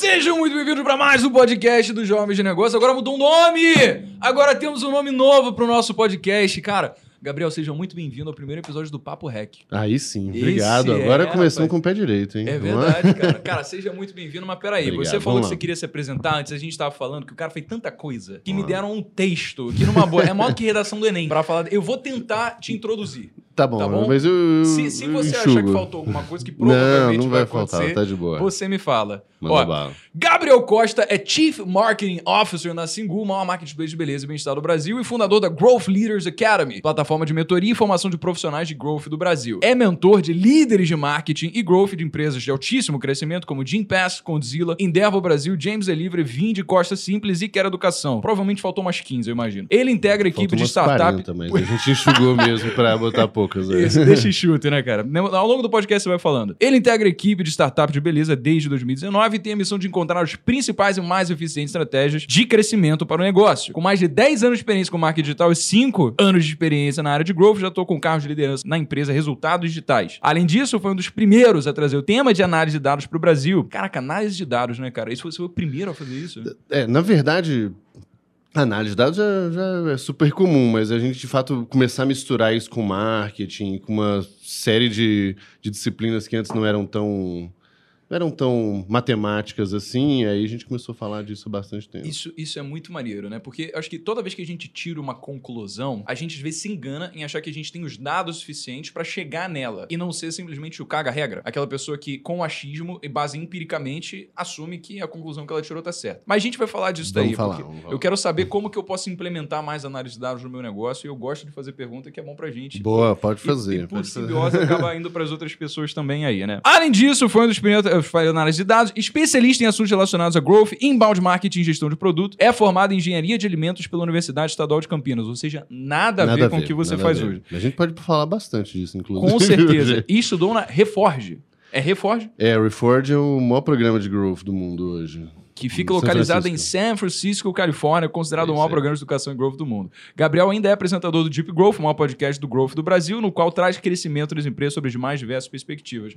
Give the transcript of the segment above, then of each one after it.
Sejam muito bem-vindos para mais um podcast dos Jovens de Negócio. Agora mudou o nome! Agora temos um nome novo para o nosso podcast. Cara, Gabriel, seja muito bem-vindo ao primeiro episódio do Papo Rec. Aí sim, obrigado. Esse Agora é, começamos com o pé direito, hein? É verdade, cara. Cara, seja muito bem-vindo, mas peraí, Obrigado, você falou que você queria se apresentar antes, a gente estava falando que o cara fez tanta coisa que me deram um texto, que numa boa, é maior que redação do Enem, para falar. Eu vou tentar te introduzir. Tá bom, tá bom? mas eu. Se, se você enxugo. achar que faltou alguma coisa que provavelmente não, não vai, vai faltar, tá de boa. Você me fala. Ó, Gabriel Costa é Chief Marketing Officer na Singu, maior marketplace de beleza e bem-estar do Brasil, e fundador da Growth Leaders Academy, plataforma de mentoria e formação de profissionais de growth do Brasil. É mentor de líderes de marketing e growth de empresas de altíssimo crescimento, como Jim Pass, Condzilla, Endeavor Brasil, James Delivery, Vinde, Costa Simples e Quer Educação. Provavelmente faltou umas 15, eu imagino. Ele integra a equipe de startup. 40, mas a gente enxugou mesmo para botar poucas aí. Isso, deixa chute, né, cara? Ao longo do podcast você vai falando. Ele integra a equipe de startup de beleza desde 2019 e tem a missão de encontrar as principais e mais eficientes estratégias de crescimento para o negócio. Com mais de 10 anos de experiência com marketing digital e 5 anos de experiência na área de growth, já estou com carros de liderança na empresa Resultados Digitais. Além disso, foi um dos primeiros a trazer o tema de análise de dados para o Brasil. Caraca, análise de dados, né, cara? Isso foi, foi o primeiro a fazer isso? É, na verdade, análise de dados já, já, é super comum, mas a gente de fato começar a misturar isso com marketing, com uma série de, de disciplinas que antes não eram tão não eram tão matemáticas assim, aí a gente começou a falar disso há bastante tempo. Isso, isso é muito maneiro, né? Porque acho que toda vez que a gente tira uma conclusão, a gente às vezes se engana em achar que a gente tem os dados suficientes para chegar nela e não ser simplesmente o caga-regra. Aquela pessoa que, com achismo e base empiricamente, assume que a conclusão que ela tirou tá certa. Mas a gente vai falar disso vamos daí, falar, porque eu quero saber como que eu posso implementar mais análise de dados no meu negócio e eu gosto de fazer pergunta que é bom pra gente. Boa, pode fazer. E, e por simbiose acaba indo para as outras pessoas também aí, né? Além disso, foi um dos primeiros falei análise de dados, especialista em assuntos relacionados a growth, inbound marketing e gestão de produto, é formado em engenharia de alimentos pela Universidade Estadual de Campinas, ou seja, nada, nada a ver com o que você faz hoje. A gente pode falar bastante disso, inclusive. Com certeza. e estudou na Reforge. É Reforge? É, Reforge é o maior programa de growth do mundo hoje que fica localizado em San Francisco, Califórnia, considerado é o maior programa de educação em growth do mundo. Gabriel ainda é apresentador do Deep Growth, o maior podcast do growth do Brasil, no qual traz crescimento das empresas sobre as mais diversas perspectivas.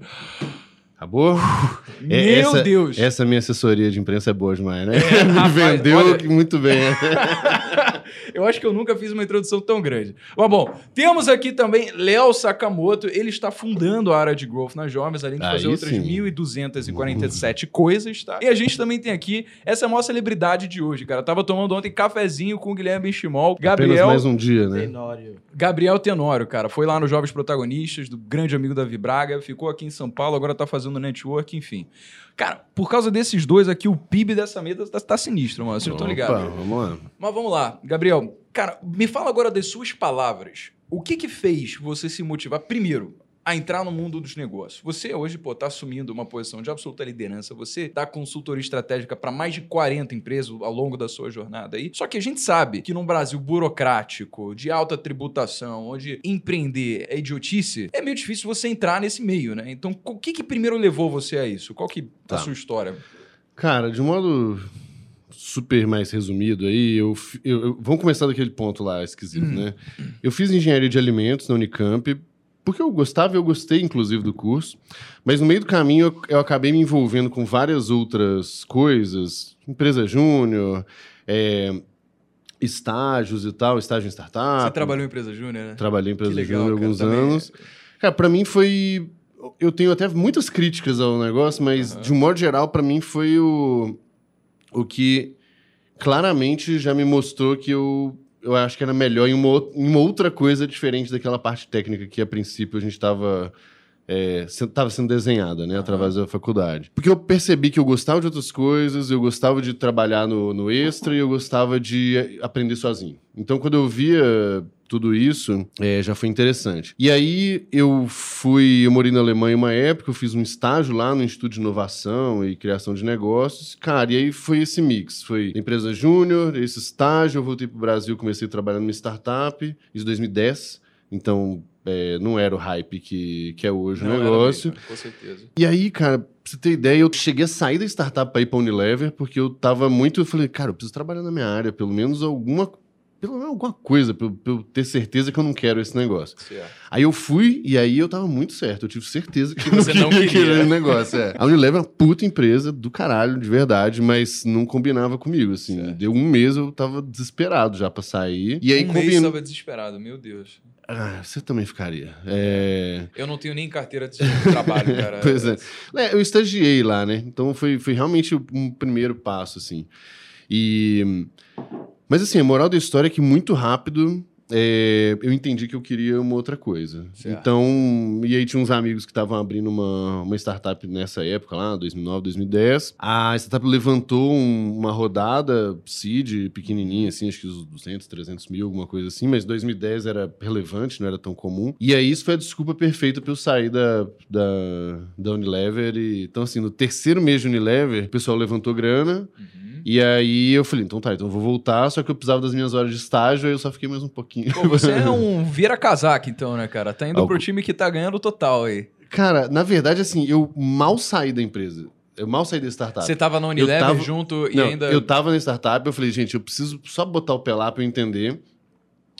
Acabou? É, Meu essa, Deus! Essa minha assessoria de imprensa é boa demais, né? É, rapaz, Vendeu olha... muito bem. eu acho que eu nunca fiz uma introdução tão grande. Mas bom, temos aqui também Léo Sakamoto. Ele está fundando a área de growth nas jovens, além de fazer Aí outras 1.247 coisas, tá? E a gente também tem aqui essa é maior celebridade de hoje, cara. tava tomando ontem cafezinho com o Guilherme Benchimol. Gabriel. Apenas mais um dia, né? Tenório. Gabriel Tenório, cara. Foi lá nos Jovens Protagonistas, do grande amigo da Vibraga. Ficou aqui em São Paulo, agora tá fazendo network, enfim. Cara, por causa desses dois aqui, o PIB dessa mesa tá, tá sinistro, mano. Vocês estão ligados? Vamos lá. Mas vamos lá. Gabriel, cara, me fala agora das suas palavras. O que que fez você se motivar, primeiro, a entrar no mundo dos negócios. Você hoje, pô, tá assumindo uma posição de absoluta liderança, você dá consultoria estratégica para mais de 40 empresas ao longo da sua jornada aí. Só que a gente sabe que num Brasil burocrático, de alta tributação, onde empreender é idiotice, é meio difícil você entrar nesse meio, né? Então, o que que primeiro levou você a isso? Qual que é tá. a sua história? Cara, de um modo super mais resumido aí, eu, eu, eu, vamos começar daquele ponto lá esquisito, hum. né? Eu fiz engenharia de alimentos na Unicamp, porque eu gostava, eu gostei inclusive do curso, mas no meio do caminho eu, eu acabei me envolvendo com várias outras coisas, empresa júnior, é, estágios e tal, estágio em startup. Você trabalhou em empresa júnior, né? Trabalhei em empresa júnior há alguns cara, anos. Também... Cara, para mim foi eu tenho até muitas críticas ao negócio, mas uhum. de um modo geral para mim foi o o que claramente já me mostrou que eu eu acho que era melhor em uma, em uma outra coisa diferente daquela parte técnica que a princípio a gente estava é, sendo desenhada, né, através da faculdade. Porque eu percebi que eu gostava de outras coisas, eu gostava de trabalhar no, no extra e eu gostava de aprender sozinho. Então, quando eu via tudo isso, é, já foi interessante. E aí eu fui, eu morei na Alemanha uma época, eu fiz um estágio lá no Instituto de Inovação e Criação de Negócios. Cara, e aí foi esse mix, foi empresa júnior, esse estágio, eu voltei para o Brasil, comecei a trabalhar numa startup, isso em 2010. Então, é, não era o hype que, que é hoje não o negócio. Mesmo, com certeza. E aí, cara, pra você ter ideia, eu cheguei a sair da startup para ir pra Unilever, porque eu tava muito. Eu falei, cara, eu preciso trabalhar na minha área, pelo menos alguma pelo menos alguma coisa, pra, eu- pra eu ter certeza que eu não quero esse negócio. Certo. Aí eu fui e aí eu tava muito certo. Eu tive certeza que, Que você não queria queria. aquele negócio. É. A Unilever é uma puta empresa do caralho, de verdade, mas não combinava comigo, assim. Certo. Deu um mês, eu tava desesperado já pra sair. E aí um mês combinou. estava desesperado, meu Deus. Ah, você também ficaria. É... Eu não tenho nem carteira de trabalho, cara. Pois é. É, eu estagiei lá, né? Então foi, foi realmente um primeiro passo, assim. E... Mas assim, a moral da história é que muito rápido é, eu entendi que eu queria uma outra coisa. Certo. Então, e aí tinha uns amigos que estavam abrindo uma, uma startup nessa época lá, 2009, 2010. A startup levantou um- uma rodada seed pequenininha, assim, acho que uns 200, 300 mil, alguma coisa assim, mas 2010 era relevante, não era tão comum. E aí isso foi a desculpa perfeita para eu sair da, da, da Unilever. E, então, assim, no terceiro mês de Unilever, o pessoal levantou grana. Uhum. E aí eu falei, então tá, então eu vou voltar, só que eu precisava das minhas horas de estágio, aí eu só fiquei mais um pouquinho. Pô, você é um vira-casaca, então, né, cara? Tá indo Algo- pro time que tá ganhando total aí. Cara, na verdade, assim, eu mal saí da empresa. Eu mal saí da startup. Você tava na Unilever tava- junto e Não, ainda. eu tava na startup, eu falei, gente, eu preciso só botar o pé lá pra eu entender.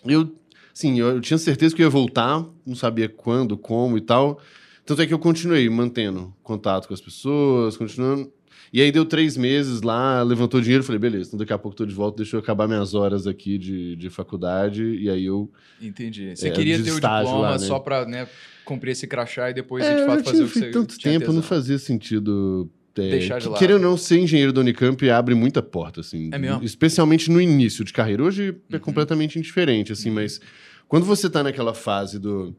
Eu, sim, eu, eu tinha certeza que eu ia voltar, não sabia quando, como e tal. Tanto é que eu continuei mantendo contato com as pessoas, continuando. E aí deu três meses lá, levantou dinheiro, falei, beleza, então daqui a pouco eu tô de volta, deixa eu acabar minhas horas aqui de, de faculdade. E aí eu. Entendi. Você É, queria ter o diploma lá, né? só pra né, cumprir esse crachá e depois, É, de fato, fazer o que você tanto tinha tempo, não tesão. fazia sentido. é, Deixar de que- lado. Querendo ou não, ser engenheiro da Unicamp abre muita porta, assim. É mesmo? Especialmente no início de carreira. Hoje é Uhum. completamente indiferente, assim, mas quando você tá naquela fase do.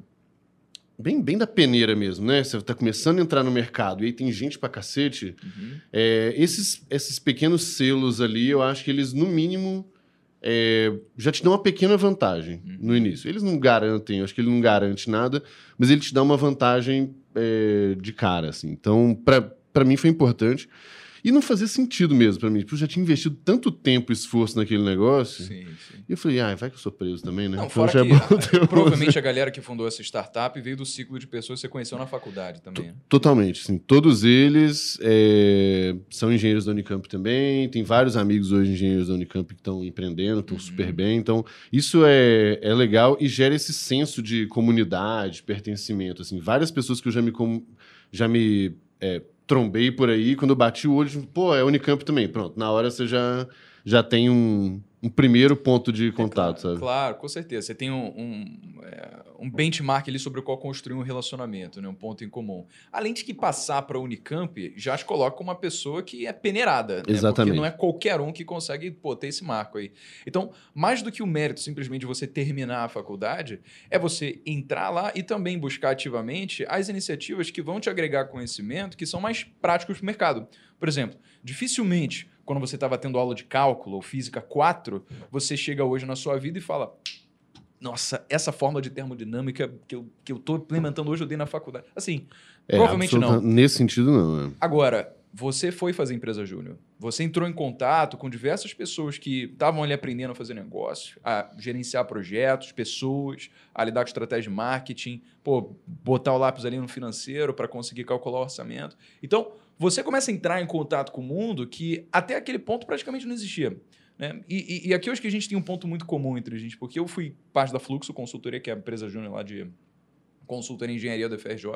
Bem, bem da peneira mesmo, né? Você tá começando a entrar no mercado e aí tem gente pra cacete. Uhum. é, esses, esses pequenos selos ali, eu acho que eles, no mínimo, é, já te dão uma pequena vantagem Uhum. no início. Eles não garantem, eu acho que ele não garante nada, mas ele te dá uma vantagem é, de cara, assim. Então, pra mim foi importante. E não fazia sentido mesmo pra mim. Porque eu já tinha investido tanto tempo e esforço naquele negócio. Sim, sim. E eu falei, ah, vai que eu sou preso também, né? Não, Então é que bom ah, ter uma- provavelmente a galera que fundou essa startup veio do ciclo de pessoas que você conheceu na faculdade também. né? Totalmente, assim, todos eles é, são engenheiros da Unicamp também, tem vários amigos hoje engenheiros da Unicamp que estão empreendendo, estão Uhum. super bem, então isso é, é legal e gera esse senso de comunidade, pertencimento, assim, várias pessoas que eu já me, já me é, trombei por aí, quando eu bati o olho, tipo, pô, é Unicamp também, pronto, na hora você já, já tem um, um primeiro ponto de contato, claro, sabe? Claro, com certeza. Você tem um, um, é, um benchmark ali sobre o qual construir um relacionamento, né? um ponto em comum. Além de que passar para a Unicamp já te coloca uma pessoa que é peneirada. Né? Exatamente. Porque não é qualquer um que consegue pô, ter esse marco aí. Então, mais do que o mérito simplesmente de você terminar a faculdade, é você entrar lá e também buscar ativamente as iniciativas que vão te agregar conhecimento que são mais práticos para o mercado. Por exemplo, dificilmente, quando você estava tendo aula de cálculo ou física 4, você chega hoje na sua vida e fala: Nossa, essa fórmula de termodinâmica que eu, que eu tô implementando hoje eu dei na faculdade. Assim, É, provavelmente não. Nesse sentido, não. é. Agora, você foi fazer empresa júnior. Você entrou em contato com diversas pessoas que estavam ali aprendendo a fazer negócio, a gerenciar projetos, pessoas, a lidar com estratégia de marketing, pô, botar o lápis ali no financeiro para conseguir calcular o orçamento. Então, você começa a entrar em contato com o mundo que até aquele ponto praticamente não existia. Né? E, e- e aqui eu acho que a gente tem um ponto muito comum entre a gente, porque eu fui parte da Fluxo Consultoria, que é a empresa júnior lá de consultoria em engenharia da FRJ.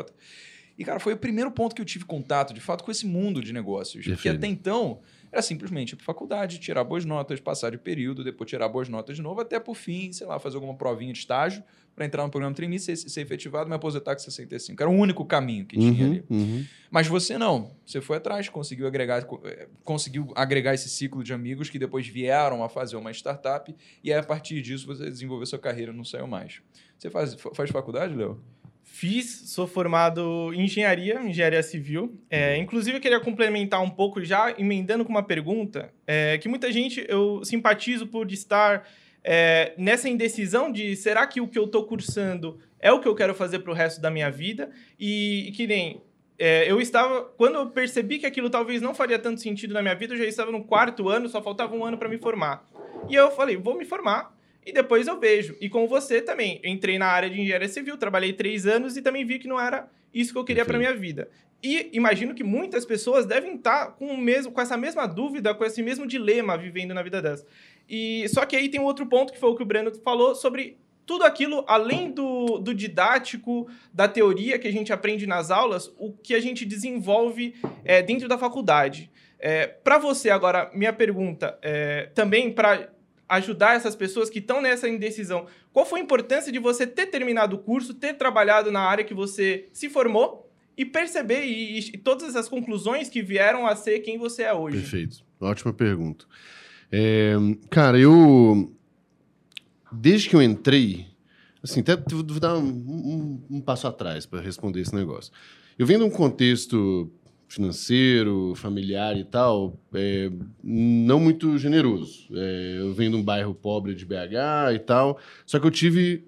E, cara, foi o primeiro ponto que eu tive contato, de fato, com esse mundo de negócios. Porque Perfeito. até então, era simplesmente ir para faculdade, tirar boas notas, passar de período, depois tirar boas notas de novo, até por fim, sei lá, fazer alguma provinha de estágio para entrar no programa trainee, ser, ser efetivado, me aposentar com 65. Era o único caminho que tinha Uhum, ali. uhum. Mas você não. Você foi atrás, conseguiu agregar, eh, conseguiu agregar esse ciclo de amigos que depois vieram a fazer uma startup e aí, a partir disso você desenvolveu sua carreira, não saiu mais. Você faz, fa- faz faculdade, Léo? Fiz, sou formado em engenharia, engenharia civil. É, inclusive, eu queria complementar um pouco, já emendando com uma pergunta, é, que muita gente, eu simpatizo por estar é, nessa indecisão de será que o que eu estou cursando é o que eu quero fazer para o resto da minha vida? E, e que nem é, eu estava, quando eu percebi que aquilo talvez não faria tanto sentido na minha vida, eu já estava no quarto ano, só faltava um ano para me formar. E eu falei, vou me formar e depois eu vejo. E com você também. Eu entrei na área de engenharia civil, trabalhei três anos e também vi que não era isso que eu queria para minha vida. E imagino que muitas pessoas devem estar tá com, o mesmo, com essa mesma dúvida, com esse mesmo dilema vivendo na vida delas. E só que aí tem um outro ponto que foi o que o Breno falou sobre tudo aquilo, além do, do didático, da teoria que a gente aprende nas aulas, o que a gente desenvolve é, dentro da faculdade. É, para você, agora, minha pergunta, é, também para ajudar essas pessoas que estão nessa indecisão, qual foi a importância de você ter terminado o curso, ter trabalhado na área que você se formou e perceber e, e todas as conclusões que vieram a ser quem você é hoje? Perfeito. Ótima pergunta. É, cara, eu. Desde que eu entrei. Assim, até vou dar um, um, um passo atrás para responder esse negócio. Eu venho de um contexto financeiro, familiar e tal, é, não muito generoso. É, eu venho de um bairro pobre de BH e tal, só que eu tive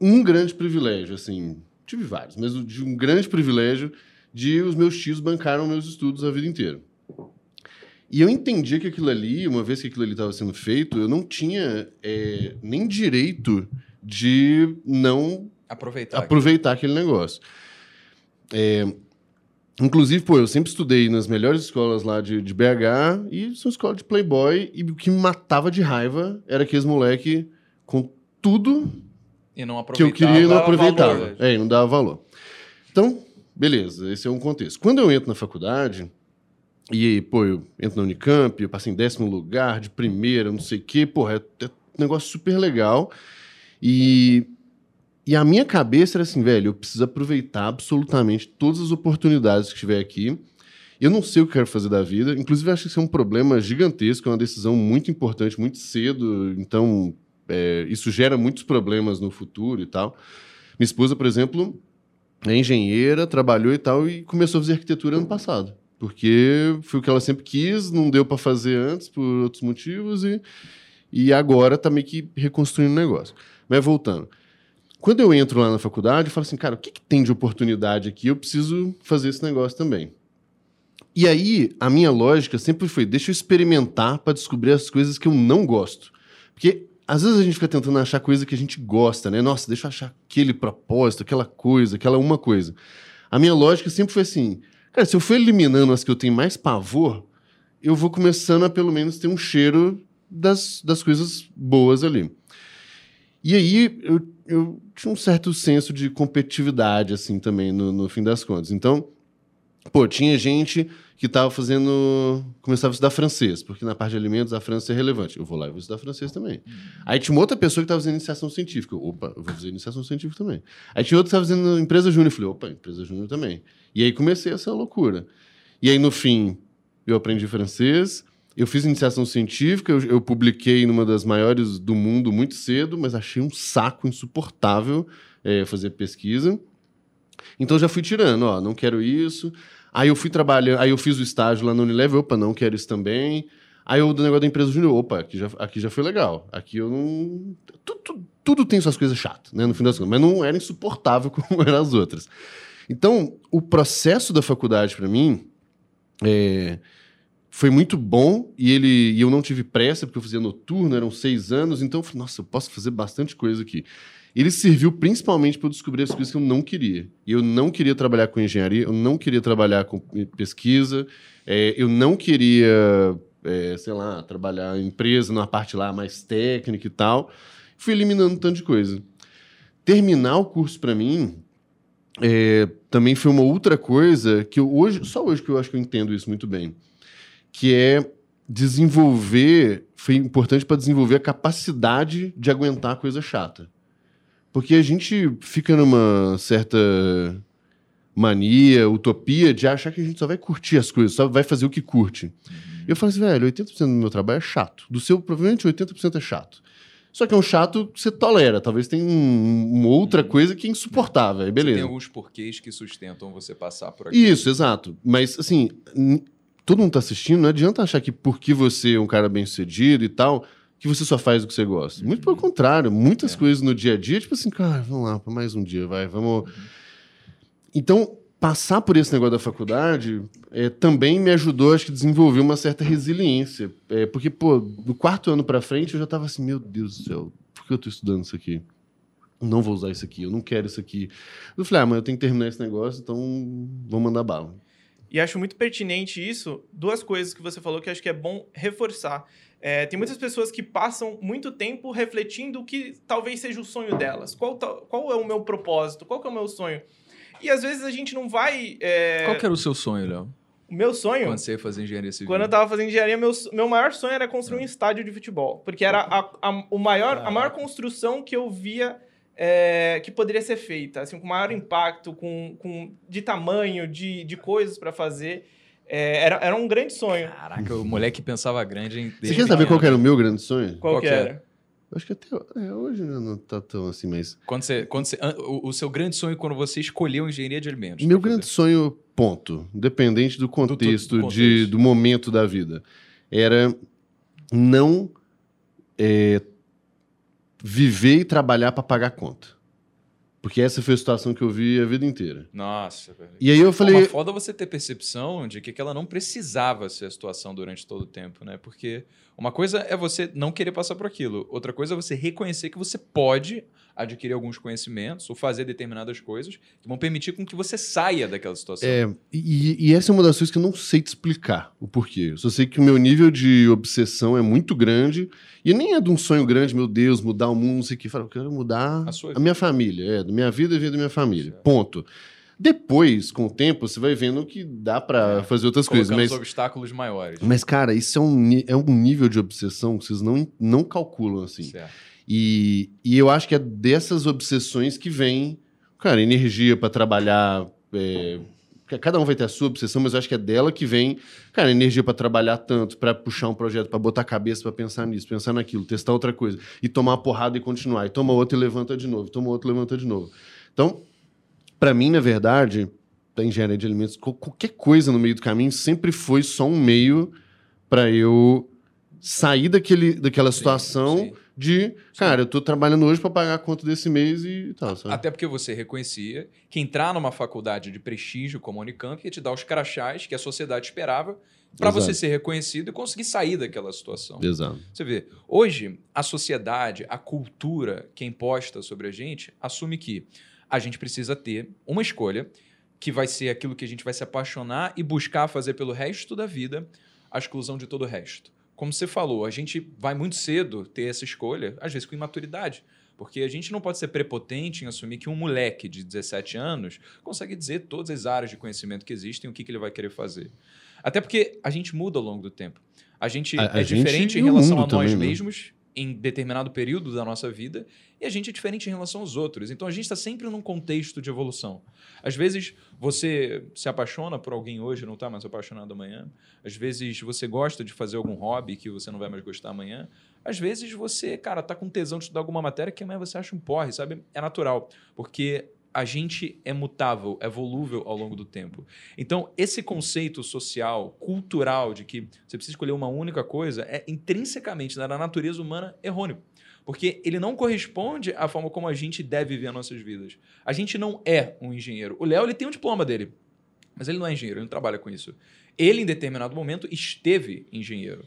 um grande privilégio, assim, tive vários, mas de um grande privilégio de os meus tios bancaram meus estudos a vida inteira. E eu entendi que aquilo ali, uma vez que aquilo ali estava sendo feito, eu não tinha é, nem direito de não aproveitar, aproveitar aquele negócio. É, Inclusive, pô, eu sempre estudei nas melhores escolas lá de, de BH e são escola de playboy e o que me matava de raiva era aqueles moleque com tudo que eu queria e não aproveitava. Valor. É, e não dava valor. Então, beleza, esse é um contexto. Quando eu entro na faculdade, e, pô, eu entro na Unicamp, eu passei em décimo lugar, de primeira, não sei o quê, pô, é, é um negócio super legal. E e a minha cabeça era assim, velho, eu preciso aproveitar absolutamente todas as oportunidades que tiver aqui. Eu não sei o que quero fazer da vida. Inclusive, acho que isso é um problema gigantesco, é uma decisão muito importante, muito cedo. Então, é, isso gera muitos problemas no futuro e tal. Minha esposa, por exemplo, é engenheira, trabalhou e tal, e começou a fazer arquitetura ano passado. Porque foi o que ela sempre quis, não deu para fazer antes por outros motivos, e, e agora está meio que reconstruindo o negócio. Mas voltando. Quando eu entro lá na faculdade, eu falo assim, cara, o que, que tem de oportunidade aqui? Eu preciso fazer esse negócio também. E aí, a minha lógica sempre foi: deixa eu experimentar para descobrir as coisas que eu não gosto. Porque às vezes a gente fica tentando achar coisa que a gente gosta, né? Nossa, deixa eu achar aquele propósito, aquela coisa, aquela uma coisa. A minha lógica sempre foi assim: cara, se eu for eliminando as que eu tenho mais pavor, eu vou começando a pelo menos ter um cheiro das, das coisas boas ali. E aí eu, eu tinha um certo senso de competitividade, assim, também, no, no fim das contas. Então, pô, tinha gente que estava fazendo. começava a estudar francês, porque na parte de alimentos a França é relevante. Eu vou lá e vou estudar francês também. Aí tinha uma outra pessoa que estava fazendo iniciação científica. Opa, eu vou fazer iniciação científica também. Aí tinha outra que estava fazendo empresa júnior. Eu falei, opa, empresa júnior também. E aí comecei essa loucura. E aí, no fim, eu aprendi francês, eu fiz iniciação científica, eu, eu, publiquei numa das maiores do mundo muito cedo, mas achei um saco insuportável é, fazer pesquisa. Então já fui tirando, ó, não quero isso. Aí eu fui trabalhando, aí eu fiz o estágio lá no Unilever, opa, não quero isso também. Aí o negócio da empresa júnior, opa, aqui já, aqui já foi legal. Aqui eu não. Tudo, tudo, tudo tem suas coisas chatas, né? No fim das contas. Mas não era insuportável como eram as outras. Então, o processo da faculdade, para mim, é, foi muito bom e ele e eu não tive pressa porque eu fazia noturno, eram seis anos, então eu falei, nossa, eu posso fazer bastante coisa aqui. Ele serviu principalmente para eu descobrir as coisas que eu não queria. Eu não queria trabalhar com engenharia, eu não queria trabalhar com pesquisa, é, eu não queria, é, sei lá, trabalhar em empresa, numa parte lá mais técnica e tal. Fui eliminando um tanto de coisa. Terminar o curso para mim é, também foi uma outra coisa que eu, hoje, só hoje que eu acho que eu entendo isso muito bem que é desenvolver, foi importante para desenvolver a capacidade de aguentar coisa chata. Porque a gente fica numa certa mania, utopia de achar que a gente só vai curtir as coisas, só vai fazer o que curte. Uhum. Eu falo assim, velho, 80% do meu trabalho é chato. Do seu, provavelmente 80% é chato. Só que é um chato que você tolera. Talvez tenha um, uma outra uhum. coisa que é insuportável. Aí beleza. Tem alguns porquês que sustentam você passar por aqui. Isso, exato. Mas, assim, todo mundo tá assistindo, não adianta achar que porque você é um cara bem sucedido e tal, que você só faz o que você gosta. Muito pelo uhum. contrário, muitas é. coisas no dia a dia, tipo assim, cara, vamos lá, para mais um dia, vai, vamos. Uhum. Então, passar por esse negócio da faculdade é, também me ajudou, acho que, desenvolver uma certa resiliência. É, porque, pô, do quarto ano para frente eu já tava assim, meu Deus do céu, por que eu tô estudando isso aqui? não vou usar isso aqui, eu não quero isso aqui. Eu falei, ah, mas eu tenho que terminar esse negócio, então vou mandar bala. E acho muito pertinente isso, duas coisas que você falou que acho que é bom reforçar. É, tem muitas pessoas que passam muito tempo refletindo o que talvez seja o sonho delas. Qual, qual é o meu propósito? Qual é o meu sonho? E às vezes a gente não vai. É... Qual que era o seu sonho, Léo? O meu sonho. Quando você ia fazer engenharia civil. Quando eu tava fazendo engenharia, meu, meu maior sonho era construir um estádio de futebol. Porque era a, a, o maior, a maior construção que eu via é, que poderia ser feita, assim, com maior impacto, com, com, de tamanho, de, de coisas para fazer. É, era, era um grande sonho. Caraca, o moleque pensava grande. Hein, Você quer saber qual era o meu grande sonho? Qual, qual que era? era? Eu acho que até é, hoje não tá tão assim, mas. Quando você, quando você, o, o seu grande sonho quando você escolheu engenharia de alimentos. Meu grande sonho, ponto, independente do contexto, do, do, contexto. De, do momento da vida, era não é, viver e trabalhar para pagar conta. Porque essa foi a situação que eu vi a vida inteira. Nossa, velho. E aí eu falei. É foda você ter percepção de que ela não precisava ser a situação durante todo o tempo, né? Porque uma coisa é você não querer passar por aquilo, outra coisa é você reconhecer que você pode adquirir alguns conhecimentos ou fazer determinadas coisas que vão permitir com que você saia daquela situação. É, e, e essa é uma das coisas que eu não sei te explicar o porquê. Eu só sei que o meu nível de obsessão é muito grande e nem é de um sonho grande, meu Deus, mudar o mundo, não sei o que. Eu quero mudar a, a minha família, é, da minha vida e a vida da minha família. Certo. Ponto. Depois, com o tempo, você vai vendo que dá para é, fazer outras coisas. Mas obstáculos maiores. Mas, cara, isso é um, é um nível de obsessão que vocês não, não calculam, assim. Certo. E, e eu acho que é dessas obsessões que vem, cara, energia para trabalhar. É, cada um vai ter a sua obsessão, mas eu acho que é dela que vem, cara, energia para trabalhar tanto, para puxar um projeto, para botar a cabeça para pensar nisso, pensar naquilo, testar outra coisa, e tomar uma porrada e continuar, e toma outra e levanta de novo, toma outra e levanta de novo. Então, para mim, na verdade, da engenharia de alimentos, qualquer coisa no meio do caminho sempre foi só um meio para eu sair daquele, daquela situação sim, sim. De, cara, eu tô trabalhando hoje para pagar a conta desse mês e tal. Sabe? Até porque você reconhecia que entrar numa faculdade de prestígio como a Unicamp ia te dar os crachás que a sociedade esperava para você ser reconhecido e conseguir sair daquela situação. Exato. Você vê, hoje a sociedade, a cultura que é imposta sobre a gente assume que a gente precisa ter uma escolha que vai ser aquilo que a gente vai se apaixonar e buscar fazer pelo resto da vida, a exclusão de todo o resto como você falou, a gente vai muito cedo ter essa escolha, às vezes com imaturidade. Porque a gente não pode ser prepotente em assumir que um moleque de 17 anos consegue dizer todas as áreas de conhecimento que existem, o que, que ele vai querer fazer. Até porque a gente muda ao longo do tempo. A gente a, é a diferente em relação a nós também, né? Em determinado período da nossa vida e a gente é diferente em relação aos outros. Então a gente está sempre num contexto de evolução. Às vezes você se apaixona por alguém hoje, não está mais apaixonado amanhã. Às vezes você gosta de fazer algum hobby que você não vai mais gostar amanhã. Às vezes você, cara, tá com tesão de estudar alguma matéria que amanhã você acha um porre, sabe? É natural, porque a gente é mutável, é volúvel ao longo do tempo. Então, esse conceito social, cultural, de que você precisa escolher uma única coisa, é intrinsecamente, na natureza humana, errôneo. Porque ele não corresponde à forma como a gente deve viver as nossas vidas. A gente não é um engenheiro. O Léo ele tem um diploma dele, mas ele não é engenheiro, ele não trabalha com isso. Ele, em determinado momento, esteve engenheiro.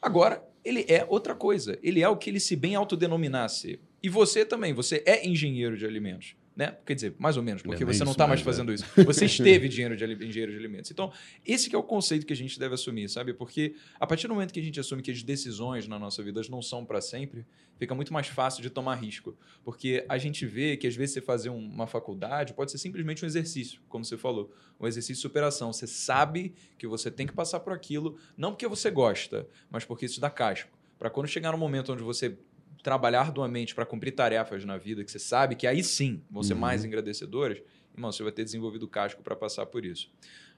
Agora, ele é outra coisa. Ele é o que ele se bem autodenominasse. E você também, você é engenheiro de alimentos. Né? Quer dizer, mais ou menos, porque é você não está mais fazendo é. isso. Você esteve dinheiro de engenheiro de alimentos. Então, esse é o conceito que a gente deve assumir, sabe? Porque a partir do momento que a gente assume que as decisões na nossa vida não são para sempre, fica muito mais fácil de tomar risco. Porque a gente vê que às vezes você fazer uma faculdade pode ser simplesmente um exercício, como você falou, um exercício de superação. Você sabe que você tem que passar por aquilo, não porque você gosta, mas porque isso dá casco. Para quando chegar no momento onde você trabalhar arduamente para cumprir tarefas na vida que você sabe que aí sim vão ser uhum. mais agradecedoras, irmão, você vai ter desenvolvido o casco para passar por isso.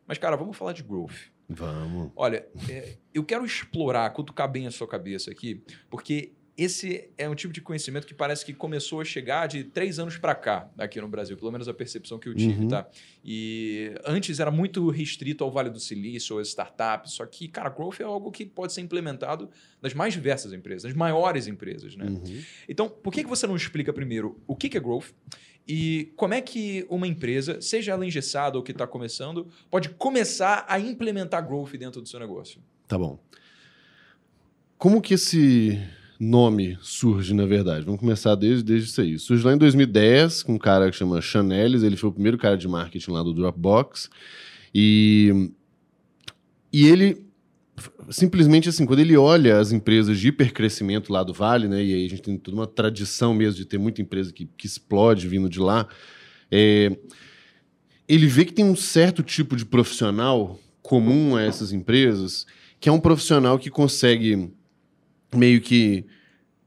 Mas, cara, vamos falar de growth. Vamos. Olha, é, eu quero explorar, cutucar bem a sua cabeça aqui, porque esse é um tipo de conhecimento que parece que começou a chegar de três anos para cá aqui no Brasil, pelo menos a percepção que eu tive, uhum. tá? E antes era muito restrito ao Vale do Silício, às startups, só que, cara, growth é algo que pode ser implementado nas mais diversas empresas, nas maiores empresas, né? Uhum. Então, por que, que você não explica primeiro o que, que é growth e como é que uma empresa, seja ela engessada ou que está começando, pode começar a implementar growth dentro do seu negócio? Tá bom. Como que esse nome surge, na verdade? Vamos começar desde, desde isso aí. Surge lá em 2010 com um cara que chama Chanelis, ele foi o primeiro cara de marketing lá do Dropbox. E, e ele simplesmente assim, quando ele olha as empresas de hipercrescimento lá do Vale, né, e aí a gente tem toda uma tradição mesmo de ter muita empresa que, que explode vindo de lá, é, ele vê que tem um certo tipo de profissional comum a essas empresas, que é um profissional que consegue meio que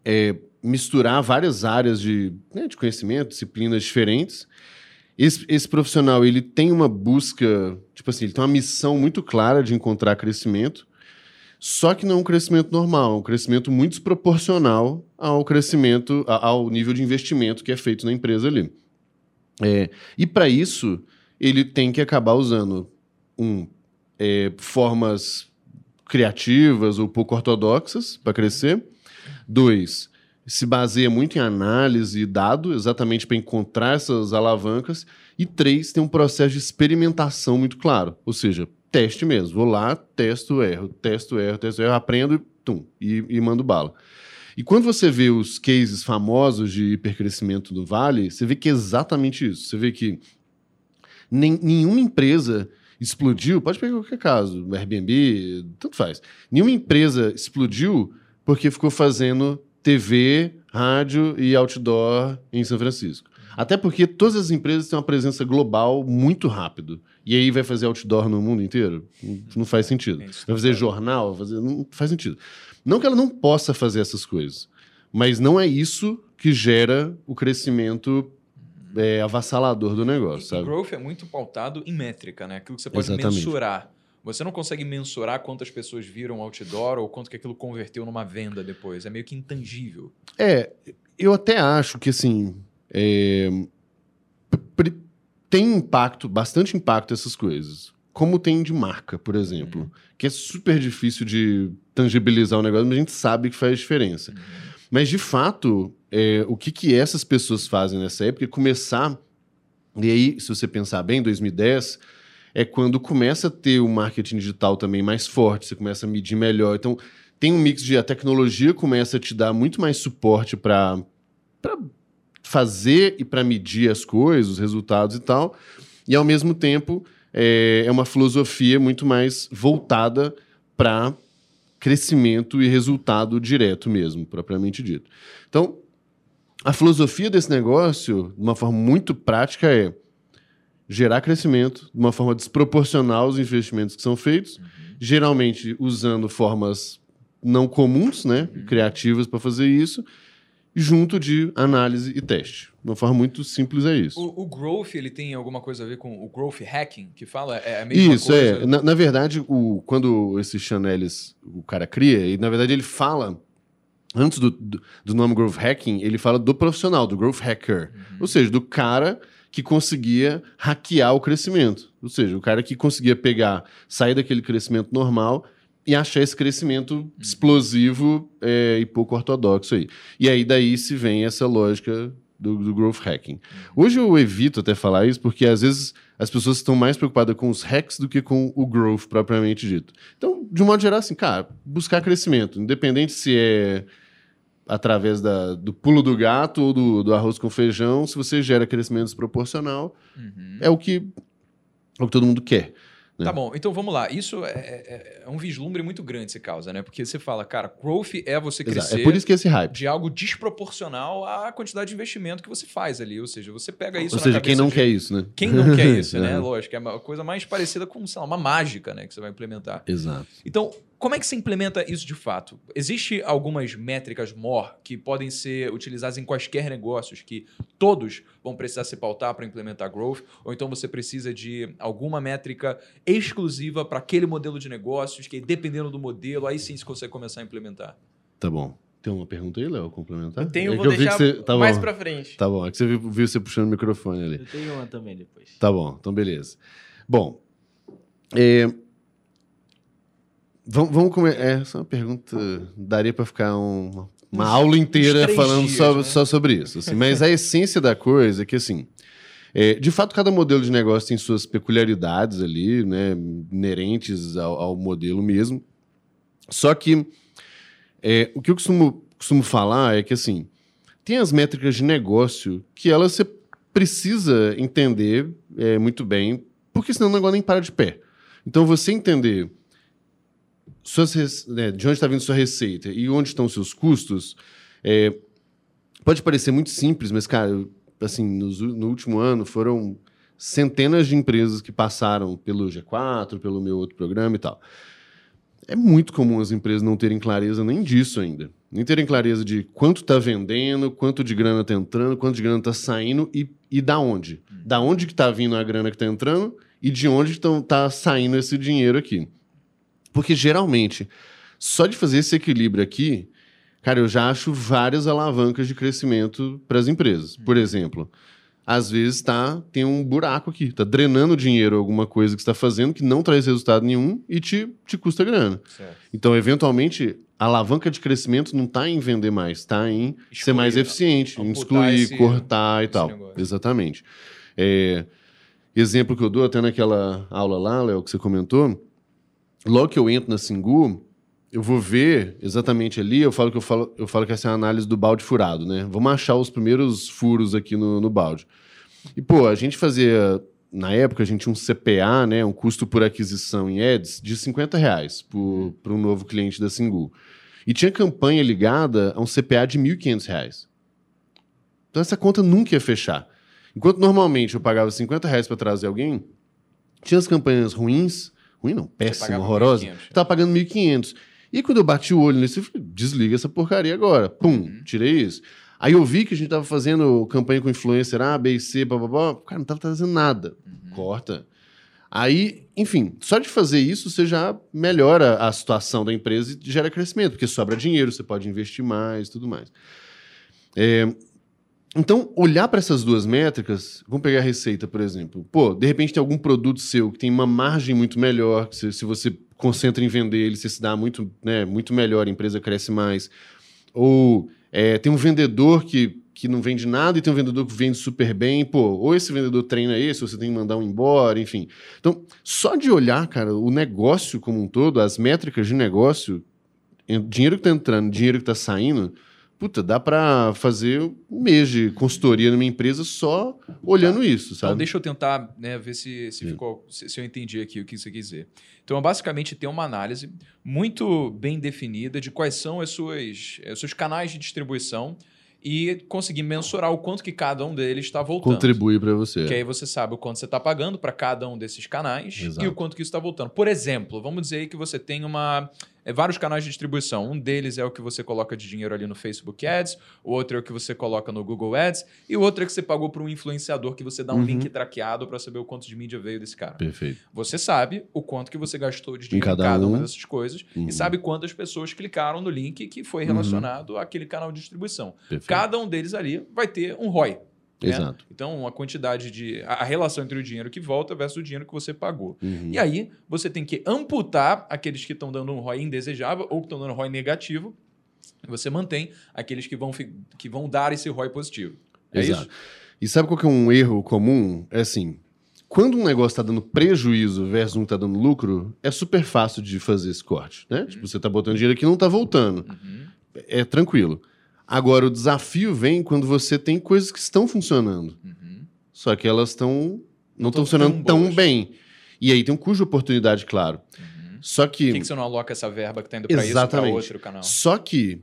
é, misturar várias áreas de, né, de conhecimento, disciplinas diferentes. Esse, esse, profissional ele tem uma busca, tipo assim, ele tem uma missão muito clara de encontrar crescimento, só que não é um crescimento normal, é um crescimento muito desproporcional ao crescimento, ao nível de investimento que é feito na empresa ali. É, e para isso, ele tem que acabar usando um, é, formas criativas ou pouco ortodoxas para crescer. Dois, se baseia muito em análise e dado, exatamente para encontrar essas alavancas. E três, tem um processo de experimentação muito claro, ou seja, teste mesmo. Vou lá, testo, erro, testo, erro, testo, erro, aprendo tum, e, e mando bala. E quando você vê os cases famosos de hipercrescimento do Vale, você vê que é exatamente isso. Você vê que nem, nenhuma empresa explodiu, pode pegar qualquer caso, Airbnb, tanto faz. Nenhuma empresa explodiu porque ficou fazendo TV, rádio e outdoor em São Francisco. Até porque todas as empresas têm uma presença global muito rápido. E aí vai fazer outdoor no mundo inteiro? Não faz sentido. Vai fazer jornal? Fazer... Não faz sentido. Não que ela não possa fazer essas coisas, mas não é isso que gera o crescimento é, avassalador do negócio, sabe? growth é muito pautado em métrica, né? Aquilo que você pode Exatamente. mensurar. Você não consegue mensurar quantas pessoas viram outdoor ou quanto que aquilo converteu numa venda depois. É meio que intangível. É, eu até acho que, assim, é, tem impacto, bastante impacto essas coisas. Como tem de marca, por exemplo. Uhum. Que é super difícil de tangibilizar o negócio, mas a gente sabe que faz diferença. Uhum. Mas, de fato, é, o que, que essas pessoas fazem nessa época começar. E aí, se você pensar bem, 2010 é quando começa a ter o marketing digital também mais forte, você começa a medir melhor. Então, tem um mix de a tecnologia começa a te dar muito mais suporte para fazer e para medir as coisas, os resultados e tal. E, ao mesmo tempo, é, é uma filosofia muito mais voltada para crescimento e resultado direto mesmo, propriamente dito. Então, a filosofia desse negócio, de uma forma muito prática, é gerar crescimento de uma forma desproporcional aos investimentos que são feitos, uhum. geralmente usando formas não comuns, né, uhum. criativas para fazer isso, junto de análise e teste. De uma forma muito simples é isso. O, o, growth, ele tem alguma coisa a ver com o growth hacking, que fala? É a mesma isso, coisa? é. Na, na, verdade, o, quando esse Chanelis, o cara cria, e na verdade ele fala, antes do, do, do, nome growth hacking, ele fala do profissional, do growth hacker. Uhum. Ou seja, do cara que conseguia hackear o crescimento. Ou seja, o cara que conseguia pegar, sair daquele crescimento normal e achar esse crescimento uhum. explosivo é, e pouco ortodoxo aí. E aí daí se vem essa lógica do, do, growth hacking. Hoje eu evito até falar isso porque às vezes as pessoas estão mais preocupadas com os hacks do que com o growth propriamente dito. Então, de um modo geral, assim, cara, buscar crescimento, independente se é através da, do pulo do gato ou do, do, arroz com feijão, se você gera crescimento desproporcional, uhum. é o que é o que todo mundo quer. Né? Tá bom, então vamos lá. Isso é, é, é, um vislumbre muito grande, se causa, né? Porque você fala, cara, growth é você crescer. Exato. É por isso que esse hype. De algo desproporcional à quantidade de investimento que você faz ali. Ou seja, você pega isso. Ou seja, quem não de... quer isso, né? Quem não quer isso, né? Lógico, é uma coisa mais parecida com, sei lá, uma mágica, né? Que você vai implementar. Exato. Então, como é que você implementa isso de fato? Existem algumas métricas MOR que podem ser utilizadas em quaisquer negócios que todos vão precisar se pautar para implementar growth, ou então você precisa de alguma métrica exclusiva para aquele modelo de negócios que dependendo do modelo, aí sim você consegue começar a implementar. Tá bom. Tem uma pergunta aí, Léo, complementar? Eu tenho, é vou deixar você... tá mais para frente. Tá bom, é que você viu, viu você puxando o microfone ali. Eu tenho uma também depois. Tá bom, então beleza. Bom, é, Vamos, vamos comer. É, essa é uma pergunta. Daria para ficar um, uma aula inteira falando dias, só, né? só sobre isso. Assim. Mas a essência da coisa é que, assim, é, de fato, cada modelo de negócio tem suas peculiaridades ali, né, inerentes ao, ao modelo mesmo. Só que é, o que eu costumo, costumo falar é que, assim, tem as métricas de negócio que elas você precisa entender é, muito bem, porque senão o negócio nem para de pé. Então, você entender suas, né, de onde está vindo sua receita e onde estão seus custos, é, pode parecer muito simples, mas, cara, assim, no, último ano foram centenas de empresas que passaram pelo G4, pelo meu outro programa e tal. É muito comum as empresas não terem clareza nem disso ainda. Nem terem clareza de quanto está vendendo, quanto de grana está entrando, quanto de grana está saindo e, e da onde. Da onde que está vindo a grana que está entrando e de onde está saindo esse dinheiro aqui. Porque geralmente, só de fazer esse equilíbrio aqui, cara, eu já acho várias alavancas de crescimento para as empresas. Por exemplo, às vezes tá, tem um buraco aqui, está drenando dinheiro alguma coisa que está fazendo que não traz resultado nenhum e te, te custa grana. Certo. Então, eventualmente, a alavanca de crescimento não está em vender mais, está em excluir, ser mais eficiente, em excluir, esse, cortar e tal. Negócio. Exatamente. É, exemplo que eu dou até naquela aula lá, Léo, que você comentou, logo que eu entro na Singu, eu vou ver exatamente ali, eu falo que eu falo, eu falo que essa é a análise do balde furado, né? Vamos achar os primeiros furos aqui no, no balde. E, pô, a gente fazia. Na época, a gente tinha um CPA, né? Um custo por aquisição em ads de 50 reais para um novo cliente da Singu. E tinha campanha ligada a um CPA de 1.500 reais. Então essa conta nunca ia fechar. Enquanto normalmente eu pagava 50 reais para trazer alguém, tinha as campanhas ruins, ruim não, péssima, horrorosa, estava pagando 1.500. E quando eu bati o olho nesse, eu falei, desliga essa porcaria agora. Pum, uhum. tirei isso. Aí eu vi que a gente tava fazendo campanha com influencer A, B e C, blá, blá, blá. Cara, não tava trazendo nada. Uhum. Corta. Aí, enfim, só de fazer isso você já melhora a situação da empresa e gera crescimento, porque sobra dinheiro, você pode investir mais tudo mais. É, então, olhar para essas duas métricas, vamos pegar a receita, por exemplo. Pô, de repente tem algum produto seu que tem uma margem muito melhor, que se, se você concentra em vender ele, você se dá muito, né, muito melhor, a empresa cresce mais. Ou é, tem um vendedor que, que não vende nada e tem um vendedor que vende super bem. Pô, ou esse vendedor treina esse, ou você tem que mandar um embora, enfim. Então, só de olhar, cara, o negócio como um todo, as métricas de negócio, dinheiro que está entrando, dinheiro que está saindo puta, dá para fazer um mês de consultoria numa empresa só olhando tá. isso, sabe? Então, deixa eu tentar né, ver se, se, ficou, se, se, eu entendi aqui o que você quis dizer. Então, basicamente, tem uma análise muito bem definida de quais são as suas, os seus canais de distribuição e conseguir mensurar o quanto que cada um deles está voltando. Contribuir para você. Que aí você sabe o quanto você está pagando para cada um desses canais Exato. e o quanto que isso está voltando. Por exemplo, vamos dizer que você tem uma é, vários canais de distribuição. Um deles é o que você coloca de dinheiro ali no Facebook Ads, o outro é o que você coloca no Google Ads, e o outro é que você pagou para um influenciador que você dá um uhum. link traqueado para saber o quanto de mídia veio desse cara. Perfeito. Você sabe o quanto que você gastou de dinheiro em cada, cada uma dessas coisas uhum. e sabe quantas pessoas clicaram no link que foi uhum. relacionado uhum. àquele canal de distribuição. Perfeito. Cada um deles ali vai ter um ROI. Né? Exato. Então, a quantidade de. A, relação entre o dinheiro que volta versus o dinheiro que você pagou. Uhum. E aí, você tem que amputar aqueles que estão dando um ROI indesejável ou que estão dando um ROI negativo. Você mantém aqueles que vão, que vão dar esse ROI positivo. É Exato. isso? E sabe qual que é um erro comum? É assim. Quando um negócio está dando prejuízo versus um está dando lucro, é super fácil de fazer esse corte. Né? Uhum. Tipo, você está botando dinheiro aqui e não está voltando. Uhum. É tranquilo. Agora, o desafio vem quando você tem coisas que estão funcionando. Uhum. Só que elas estão não estão funcionando tão, tão bem. E aí tem um custo de oportunidade, claro. Uhum. Só que. Por que, que você não aloca essa verba que está indo para isso para outro canal? Só que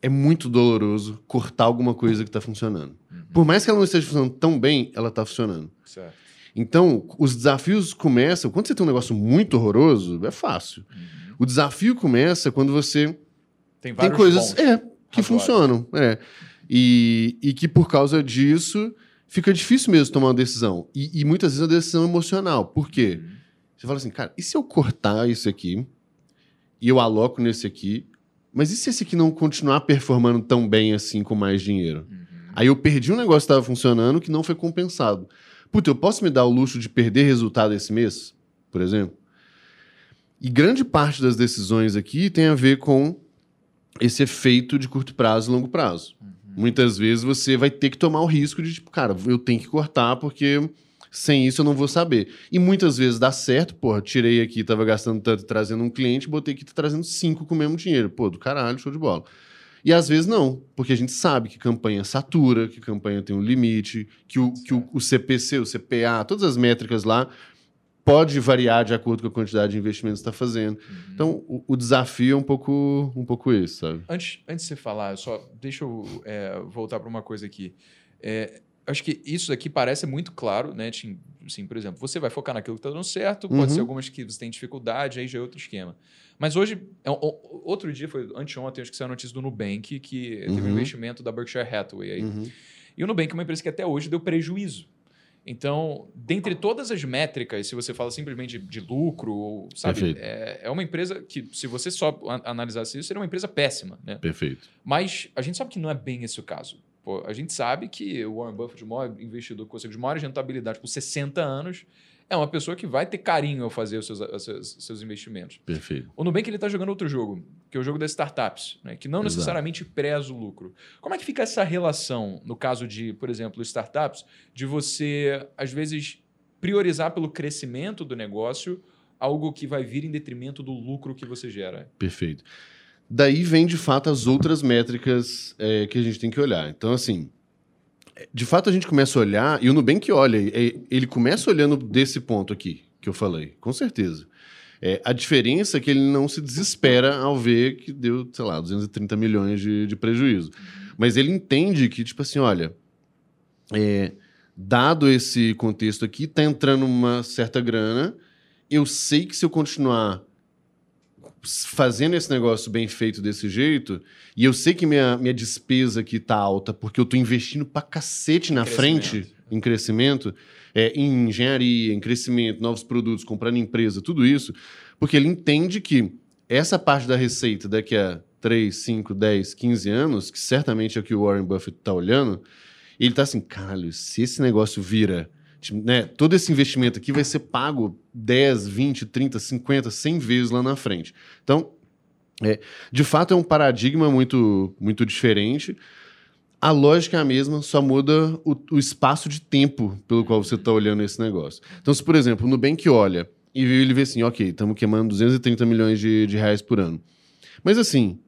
é muito doloroso cortar alguma coisa que está funcionando. Uhum. Por mais que ela não esteja funcionando tão bem, ela está funcionando. Certo. Então, os desafios começam. Quando você tem um negócio muito horroroso, é fácil. Uhum. O desafio começa quando você. Tem, tem coisas. Bons. É, que funcionam. É. E, e que por causa disso fica difícil mesmo tomar uma decisão. E, e muitas vezes a decisão emocional. Por quê? Uhum. Você fala assim, cara, e se eu cortar isso aqui e eu aloco nesse aqui, mas e se esse aqui não continuar performando tão bem assim com mais dinheiro? Uhum. Aí eu perdi um negócio que estava funcionando que não foi compensado. Puta, eu posso me dar o luxo de perder resultado esse mês, por exemplo? E grande parte das decisões aqui tem a ver com esse efeito de curto prazo e longo prazo. Uhum. Muitas vezes você vai ter que tomar o risco de, tipo, cara, eu tenho que cortar porque sem isso eu não vou saber. E muitas vezes dá certo, porra, tirei aqui, tava gastando tanto trazendo um cliente, botei aqui, tá trazendo cinco com o mesmo dinheiro. Pô, do caralho, show de bola. E às vezes não, porque a gente sabe que campanha satura, que campanha tem um limite, que o, que o, o CPC, o CPA, todas as métricas lá pode variar de acordo com a quantidade de investimento que você está fazendo. Uhum. Então, o, o, desafio é um pouco, um pouco esse, sabe? Antes, antes de você falar, só deixa eu é, voltar para uma coisa aqui. É, acho que isso aqui parece muito claro, né? Assim, por exemplo, você vai focar naquilo que está dando certo, pode uhum. ser algumas que você tem dificuldade, aí já é outro esquema. Mas hoje, é outro dia, foi anteontem, acho que saiu a notícia do Nubank, que uhum. teve um uhum. investimento da Berkshire Hathaway aí. Uhum. E o Nubank é uma empresa que até hoje deu prejuízo. Então, dentre todas as métricas, se você fala simplesmente de, de lucro, sabe, é, é, uma empresa que, se você só analisasse isso, seria uma empresa péssima. Né? Perfeito. Mas a gente sabe que não é bem esse o caso. Pô, a gente sabe que o Warren Buffett, o maior investidor que consegue de maior rentabilidade por 60 anos, é uma pessoa que vai ter carinho ao fazer os seus, os seus, seus investimentos. Perfeito. O Nubank ele está jogando outro jogo, que é o jogo das startups, né? que não Exato. necessariamente preza o lucro. Como é que fica essa relação, no caso de, por exemplo, startups, de você, às vezes, priorizar pelo crescimento do negócio algo que vai vir em detrimento do lucro que você gera? Perfeito. Daí vem, de fato, as outras métricas é, que a gente tem que olhar. Então, assim, de fato a gente começa a olhar, e o Nubank olha, ele começa olhando desse ponto aqui, que eu falei, com certeza. É, a diferença é que ele não se desespera ao ver que deu, sei lá, 230 milhões de, de prejuízo. Mas ele entende que, tipo assim, olha, é, dado esse contexto aqui, tá entrando uma certa grana, eu sei que se eu continuar fazendo esse negócio bem feito desse jeito, e eu sei que minha, minha despesa aqui tá alta, porque eu tô investindo pra cacete na frente em crescimento, é, em engenharia, em crescimento, novos produtos, comprando empresa, tudo isso, porque ele entende que essa parte da receita daqui a 3, 5, 10, 15 anos, que certamente é o que o Warren Buffett tá olhando, ele tá assim, caralho, se esse negócio vira né, todo esse investimento aqui vai ser pago 10, 20, 30, 50, 100 vezes lá na frente. Então, é, de fato, é um paradigma muito, muito diferente. A lógica é a mesma, só muda o, o espaço de tempo pelo qual você está olhando esse negócio. Então, se, por exemplo, o Nubank olha e ele vê assim, ok, estamos queimando 230 milhões de, de reais por ano. Mas assim,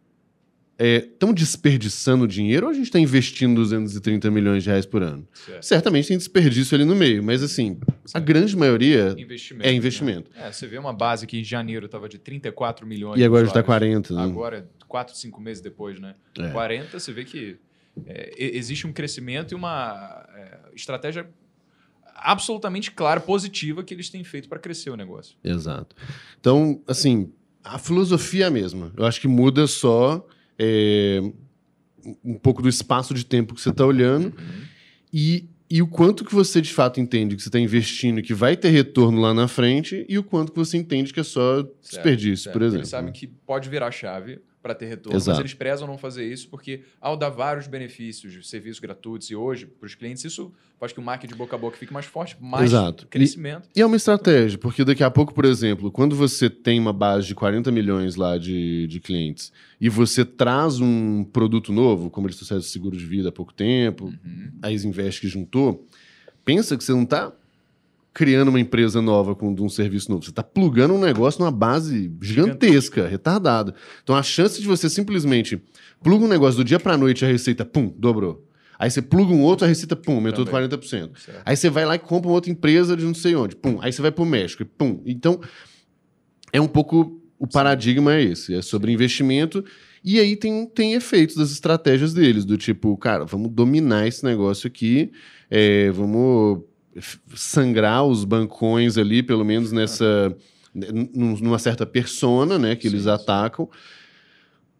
estão é, desperdiçando dinheiro ou a gente está investindo 230 milhões de reais por ano? Certo. Certamente tem desperdício ali no meio, mas assim, certo. a grande maioria investimento, é investimento. Né? É, você vê uma base que em janeiro estava de 34 milhões. E agora está 40. Né? Agora, 4, 5 meses depois, né? É. 40, você vê que é, existe um crescimento e uma é, estratégia absolutamente clara, positiva que eles têm feito para crescer o negócio. Exato. Então, assim, a filosofia é a mesma. Eu acho que muda só é, um pouco do espaço de tempo que você está olhando uhum. e, e o quanto que você de fato entende que você está investindo e que vai ter retorno lá na frente e o quanto que você entende que é só desperdício, certo, certo. por exemplo. Ele sabe que pode virar chave para ter retorno. Exato. Mas eles prezam não fazer isso porque, ao dar vários benefícios, serviços gratuitos e hoje, para os clientes, isso faz que o marketing de boca a boca fique mais forte, mais Exato. crescimento. E, e, é uma estratégia, porque daqui a pouco, por exemplo, quando você tem uma base de 40 milhões lá de, de clientes e você traz um produto novo, como eles trouxeram seguro de vida há pouco tempo, uhum. a Isinvest que juntou, pensa que você não está criando uma empresa nova com um serviço novo. Você está plugando um negócio numa base gigantesca, retardada. Então a chance de você simplesmente pluga um negócio do dia para noite a receita, pum, dobrou. Aí você pluga um outro, a receita, pum, aumentou de 40%. Certo. Aí você vai lá e compra uma outra empresa de não sei onde, pum. Aí você vai para o México, e pum. Então, é um pouco. O paradigma é esse, é sobre investimento. E aí tem, tem efeitos das estratégias deles, do tipo, cara, vamos dominar esse negócio aqui, é, vamos sangrar os bancões ali, pelo menos nessa numa certa persona, né, que sim, eles atacam.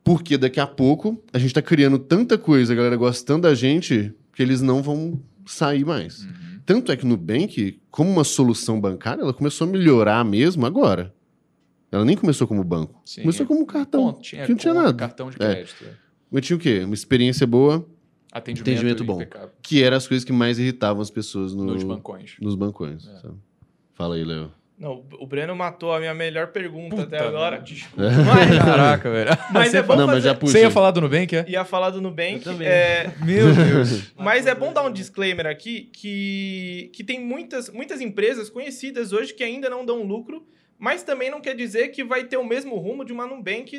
Porque daqui a pouco a gente está criando tanta coisa, a galera gostando da gente, que eles não vão sair mais. Uhum. Tanto é que no Bank, como uma solução bancária, ela começou a melhorar mesmo agora. Ela nem começou como banco. Sim, começou é. como cartão. Bom, tinha, que não tinha nada. Cartão de é. crédito. É. Mas tinha o quê? Uma experiência boa, Atendimento, Atendimento bom. Impecável. Que eram as coisas que mais irritavam as pessoas no, nos bancões. Nos bancões. É. Fala aí, Léo. Não, o Breno matou a minha melhor pergunta Puta até agora. Desculpa. Mas, Caraca, velho. Mas é bom não, fazer... mas já Você ia falar do Nubank, é? Ia falar do Nubank. É... Meu Deus. mas é bom dar um disclaimer aqui que, que tem muitas, muitas empresas conhecidas hoje que ainda não dão lucro, mas também não quer dizer que vai ter o mesmo rumo de uma Nubank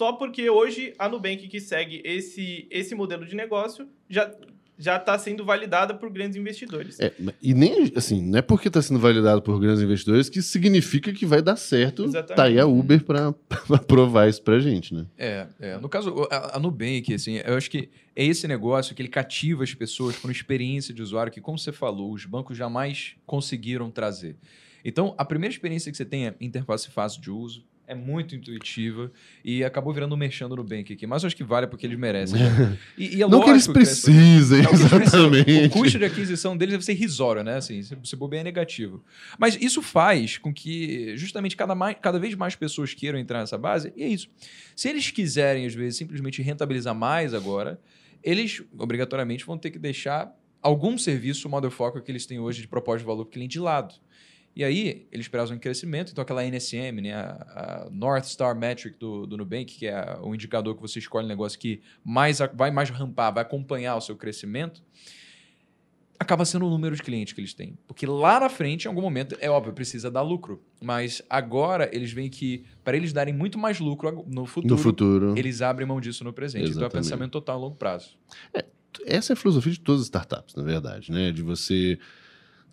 só porque hoje a Nubank que segue esse, esse modelo de negócio já já está sendo validada por grandes investidores. É, e nem assim, não é porque está sendo validado por grandes investidores que significa que vai dar certo. Exatamente. Tá aí a Uber para provar isso para gente, né? É, é, no caso a, a Nubank, assim, eu acho que é esse negócio que ele cativa as pessoas com uma experiência de usuário que, como você falou, os bancos jamais conseguiram trazer. Então, a primeira experiência que você tem é interface fácil de uso, é muito intuitiva e acabou virando um mexendo no Bank aqui. Mas eu acho que vale porque eles merecem. Né? E, e é não que eles precisem, que exatamente. O custo de aquisição deles deve ser irrisório, né? Assim, se, se bobear é negativo. Mas isso faz com que justamente cada, mais, cada vez mais pessoas queiram entrar nessa base. E é isso. Se eles quiserem, às vezes, simplesmente rentabilizar mais agora, eles obrigatoriamente vão ter que deixar algum serviço, o motherfucker que eles têm hoje de propósito de valor para o cliente de lado. E aí, eles prezam em crescimento, então aquela NSM, né, a, a North Star Metric do, do Nubank, que é o indicador que você escolhe um negócio que mais, vai mais rampar, vai acompanhar o seu crescimento, acaba sendo o número de clientes que eles têm. Porque lá na frente, em algum momento, é óbvio, precisa dar lucro. Mas agora eles veem que, para eles darem muito mais lucro no futuro, no futuro. eles abrem mão disso no presente. Exatamente. Então é pensamento total a longo prazo. É, essa é a filosofia de todas as startups, na verdade, né? De você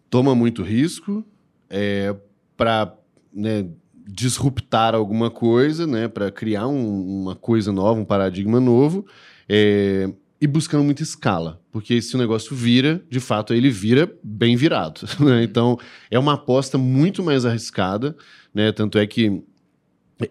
toma muito risco, é, para né, disruptar alguma coisa, né, para criar um, uma coisa nova, um paradigma novo, é, e buscando muita escala, porque se o negócio vira, de fato, ele vira bem virado. Né? Então, é uma aposta muito mais arriscada, né? tanto é que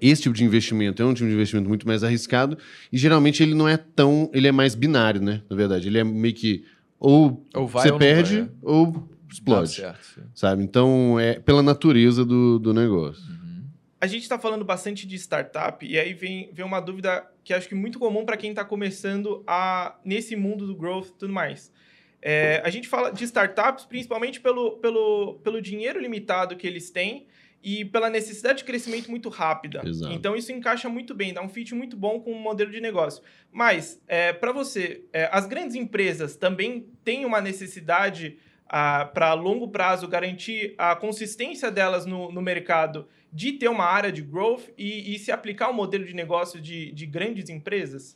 esse tipo de investimento é um tipo de investimento muito mais arriscado e geralmente ele não é tão, ele é mais binário, né? Na verdade, ele é meio que ou, ou você ou perde é. ou explode. Certo, sabe? Então, é pela natureza do, do negócio. Uhum. A gente está falando bastante de startup, e aí vem, vem uma dúvida que acho que é muito comum para quem está começando a nesse mundo do growth e tudo mais. É, a gente fala de startups principalmente pelo, pelo, pelo dinheiro limitado que eles têm e pela necessidade de crescimento muito rápida. Exato. Então isso encaixa muito bem, dá um fit muito bom com o modelo de negócio. Mas, é, para você, é, as grandes empresas também têm uma necessidade para longo prazo garantir a consistência delas no, no mercado de ter uma área de growth e, e se aplicar o um modelo de negócio de, de grandes empresas?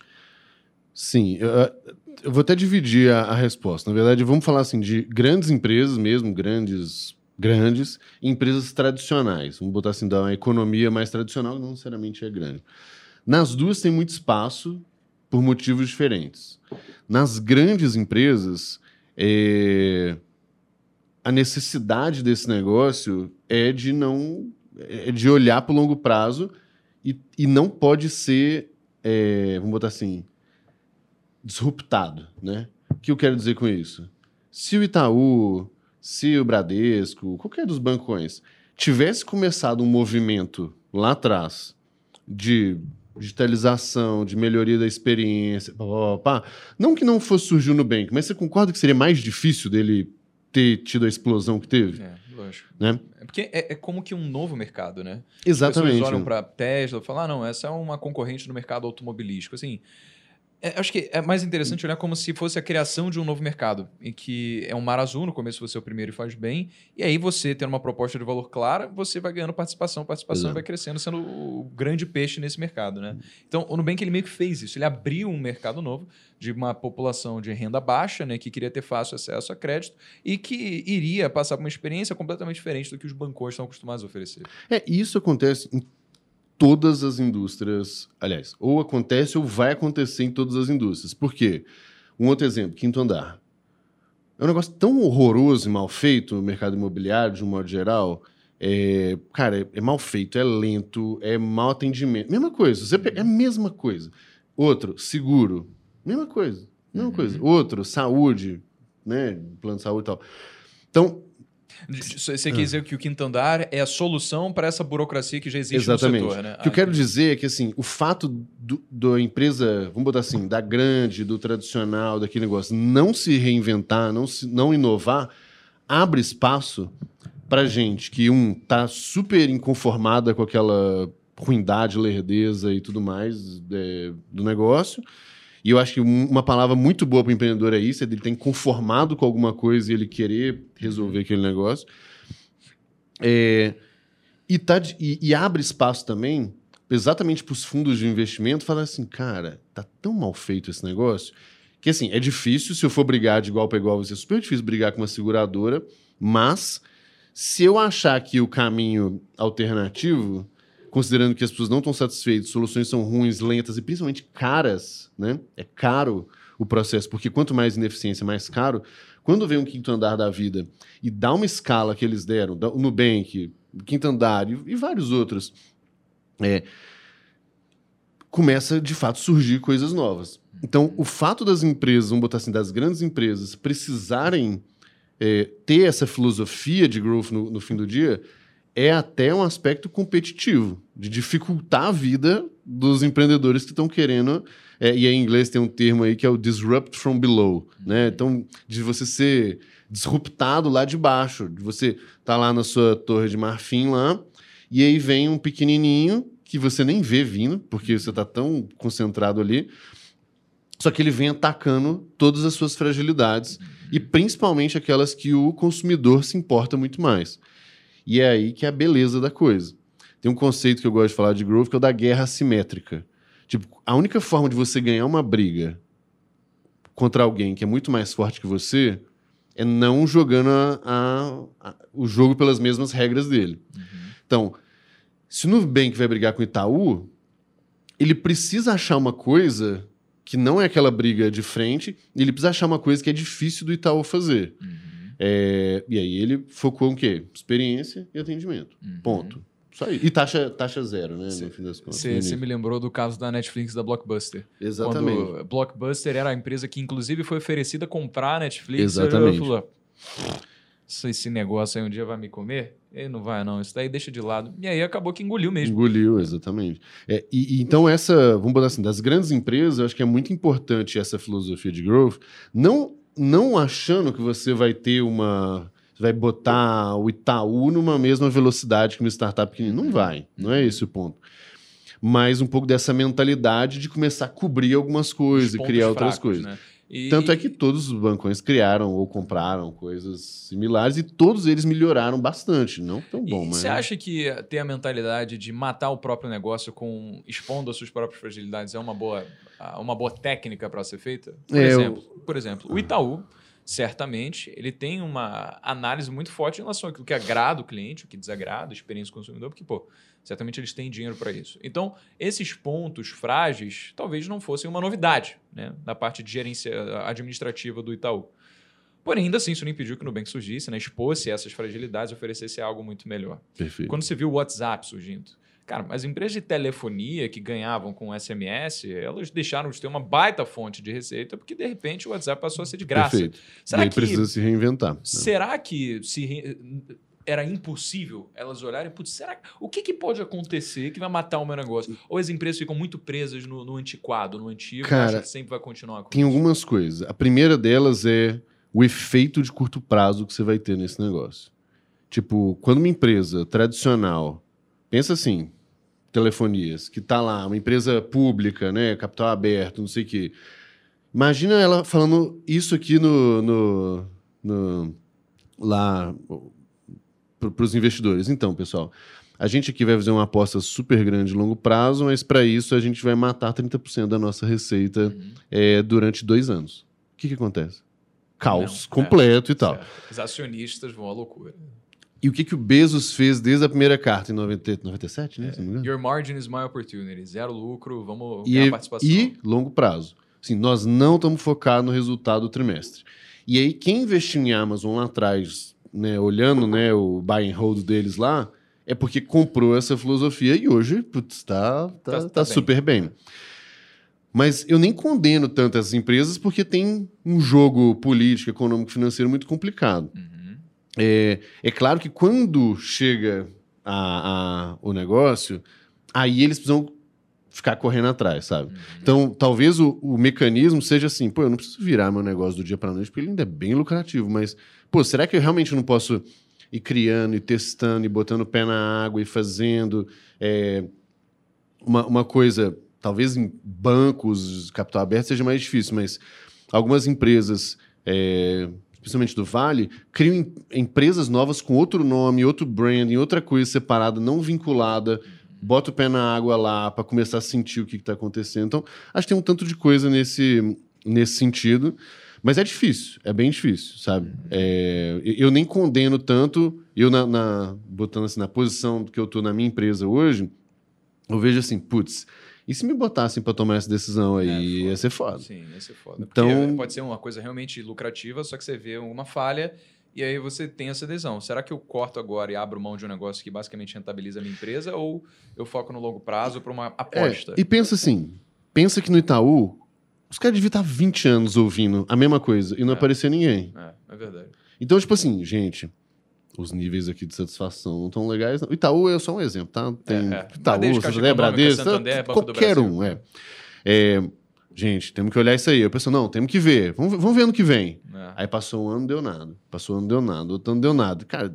Sim, eu, eu vou até dividir a, a, resposta. Na verdade, vamos falar assim de grandes empresas mesmo, grandes, grandes, empresas tradicionais. Vamos botar assim, da economia mais tradicional, não necessariamente é grande. Nas duas tem muito espaço por motivos diferentes. Nas grandes empresas, é, a necessidade desse negócio é de não é de olhar para o longo prazo e, e não pode ser, é, vamos botar assim, disruptado, né? O que eu quero dizer com isso? Se o Itaú, se o Bradesco, qualquer dos bancões tivesse começado um movimento lá atrás de digitalização, de melhoria da experiência, pá, pá, pá, não que não fosse surgir no Nubank, mas você concorda que seria mais difícil dele ter tido a explosão que teve. É, lógico. Né? É porque é, é como que um novo mercado, né? Exatamente. As pessoas olham para Tesla e falam, ah, não, essa é uma concorrente no mercado automobilístico. Assim, é, acho que é mais interessante olhar como se fosse a criação de um novo mercado, em que é um mar azul, no começo você é o primeiro e faz bem, e aí você, tendo uma proposta de valor clara, você vai ganhando participação, participação Exato. vai crescendo, sendo o grande peixe nesse mercado. Né? Então, o Nubank ele meio que fez isso, ele abriu um mercado novo de uma população de renda baixa, né, que queria ter fácil acesso a crédito e que iria passar por uma experiência completamente diferente do que os bancos estão acostumados a oferecer. É, isso acontece em todas as indústrias. Aliás, ou acontece ou vai acontecer em todas as indústrias. Por quê? Um outro exemplo, quinto andar. É um negócio tão horroroso e mal feito no mercado imobiliário, de um modo geral. É, cara, é, é, mal feito, é lento, é mau atendimento. Mesma coisa, você é a mesma coisa. Outro, seguro. Mesma coisa. Mesma uhum. coisa. Outro, saúde, né? Plano de saúde e tal. Então, você quer dizer que o quinto andar é a solução para essa burocracia que já existe Exatamente. no setor, né? O que eu quero dizer é que assim, o fato do, da empresa, vamos botar assim, da grande, do tradicional, daquele negócio, não se reinventar, não, se, não inovar, abre espaço para gente que, um, tá super inconformada com aquela ruindade, lerdeza e tudo mais é, do negócio, e eu acho que uma palavra muito boa para o empreendedor é isso, é ele ter conformado com alguma coisa e ele querer resolver uhum. aquele negócio. É, e, tá, e, e, abre espaço também exatamente para os fundos de investimento, falar assim, cara, tá tão mal feito esse negócio que assim, é difícil, se eu for brigar de igual para igual, vai ser super difícil brigar com uma seguradora, mas se eu achar que o caminho alternativo, considerando que as pessoas não estão satisfeitas, soluções são ruins, lentas e principalmente caras, né? É caro o processo, porque quanto mais ineficiência, mais caro. Quando vem um quinto andar da vida e dá uma escala que eles deram, o Nubank, quinto andar e, e vários outros, é, começa de fato surgir coisas novas. Então, o fato das empresas, vamos botar assim, das grandes empresas, precisarem é, ter essa filosofia de growth no, no, fim do dia, é até um aspecto competitivo, de dificultar a vida dos empreendedores que estão querendo. É, e em inglês tem um termo aí que é o disrupt from below, né? Então, de você ser disruptado lá de baixo, de você tá lá na sua torre de marfim lá, e aí vem um pequenininho que você nem vê vindo, porque você está tão concentrado ali, só que ele vem atacando todas as suas fragilidades uhum. e principalmente aquelas que o consumidor se importa muito mais. E é aí que é a beleza da coisa. Tem um conceito que eu gosto de falar de growth que é o da guerra assimétrica. Tipo, a única forma de você ganhar uma briga contra alguém que é muito mais forte que você é não jogando a, a, a, o jogo pelas mesmas regras dele. Uhum. Então, se o Nubank vai brigar com o Itaú, ele precisa achar uma coisa que não é aquela briga de frente, ele precisa achar uma coisa que é difícil do Itaú fazer. Uhum. É, e aí ele focou em quê? Experiência e atendimento. Uhum. Ponto. Só aí. E taxa, taxa zero, né? Cê, no fim das contas. Você me lembrou do caso da Netflix da Blockbuster. Exatamente. Quando Blockbuster era a empresa que, inclusive, foi oferecida a comprar a Netflix. Exatamente. Falou, esse negócio aí um dia vai me comer? Ele não vai, não. Isso daí deixa de lado. E aí acabou que engoliu mesmo. Engoliu, exatamente. É, e, e, então, essa, vamos botar assim, das grandes empresas, eu acho que é muito importante essa filosofia de growth, não, não achando que você vai ter uma. Vai botar o Itaú numa mesma velocidade que uma startup pequenininha. Não vai. Não é esse o ponto. Mas um pouco dessa mentalidade de começar a cobrir algumas coisas e criar outras coisas. Né? E, Tanto é que todos os bancões criaram ou compraram coisas similares e todos eles melhoraram bastante. Não tão bom, mas. Você acha que ter a mentalidade de matar o próprio negócio com expondo as suas próprias fragilidades é uma boa, uma boa técnica para ser feita? Por, é, exemplo, eu... por exemplo, o Itaú certamente ele tem uma análise muito forte em relação àquilo que agrada o cliente, o que desagrada, a experiência do consumidor, porque, pô, Certamente eles têm dinheiro para isso. Então, esses pontos frágeis talvez não fossem uma novidade né, da parte de gerência administrativa do Itaú. Porém, ainda assim, isso não impediu que o Nubank surgisse, né, expôsse essas fragilidades e oferecesse algo muito melhor. Perfeito. Quando você viu o WhatsApp surgindo, cara, as empresas de telefonia que ganhavam com SMS, elas deixaram de ter uma baita fonte de receita porque, de repente, o WhatsApp passou a ser de graça. Perfeito. Será e aí que precisa se reinventar. Né? Será que se re era impossível elas olharem, putz, será o que, que pode acontecer que vai matar o meu negócio? Ou as empresas ficam muito presas no, no antiquado, no antigo, Cara, que sempre vai continuar Tem algumas coisas. A primeira delas é o efeito de curto prazo que você vai ter nesse negócio. Tipo, quando uma empresa tradicional, pensa assim, telefonias, que tá lá, uma empresa pública, né, capital aberto, não sei o quê. Imagina ela falando isso aqui no, no, no lá para os investidores. Então, pessoal, a gente aqui vai fazer uma aposta super grande de longo prazo, mas para isso a gente vai matar 30% da nossa receita uhum. é, durante dois anos. O que, que acontece? Caos Não, completo é, e tal. Certo. Os acionistas vão à loucura. E o que, que o Bezos fez desde a primeira carta, em 90, 97, né? É, your margin is my opportunity. Zero lucro, vamos e, ganhar participação. E longo prazo. Assim, nós não estamos focados no resultado do trimestre. E aí, quem investiu em Amazon lá atrás, né, olhando né, o buy and hold deles lá, é porque comprou essa filosofia e hoje está tá, tá, tá, tá super bem. Mas eu nem condeno tanto essas empresas porque tem um jogo político, econômico, financeiro muito complicado. Uhum. É, é claro que quando chega a, a, o negócio, aí eles precisam ficar correndo atrás, sabe? Uhum. Então, talvez o, o, mecanismo seja assim, pô, eu não preciso virar meu negócio do dia para noite, porque ele ainda é bem lucrativo, mas, pô, será que eu realmente não posso ir criando e testando e botando o pé na água e fazendo é, uma, uma coisa, talvez em bancos, capital aberto seja mais difícil, mas algumas empresas, é, especialmente do Vale, criam em, empresas novas com outro nome, outro branding, outra coisa separada, não vinculada bota o pé na água lá para começar a sentir o que está acontecendo. Então, acho que tem um tanto de coisa nesse, nesse sentido. Mas é difícil, é bem difícil, sabe? É, eu nem condeno tanto, eu na, na, botando assim, na posição que eu tô na minha empresa hoje, eu vejo assim, putz, e se me botassem para tomar essa decisão aí, é, ia ser foda. Sim, ia ser foda. Então, Porque pode ser uma coisa realmente lucrativa, só que você vê uma falha e aí você tem essa adesão. Será que eu corto agora e abro mão de um negócio que basicamente rentabiliza a minha empresa ou eu foco no longo prazo para uma aposta? É, e pensa assim, pensa que no Itaú, os caras deviam estar 20 anos ouvindo a mesma coisa e não é. aparecer ninguém. É, é verdade. Então, tipo assim, gente, os níveis aqui de satisfação não estão legais. Não. Itaú é só um exemplo, tá? Tem é, é. Itaú, Bradesco, Santander, Bradesco, Santander, qualquer um, é. é. Gente, temos que olhar isso aí. Eu penso, não, temos que ver. Vamos, vamos ver ano que vem. É. Aí passou um ano, não deu nada. Passou um ano, não deu nada. Outro ano, não deu nada. Cara,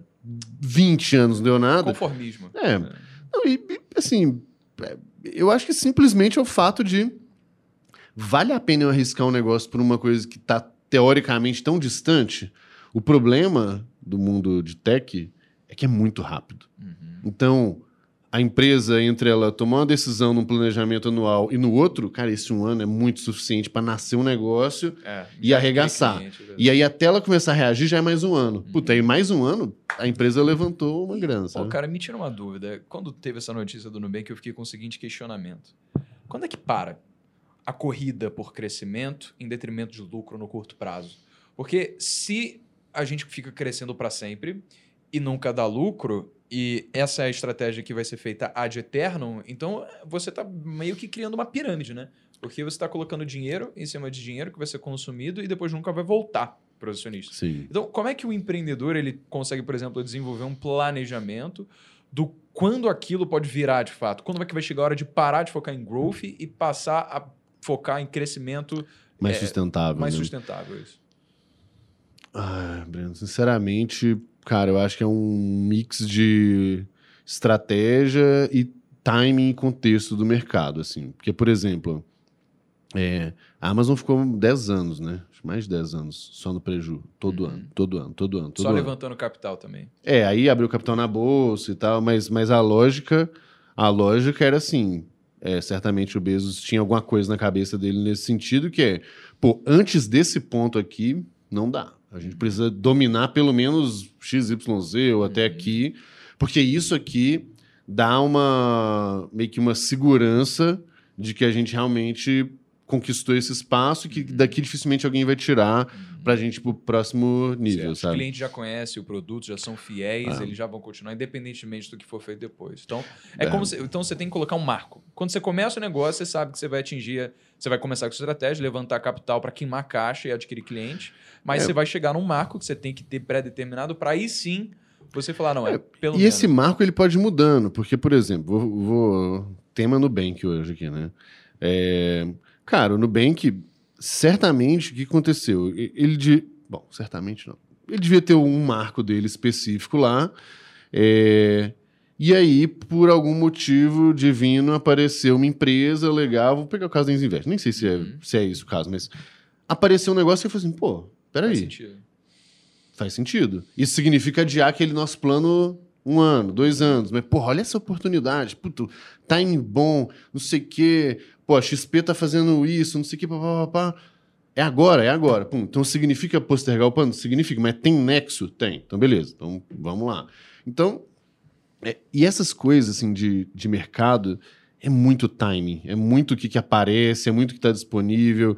20 anos não deu nada. Conformismo. É. é. Não, e, assim, é, eu acho que simplesmente é o fato de vale a pena eu arriscar um negócio por uma coisa que está teoricamente tão distante? O problema do mundo de tech é que é muito rápido. Uhum. Então, a empresa, entre ela tomar uma decisão num planejamento anual e no outro, cara, esse um ano é muito suficiente para nascer um negócio é, e arregaçar. Cliente, e aí, até ela começar a reagir, já é mais um ano. Uhum. Puta, aí mais um ano, a empresa levantou uma grana. Pô, cara, me tira uma dúvida. Quando teve essa notícia do Nubank, eu fiquei com o seguinte questionamento: quando é que para a corrida por crescimento em detrimento de lucro no curto prazo? Porque se a gente fica crescendo para sempre e nunca dá lucro, e essa é a estratégia que vai ser feita ad eternum, então você está meio que criando uma pirâmide, né? Porque você está colocando dinheiro em cima de dinheiro que vai ser consumido e depois nunca vai voltar para o acionista. Sim. Então, como é que o empreendedor ele consegue, por exemplo, desenvolver um planejamento do quando aquilo pode virar de fato? Quando é que vai chegar a hora de parar de focar em growth e passar a focar em crescimento mais é, sustentável? Mais né? sustentável, isso. Ah, Breno, sinceramente, cara, eu acho que é um mix de estratégia e timing e contexto do mercado, assim. Porque, por exemplo, é, a Amazon ficou 10 anos, né? Mais de 10 anos só no preju. Todo uhum. ano, todo ano, todo ano. Todo só ano. levantando capital também. É, aí abriu capital na bolsa e tal, mas, mas a lógica, a lógica era assim. É, certamente o Bezos tinha alguma coisa na cabeça dele nesse sentido, que é, pô, antes desse ponto aqui, não dá. A gente precisa dominar pelo menos XYZ ou até uhum. aqui, porque isso aqui dá uma meio que uma segurança de que a gente realmente conquistou esse espaço que uhum. daqui dificilmente alguém vai tirar uhum. para a gente para o próximo nível, certo. sabe? Os clientes já conhecem o produto, já são fiéis, ah. eles já vão continuar independentemente do que for feito depois. Então, é, é. como se, então você tem que colocar um marco. Quando você começa o negócio, você sabe que você vai atingir, você vai começar com estratégia, levantar capital para queimar caixa e adquirir cliente, mas é. você vai chegar num marco que você tem que ter pré-determinado para aí sim você falar, não, é, é pelo E menos. esse marco ele pode ir mudando, porque, por exemplo, vou, vou tema Nubank hoje aqui, né? É, Cara, o Nubank, certamente, o que aconteceu? Ele de. Bom, certamente não. Ele devia ter um marco dele específico lá. É, e aí, por algum motivo divino, apareceu uma empresa legal. Vou pegar o caso da Invest. Nem sei se é, uhum. se é isso o caso, mas apareceu um negócio e eu falei assim: pô, peraí. Faz sentido. Faz sentido. Isso significa adiar aquele nosso plano um ano, dois anos. Mas, porra, olha essa oportunidade. Puto, time bom, não sei o quê. Pô, a XP tá fazendo isso, não sei o que, papapá. É agora, é agora. Pum, então significa postergar o plano? Significa, mas tem nexo? Tem. Então, beleza. Então, vamos lá. Então, é, e essas coisas assim, de, de mercado é muito timing, é muito o que, que aparece, é muito o que está disponível.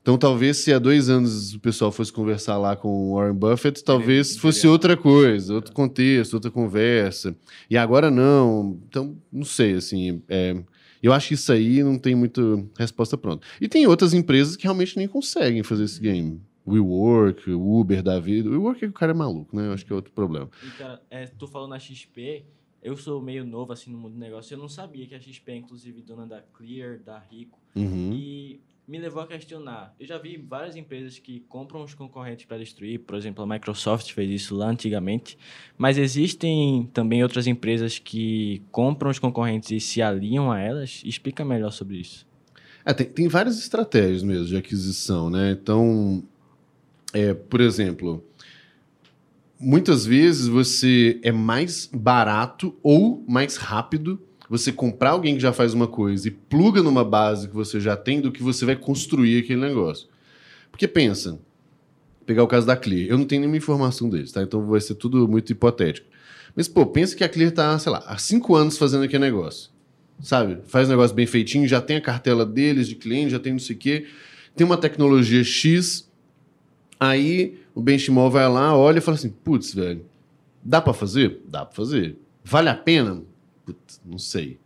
Então, talvez se há dois anos o pessoal fosse conversar lá com o Warren Buffett, talvez fosse outra coisa, outro contexto, outra conversa. E agora não. Então, não sei, assim. É, eu acho que isso aí não tem muito resposta pronta. E tem outras empresas que realmente nem conseguem fazer esse game. WeWork, Uber da vida. WeWork é que o cara é maluco, né? Eu acho que é outro problema. E, cara, é, tu falou na XP, eu sou meio novo assim no mundo do negócio. Eu não sabia que a XP é inclusive dona da Clear, da Rico. Uhum. E me levou a questionar. Eu já vi várias empresas que compram os concorrentes para destruir, por exemplo, a Microsoft fez isso lá antigamente, mas existem também outras empresas que compram os concorrentes e se alinham a elas? Explica melhor sobre isso. É, tem, tem várias estratégias mesmo de aquisição, né? Então, é, por exemplo, muitas vezes você é mais barato ou mais rápido você comprar alguém que já faz uma coisa e pluga numa base que você já tem do que você vai construir aquele negócio. Porque pensa, pegar o caso da Clear, eu não tenho nenhuma informação deles, tá? Então vai ser tudo muito hipotético. Mas, pô, pensa que a Clear tá, sei lá, há cinco anos fazendo aquele negócio. Sabe? Faz um negócio bem feitinho, já tem a cartela deles de cliente, já tem não sei o quê. Tem uma tecnologia X. Aí o Benchimol vai lá, olha e fala assim: putz, velho, dá para fazer? Dá para fazer. Vale a pena? Putz, não sei.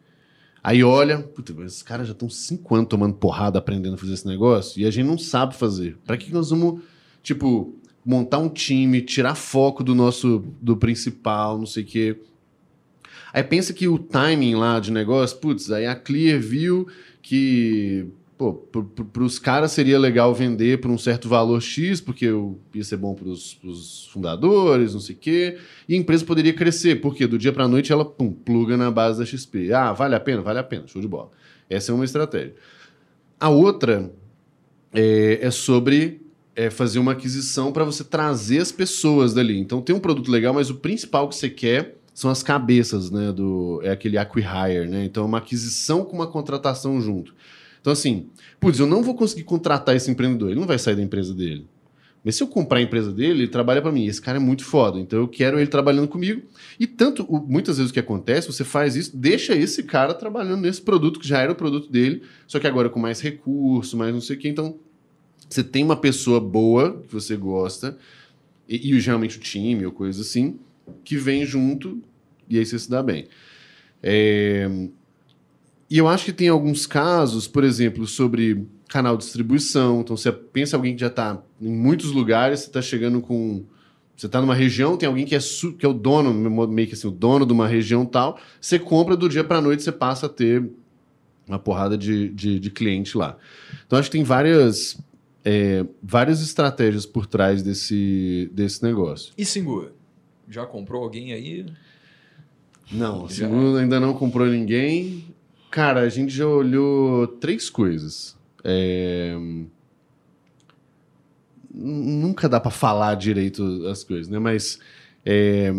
Aí olha, putz, esses caras já estão cinco anos tomando porrada aprendendo a fazer esse negócio e a gente não sabe fazer. Para que nós vamos, tipo, montar um time, tirar foco do nosso do principal, não sei o quê? Aí pensa que o timing lá de negócio, putz, aí a Clear viu que pô, para os caras seria legal vender por um certo valor X, porque ia ser bom para os fundadores, não sei o quê, e a empresa poderia crescer, porque do dia para a noite ela pum, pluga na base da XP. Ah, vale a pena? Vale a pena, show de bola. Essa é uma estratégia. A outra é, é sobre é, fazer uma aquisição para você trazer as pessoas dali. Então tem um produto legal, mas o principal que você quer são as cabeças, né? Do, é aquele acquihire, né? Então é uma aquisição com uma contratação junto. Então, assim, putz, eu não vou conseguir contratar esse empreendedor, ele não vai sair da empresa dele. Mas se eu comprar a empresa dele, ele trabalha para mim. Esse cara é muito foda, então eu quero ele trabalhando comigo. E tanto, muitas vezes o que acontece, você faz isso, deixa esse cara trabalhando nesse produto que já era o produto dele, só que agora com mais recurso, mais não sei o quê. Então, você tem uma pessoa boa que você gosta, e, e geralmente o time ou coisa assim, que vem junto e aí você se dá bem. É... E eu acho que tem alguns casos, por exemplo, sobre canal de distribuição. Então, você pensa alguém que já está em muitos lugares, você está chegando com. Você está numa região, tem alguém que é, que é o dono, meio que assim, o dono de uma região tal. Você compra do dia para a noite, você passa a ter uma porrada de, de, de cliente lá. Então, acho que tem várias, é, várias estratégias por trás desse, desse negócio. E Singu? Já comprou alguém aí? Não, já... ainda não comprou ninguém. Cara, a gente já olhou três coisas. É... Nunca dá para falar direito as coisas, né? Mas é...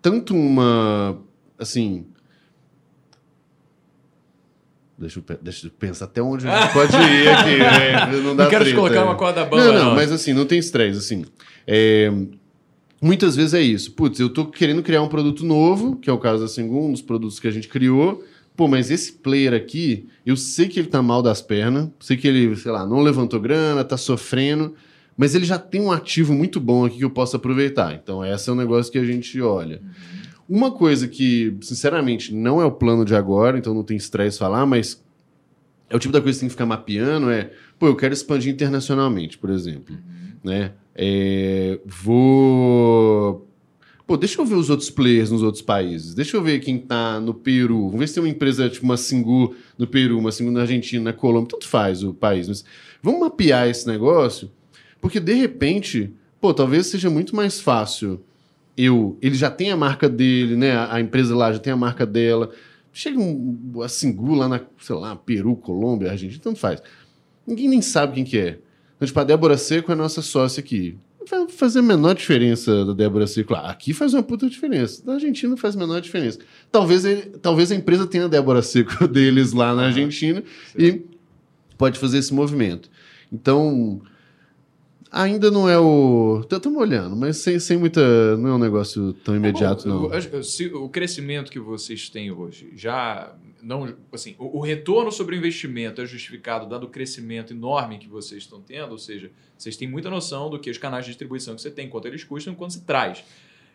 tanto uma, assim, Deixa eu, deixa eu pensar até onde a gente pode ir aqui. Né? Não, dá não quero treta, te colocar é. uma corda bamba. Não, não, não, mas assim, não tem estresse. Assim, é, Muitas vezes é isso. Putz, eu tô querendo criar um produto novo, que é o caso da Singu, um dos produtos que a gente criou. Pô, mas esse player aqui, eu sei que ele tá mal das pernas, sei que ele, sei lá, não levantou grana, tá sofrendo, mas ele já tem um ativo muito bom aqui que eu posso aproveitar. Então, esse é um negócio que a gente olha. Uhum. Uma coisa que, sinceramente, não é o plano de agora, então não tem estresse falar, mas é o tipo da coisa que tem que ficar mapeando, é, pô, eu quero expandir internacionalmente, por exemplo, uhum. né? É, vou. Pô, deixa eu ver os outros players nos outros países. Deixa eu ver quem tá no Peru. Vamos ver se tem uma empresa tipo uma Singu no Peru, uma Singu na Argentina, na Colômbia. Tanto faz o país. Mas vamos mapear esse negócio, porque de repente, pô, talvez seja muito mais fácil eu. Ele já tem a marca dele, né? A empresa lá já tem a marca dela. Chega um, a Singu lá na, sei lá, Peru, Colômbia, Argentina, tanto faz. Ninguém nem sabe quem que é. Então, tipo, a Débora Seco é nossa sócia aqui. Vai fazer a menor diferença da Débora Seco. Aqui faz uma puta diferença. Na Argentina faz a menor diferença. Talvez, ele, talvez a empresa tenha a Débora Seco deles lá na Argentina e pode fazer esse movimento. Então, ainda não é o. Estamos olhando, mas sem, sem muita. Não é um negócio tão imediato, é bom, não. O, o crescimento que vocês têm hoje já não, assim, o, o, retorno sobre o investimento é justificado dado o crescimento enorme que vocês estão tendo, ou seja, vocês têm muita noção do que os canais de distribuição que você tem, quanto eles custam e quanto você traz.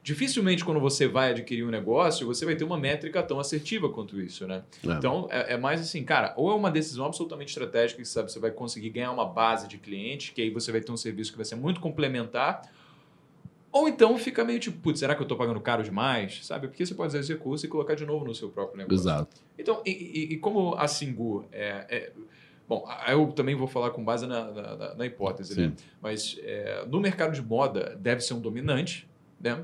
Dificilmente, quando você vai adquirir um negócio, você vai ter uma métrica tão assertiva quanto isso, né? É. Então, é, é, mais assim, cara, ou é uma decisão absolutamente estratégica que sabe, você vai conseguir ganhar uma base de clientes, que aí você vai ter um serviço que vai ser muito complementar, ou então fica meio tipo, putz, será que eu estou pagando caro demais? Sabe? Porque você pode fazer esse recurso e colocar de novo no seu próprio negócio. Exato. Então, e, e, e como a Singu é, é, Bom, eu também vou falar com base na, na, na hipótese, né? Sim. né? Mas é, no mercado de moda deve ser um dominante, né?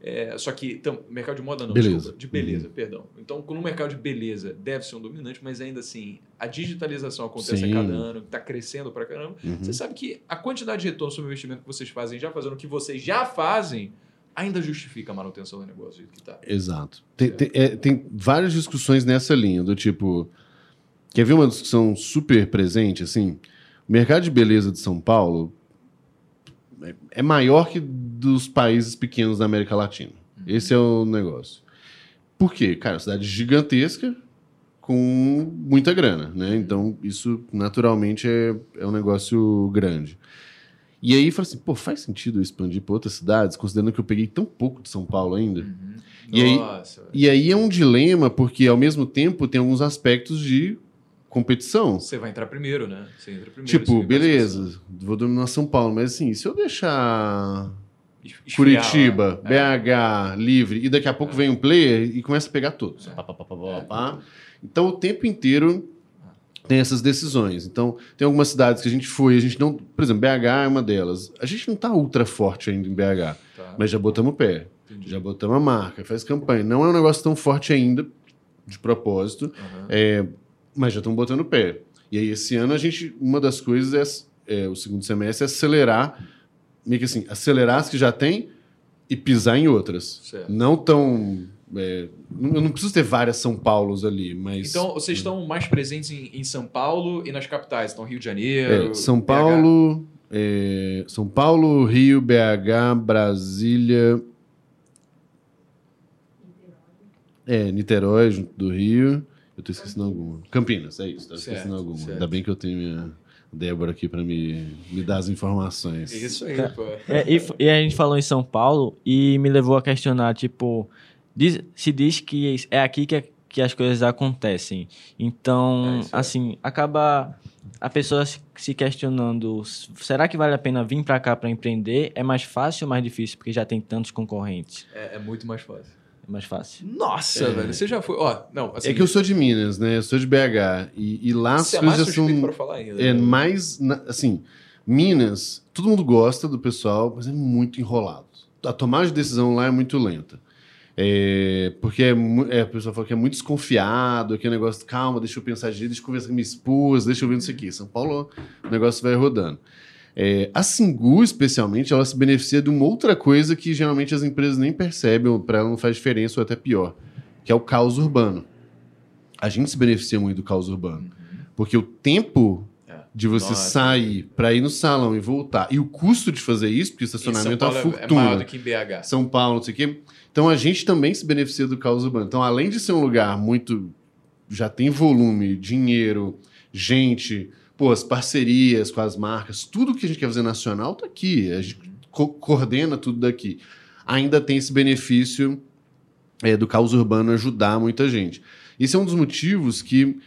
É, só que então, mercado de moda não, beleza. Desculpa, de beleza, uhum. perdão. Então, no mercado de beleza deve ser um dominante, mas ainda assim, a digitalização acontece Sim. a cada ano, está crescendo para caramba. Uhum. Você sabe que a quantidade de retorno sobre o investimento que vocês fazem, já fazendo o que vocês já fazem, ainda justifica a manutenção do negócio do que está. Exato. Tem, tem, é, tem várias discussões nessa linha, do tipo. Quer ver uma discussão super presente? Assim, o mercado de beleza de São Paulo é, é maior que dos países pequenos da América Latina. Esse é o negócio. Por quê? Cara, cidade gigantesca com muita grana, né? Então, isso naturalmente é, é um negócio grande. E aí, falei assim, pô, faz sentido eu expandir para outras cidades, considerando que eu peguei tão pouco de São Paulo ainda? Uhum. E aí- Nossa, velho. E aí é um dilema, porque ao mesmo tempo tem alguns aspectos de competição. Você vai entrar primeiro, né? Você entra primeiro. Tipo, beleza, vou dominar São Paulo, mas assim, se eu deixar esfriar Curitiba. É. BH, livre, e daqui a pouco vem um player e começa a pegar todos. É. Então o tempo inteiro tem essas decisões. Então, tem algumas cidades que a gente foi, a gente não. Por exemplo, BH é uma delas. A gente não tá ultra forte ainda em BH, Tá, mas já botamos o pé. entendi. Já botamos a marca, faz campanha. Não é um negócio tão forte ainda, de propósito, Aham. é, mas já estamos botando o pé. E aí, esse ano, a gente. Uma das coisas é, é, o segundo semestre é acelerar, meio que assim, acelerar as que já tem e pisar em outras. Certo. Não tão. é, eu não preciso ter várias São Paulos ali, mas. Então, vocês estão mais presentes em, em São Paulo e nas capitais. Então, Rio de Janeiro. É, São BH. Paulo, é, São Paulo, Rio, BH, Brasília. É, Niterói, junto do Rio. Eu tô esquecendo alguma. Campinas, é isso, tô Certo, esquecendo alguma. certo. Ainda bem que eu tenho minha Débora aqui para me, me dar as informações. Isso aí, pô. É, e, e a gente falou em São Paulo e me levou a questionar, tipo, diz- se diz que é aqui que, que as coisas acontecem. Então, é. assim, acaba a pessoa se, questionando, será que vale a pena vir para cá para empreender? É mais fácil ou mais difícil porque já tem tantos concorrentes? É, é muito mais fácil. É mais fácil. Nossa, velho. Você já foi. Ó, não, assim. É que eu sou de Minas, né? Eu sou de BH. E, e lá as Você é mais coisas são. pra falar ainda. É né? mais. assim, Minas, todo mundo gosta do pessoal, mas é muito enrolado. A tomada de decisão lá é muito lenta. É, porque é, é, a pessoa fala que é muito desconfiado, aquele negócio, calma, deixa eu pensar direito, deixa eu conversar com minha esposa, deixa eu ver não sei o quê. São Paulo, o negócio vai rodando. É, a Singu, especialmente, ela se beneficia de uma outra coisa que geralmente as empresas nem percebem, ou para ela não faz diferença, ou até pior, que é o caos urbano. A gente se beneficia muito do caos urbano. Porque o tempo É. de você Nossa. sair para ir no salão e voltar, e o custo de fazer isso, porque estacionamento é uma é, é fortuna. maior do que BH. São Paulo, não sei o quê. Então a gente também se beneficia do caos urbano. Então, além de ser um lugar muito. já tem volume, dinheiro, gente, pô, as parcerias com as marcas, tudo que a gente quer fazer nacional tá aqui. A gente co- coordena tudo daqui. Ainda tem esse benefício é, do caos urbano ajudar muita gente. Esse é um dos motivos que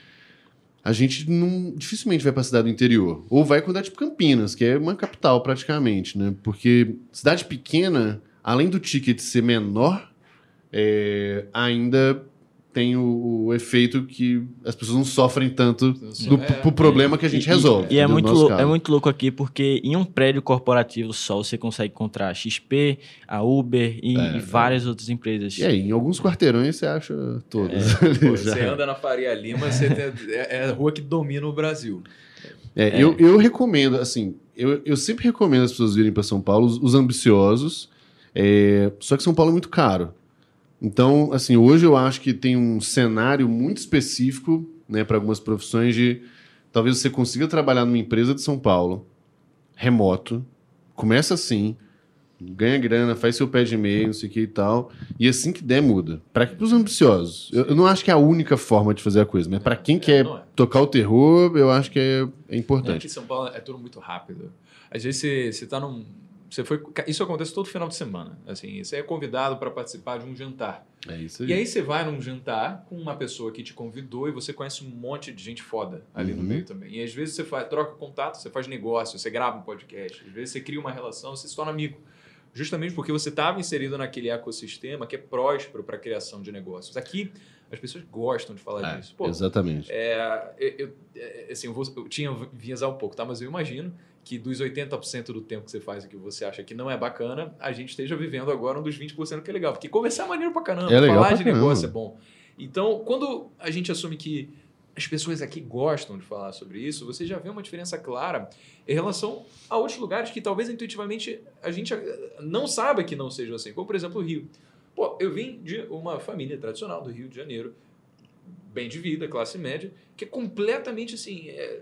a gente não dificilmente vai para cidade do interior. Ou vai quando é tipo Campinas, que é uma capital praticamente, né? Porque cidade pequena, além do ticket ser menor, é, ainda tem o, o efeito que as pessoas não sofrem tanto do, É, pro problema que a gente E- resolve. E é no muito, lou- é muito louco aqui porque em um prédio corporativo só você consegue encontrar a XP, a Uber e, É, e várias outras empresas. E aí, em alguns quarteirões você acha todas. Pô, ali você anda na Faria Lima, você tem- é, é a rua que domina o Brasil. É, Eu, eu recomendo, assim, eu, eu sempre recomendo as pessoas virem para São Paulo, os, os ambiciosos, é, só que São Paulo é muito caro. Então, assim, hoje eu acho que tem um cenário muito específico, né, para algumas profissões de talvez você consiga trabalhar numa empresa de São Paulo, remoto, começa assim, ganha grana, faz seu pé de meio, não sei o que e tal, e assim que der, muda. Para os ambiciosos. Eu, eu não acho que é a única forma de fazer a coisa, mas para quem É, quer é. tocar o terror, eu acho que é, é É importante. que em São Paulo é tudo muito rápido. Às vezes você, você tá num. Você foi, isso acontece todo final de semana. Assim, você é convidado para participar de um jantar. É isso E aí você vai num jantar com uma pessoa que te convidou e você conhece um monte de gente foda ali no Uhum. meio também. E às vezes você faz, troca contato, você faz negócio, você grava um podcast, às vezes você cria uma relação, você se torna amigo. Justamente porque você estava inserido naquele ecossistema que é próspero para a criação de negócios. Aqui as pessoas gostam de falar disso. Pô, Exatamente. é, eu, eu- é, assim, eu, vou, eu tinha viesar um pouco, tá? Mas eu imagino que dos 80% do tempo que você faz aqui que você acha que não é bacana, a gente esteja vivendo agora um dos 20% que é legal. Porque conversar é maneiro pra caramba, É falar pra de caramba. negócio é bom. Então, quando a gente assume que as pessoas aqui gostam de falar sobre isso, você já vê uma diferença clara em relação a outros lugares que talvez intuitivamente a gente não saiba que não sejam assim, como por exemplo o Rio. Pô, eu vim de uma família tradicional do Rio de Janeiro, bem de vida, classe média, que é completamente assim, é,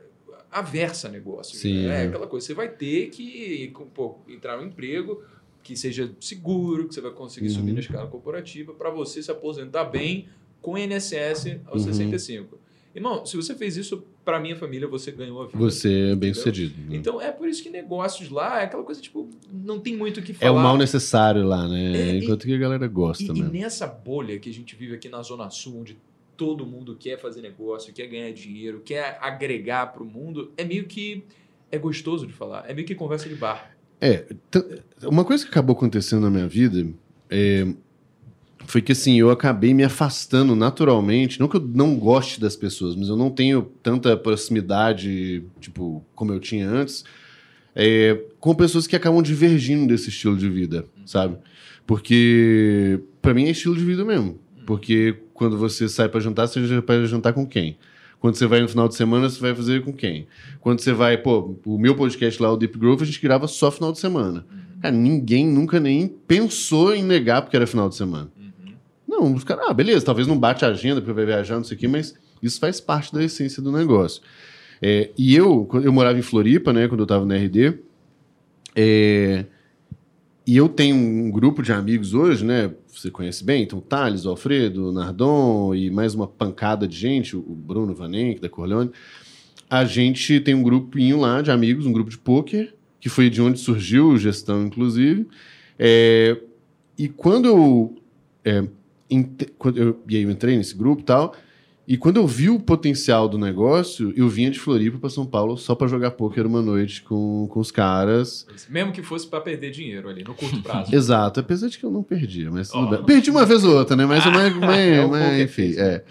aversa negócio. Sim, né? É é. aquela coisa, você vai ter que pô, entrar no emprego que seja seguro, que você vai conseguir subir Uhum. na escala corporativa para você se aposentar bem com INSS aos Uhum. 65. Irmão, se você fez isso para minha família, você ganhou a vida. Você é bem Entendeu? sucedido. né? Então é por isso que negócios lá é aquela coisa tipo, não tem muito o que é falar. o mal necessário lá, né? É, e- Enquanto que a galera gosta E, e nessa bolha que a gente vive aqui na Zona Sul, onde todo mundo quer fazer negócio, quer ganhar dinheiro, quer agregar para o mundo, é meio que é gostoso de falar. É meio que conversa de bar. É, uma coisa que acabou acontecendo na minha vida é, foi que assim, eu acabei me afastando naturalmente. Não que eu não goste das pessoas, mas eu não tenho tanta proximidade, tipo, como eu tinha antes, é, com pessoas que acabam divergindo desse estilo de vida, sabe? Porque pra mim é estilo de vida mesmo. Porque quando você sai pra jantar, você vai jantar com quem? Quando você vai no final de semana, você vai fazer com quem? Quando você vai, pô, o meu podcast lá, o Deep Growth, a gente grava só final de semana. Cara, ninguém nunca nem pensou em negar porque era final de semana. Uhum. Não, os caras, ah, beleza, talvez não bate a agenda porque vai viajar, não sei o quê, mas isso faz parte da essência do negócio. É, e eu, eu morava em Floripa, né, quando eu tava na RD, é, e eu tenho um grupo de amigos hoje, né, você conhece bem, então Thales, o Alfredo, o Nardon e mais uma pancada de gente, o Bruno Vanenck, da Corleone, a gente tem um grupinho lá de amigos, um grupo de pôquer, que foi de onde surgiu o gestão, inclusive, é, e quando eu, é, quando eu. E aí eu entrei nesse grupo e tal. E quando eu vi o potencial do negócio, eu vinha de Floripa para São Paulo só para jogar pôquer uma noite com, com os caras. Mesmo que fosse para perder dinheiro ali, no curto prazo. Exato, apesar de que eu não perdia, mas Oh. Perdi uma vez ou outra, né? Mas, mas, mas, É mas, poker enfim, é.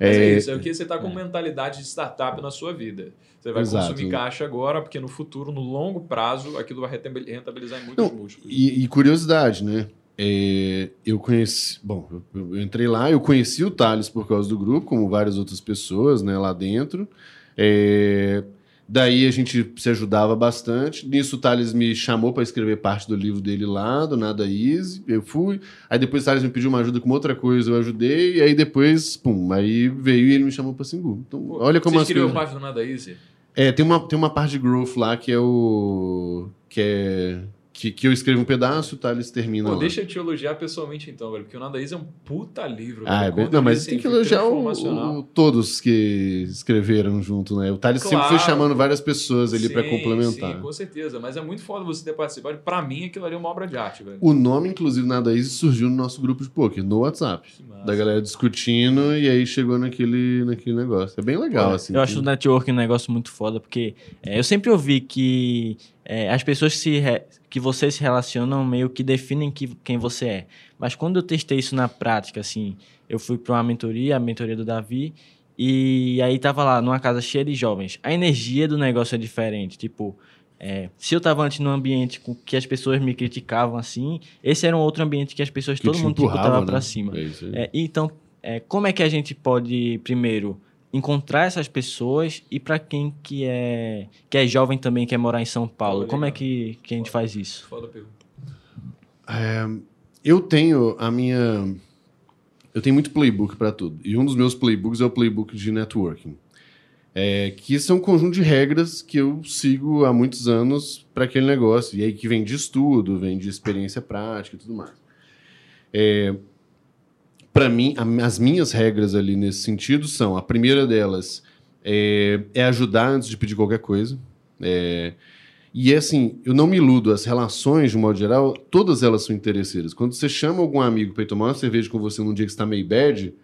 Mas é, É, isso, é o que você está com mentalidade de startup na sua vida. Você vai Exato. consumir caixa agora, porque no futuro, no longo prazo, aquilo vai rentabil- rentabilizar em muitos Não, múltiplos. E, e curiosidade, né? É, eu conheci. Bom, eu, eu entrei lá, eu conheci o Thales por causa do grupo, como várias outras pessoas né, lá dentro. É, daí a gente se ajudava bastante. Nisso o Thales me chamou para escrever parte do livro dele lá, do Nada Easy. Eu fui. Aí depois o Thales me pediu uma ajuda com outra coisa, eu ajudei. E aí depois, pum, aí veio e ele me chamou para Singu. Então, olha como Você escreveu coisas... parte do Nada Easy? É, tem uma, tem uma parte de growth lá que é o. que é. Que, que eu escrevo um pedaço, o Thales termina Pô, lá. deixa eu te elogiar pessoalmente então, velho, porque o Nada Easy é um puta livro. Ah, é bem, não, mas tem que elogiar o, o- todos que escreveram junto, né? O Thales sempre Claro. foi chamando várias pessoas ali pra Sim, complementar. Sim, com certeza. Mas é muito foda você ter participado. Pra mim, aquilo ali é uma obra de arte, velho. O nome, inclusive, Nada Easy surgiu no nosso grupo de poker, no WhatsApp. Que massa. Da galera discutindo e aí chegou naquele, naquele negócio. É bem legal, Olha, assim. Eu acho o networking um negócio muito foda, porque é, eu sempre ouvi que é, as pessoas que, se re- que você se relacionam meio que definem que, quem você é. Mas quando eu testei isso na prática, assim, eu fui para uma mentoria, a mentoria do Davi, e aí tava lá numa casa cheia de jovens. A energia do negócio é diferente. Tipo, é, se eu tava antes num ambiente com que as pessoas me criticavam assim, esse era um outro ambiente que as pessoas, Que todo mundo empurrava, né? pra cima. É. É, então, é, como é que a gente pode, primeiro, encontrar essas pessoas e para quem que é, que é jovem também, quer morar em São Paulo, como é que, que a gente faz isso? Foda a pergunta. É, eu tenho a minha. Eu tenho muito playbook para tudo. E um dos meus playbooks é o playbook de networking. É, que é um conjunto de regras que eu sigo há muitos anos para aquele negócio. E aí que vem de estudo, vem de experiência prática e tudo mais. É, para mim, a- as minhas regras ali nesse sentido são: a primeira delas é, é ajudar antes de pedir qualquer coisa. É, e é assim, eu não me iludo, as relações, de um modo geral, todas elas são interesseiras. Quando você chama algum amigo para tomar uma cerveja com você num dia que está meio bad,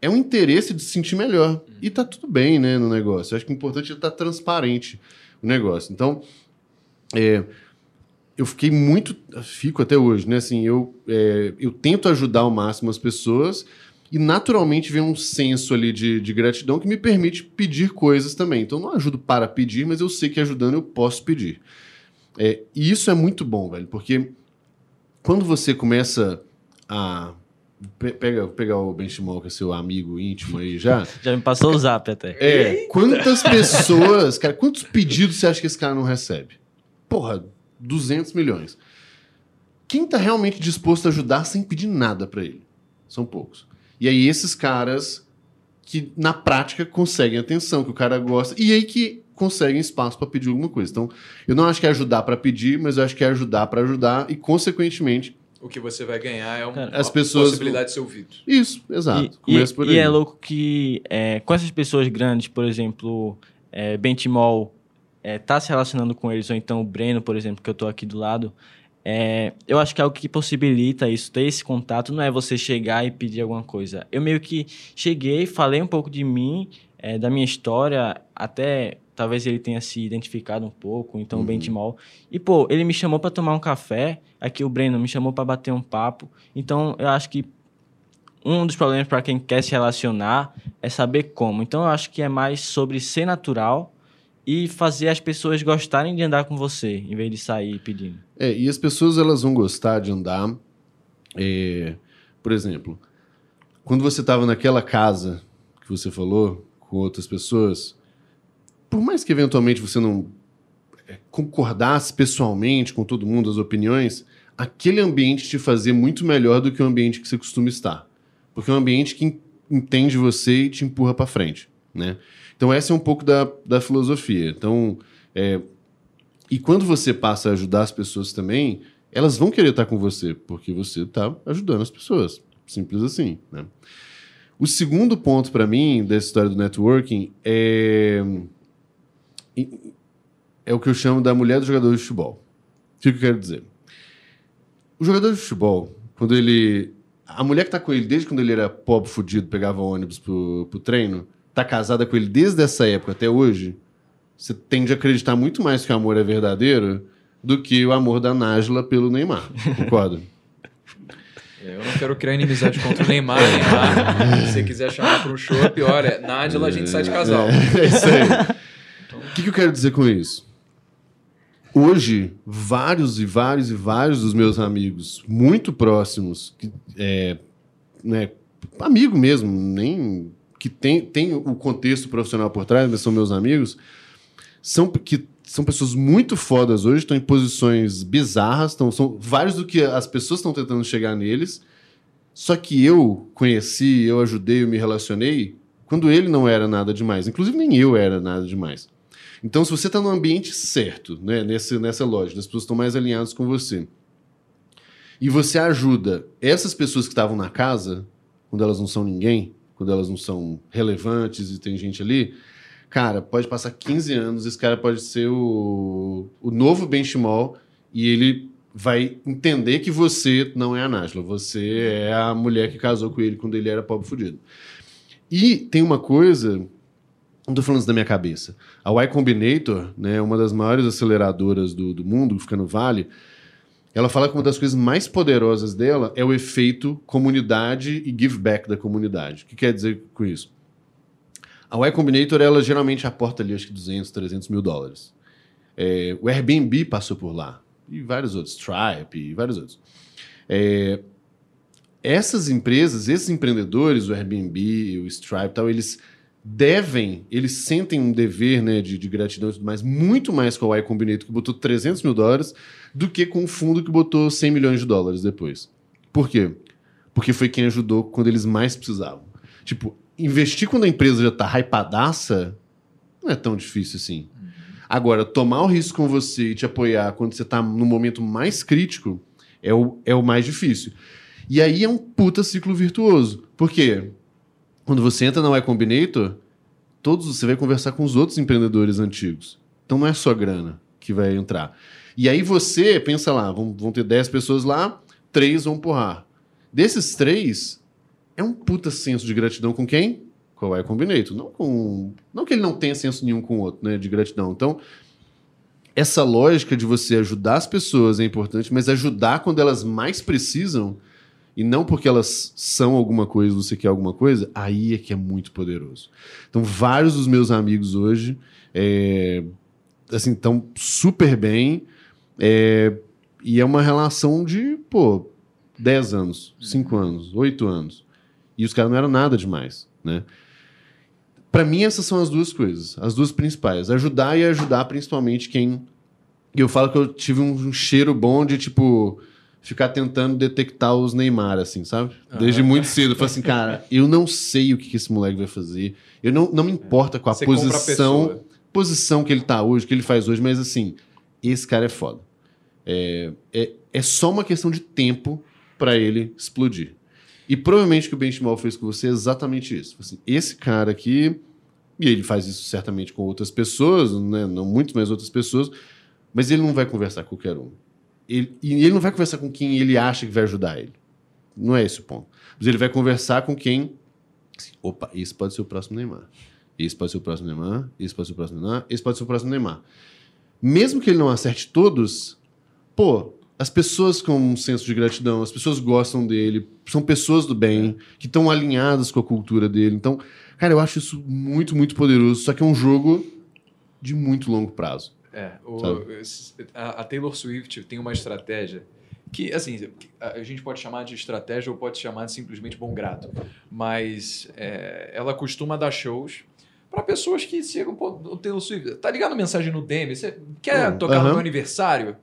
é um interesse de se sentir melhor. E tá tudo bem, né, no negócio. Eu acho que o importante é estar transparente o negócio. Então, é, eu fiquei muito, fico até hoje, né, assim, eu, é, eu tento ajudar ao máximo as pessoas e naturalmente vem um senso ali de, de gratidão que me permite pedir coisas também. Então não ajudo para pedir, mas eu sei que ajudando eu posso pedir. É, e isso é muito bom, velho, porque quando você começa a pega, pegar o Benchimol, que é seu amigo íntimo aí já. já me passou o zap até. É, quantas pessoas, cara, quantos pedidos você acha que esse cara não recebe? Porra, 200 milhões. Quem tá realmente disposto a ajudar sem pedir nada para ele? São poucos. E aí esses caras que na prática conseguem atenção, que o cara gosta, e aí que conseguem espaço para pedir alguma coisa. Então, eu não acho que é ajudar para pedir, mas eu acho que é ajudar para ajudar e consequentemente o que você vai ganhar é uma, as pessoas... possibilidade de ser ouvido. Isso, exato. E, e, e é louco que é, com essas pessoas grandes, por exemplo, é, Bentimol é, tá se relacionando com eles, ou então o Breno, por exemplo, que eu estou aqui do lado, é, eu acho que é algo que possibilita isso, ter esse contato, não é você chegar e pedir alguma coisa. Eu meio que cheguei, falei um pouco de mim, é, da minha história, até talvez ele tenha se identificado um pouco, então uhum. o Bentimol. E, pô, ele me chamou para tomar um café, aqui o Breno me chamou para bater um papo. Então, eu acho que um dos problemas para quem quer se relacionar é saber como. Então, eu acho que é mais sobre ser natural e fazer as pessoas gostarem de andar com você, em vez de sair pedindo. É, e as pessoas elas vão gostar de andar. É, por exemplo, quando você estava naquela casa que você falou com outras pessoas, por mais que eventualmente você não é, concordasse pessoalmente com todo mundo as opiniões, aquele ambiente te fazia muito melhor do que o ambiente que você costuma estar. Porque é um ambiente que entende você e te empurra para frente, né? Então essa é um pouco da, da filosofia. Então, é, e quando você passa a ajudar as pessoas também, elas vão querer estar com você, porque você está ajudando as pessoas. Simples assim, né? O segundo ponto para mim dessa história do networking é é o que eu chamo da mulher do jogador de futebol. O que eu quero dizer? O jogador de futebol, quando ele. A mulher que tá com ele desde quando ele era pobre, fudido, pegava ônibus pro, pro treino, tá casada com ele desde essa época até hoje, você tende a acreditar muito mais que o amor é verdadeiro do que o amor da Nájila pelo Neymar. Concorda? Eu não quero criar inimizade contra o Neymar, Neymar. Se você quiser chamar para um show, é pior. É Nájila, a gente sai de casal. É, é isso aí. O que, que eu quero dizer com isso? Hoje, vários e vários e vários dos meus amigos muito próximos, que, é, né, amigo mesmo, nem que tem, tem o contexto profissional por trás, mas são meus amigos, são que são pessoas muito fodas hoje, estão em posições bizarras, estão, são vários do que as pessoas estão tentando chegar neles. Só que eu conheci, eu ajudei, eu me relacionei quando ele não era nada demais. Inclusive, nem eu era nada demais. Então, se você está no ambiente certo, né, nessa, nessa lógica, as pessoas estão mais alinhadas com você, e você ajuda essas pessoas que estavam na casa, quando elas não são ninguém, quando elas não são relevantes e tem gente ali, cara, pode passar 15 anos, esse cara pode ser o, o novo benchmark e ele vai entender que você não é a Nájila, você é a mulher que casou com ele quando ele era pobre fudido. E tem uma coisa não estou falando isso da minha cabeça. A Y Combinator, né, uma das maiores aceleradoras do, do mundo, fica no Vale, ela fala que uma das coisas mais poderosas dela é o efeito comunidade e give back da comunidade. O que quer dizer com isso? A Y Combinator, ela geralmente aporta ali, acho que 200, 300 mil dólares. É, o Airbnb passou por lá. E vários outros. Stripe e vários outros. É, essas empresas, esses empreendedores, o Airbnb, o Stripe e tal, eles devem, eles sentem um dever né, de, de gratidão e tudo mais, muito mais com a Y Combinator, que botou 300 mil dólares, do que com o fundo que botou 100 milhões de dólares depois. Por quê? Porque foi quem ajudou quando eles mais precisavam. Tipo, investir quando a empresa já tá hypadaça não é tão difícil assim. Agora, tomar o risco com você e te apoiar quando você tá no momento mais crítico é o, é o mais difícil. E aí é um puta ciclo virtuoso. Por quê? Quando você entra na Y Combinator, todos você vai conversar com os outros empreendedores antigos. Então não é só grana que vai entrar. E aí você, pensa lá, vão, vão ter 10 pessoas lá, três vão porrar. Desses três, é um puta senso de gratidão com quem? Com o Y Combinator. Não, com, não que ele não tenha senso nenhum com o outro, né, de gratidão. Então, essa lógica de você ajudar as pessoas é importante, mas ajudar quando elas mais precisam e não porque elas são alguma coisa, você quer alguma coisa, aí é que é muito poderoso. Então, vários dos meus amigos hoje é, assim, estão super bem. É, e é uma relação de, pô, 10 anos, 5 anos, 8 anos. E os caras não eram nada demais, né? Para mim, essas são as duas coisas, as duas principais. Ajudar e ajudar principalmente quem. Eu falo que eu tive um cheiro bom de, tipo, ficar tentando detectar os Neymar, assim, sabe? Desde muito cedo. Eu falei assim, cara, eu não sei o que esse moleque vai fazer. Eu não, não me importa com a Você compra a posição, posição que ele tá hoje, que ele faz hoje, mas assim, esse cara é foda. É, é, é só uma questão de tempo para ele explodir. E provavelmente o que o Benchimol fez com você é exatamente isso. Assim, esse cara aqui, e ele faz isso certamente com outras pessoas, né? não muito mais outras pessoas, mas ele não vai conversar com qualquer um. Ele, e ele não vai conversar com quem ele acha que vai ajudar ele. Não é esse o ponto. Mas ele vai conversar com quem. Opa, esse pode ser o próximo Neymar. Esse pode ser o próximo Neymar. Esse pode ser o próximo Neymar. Esse pode ser o próximo Neymar. Mesmo que ele não acerte todos, pô, as pessoas com um senso de gratidão, as pessoas gostam dele, são pessoas do bem, que estão alinhadas com a cultura dele. Então, cara, eu acho isso muito, muito poderoso. Só que é um jogo de muito longo prazo. É, o- a, a Taylor Swift tem uma estratégia que, assim, a gente pode chamar de estratégia ou pode chamar de simplesmente bom grado, mas é, ela costuma dar shows para pessoas que chegam, pô, o Taylor Swift, tá ligado a mensagem no DM, você quer Hum, tocar no meu aniversário?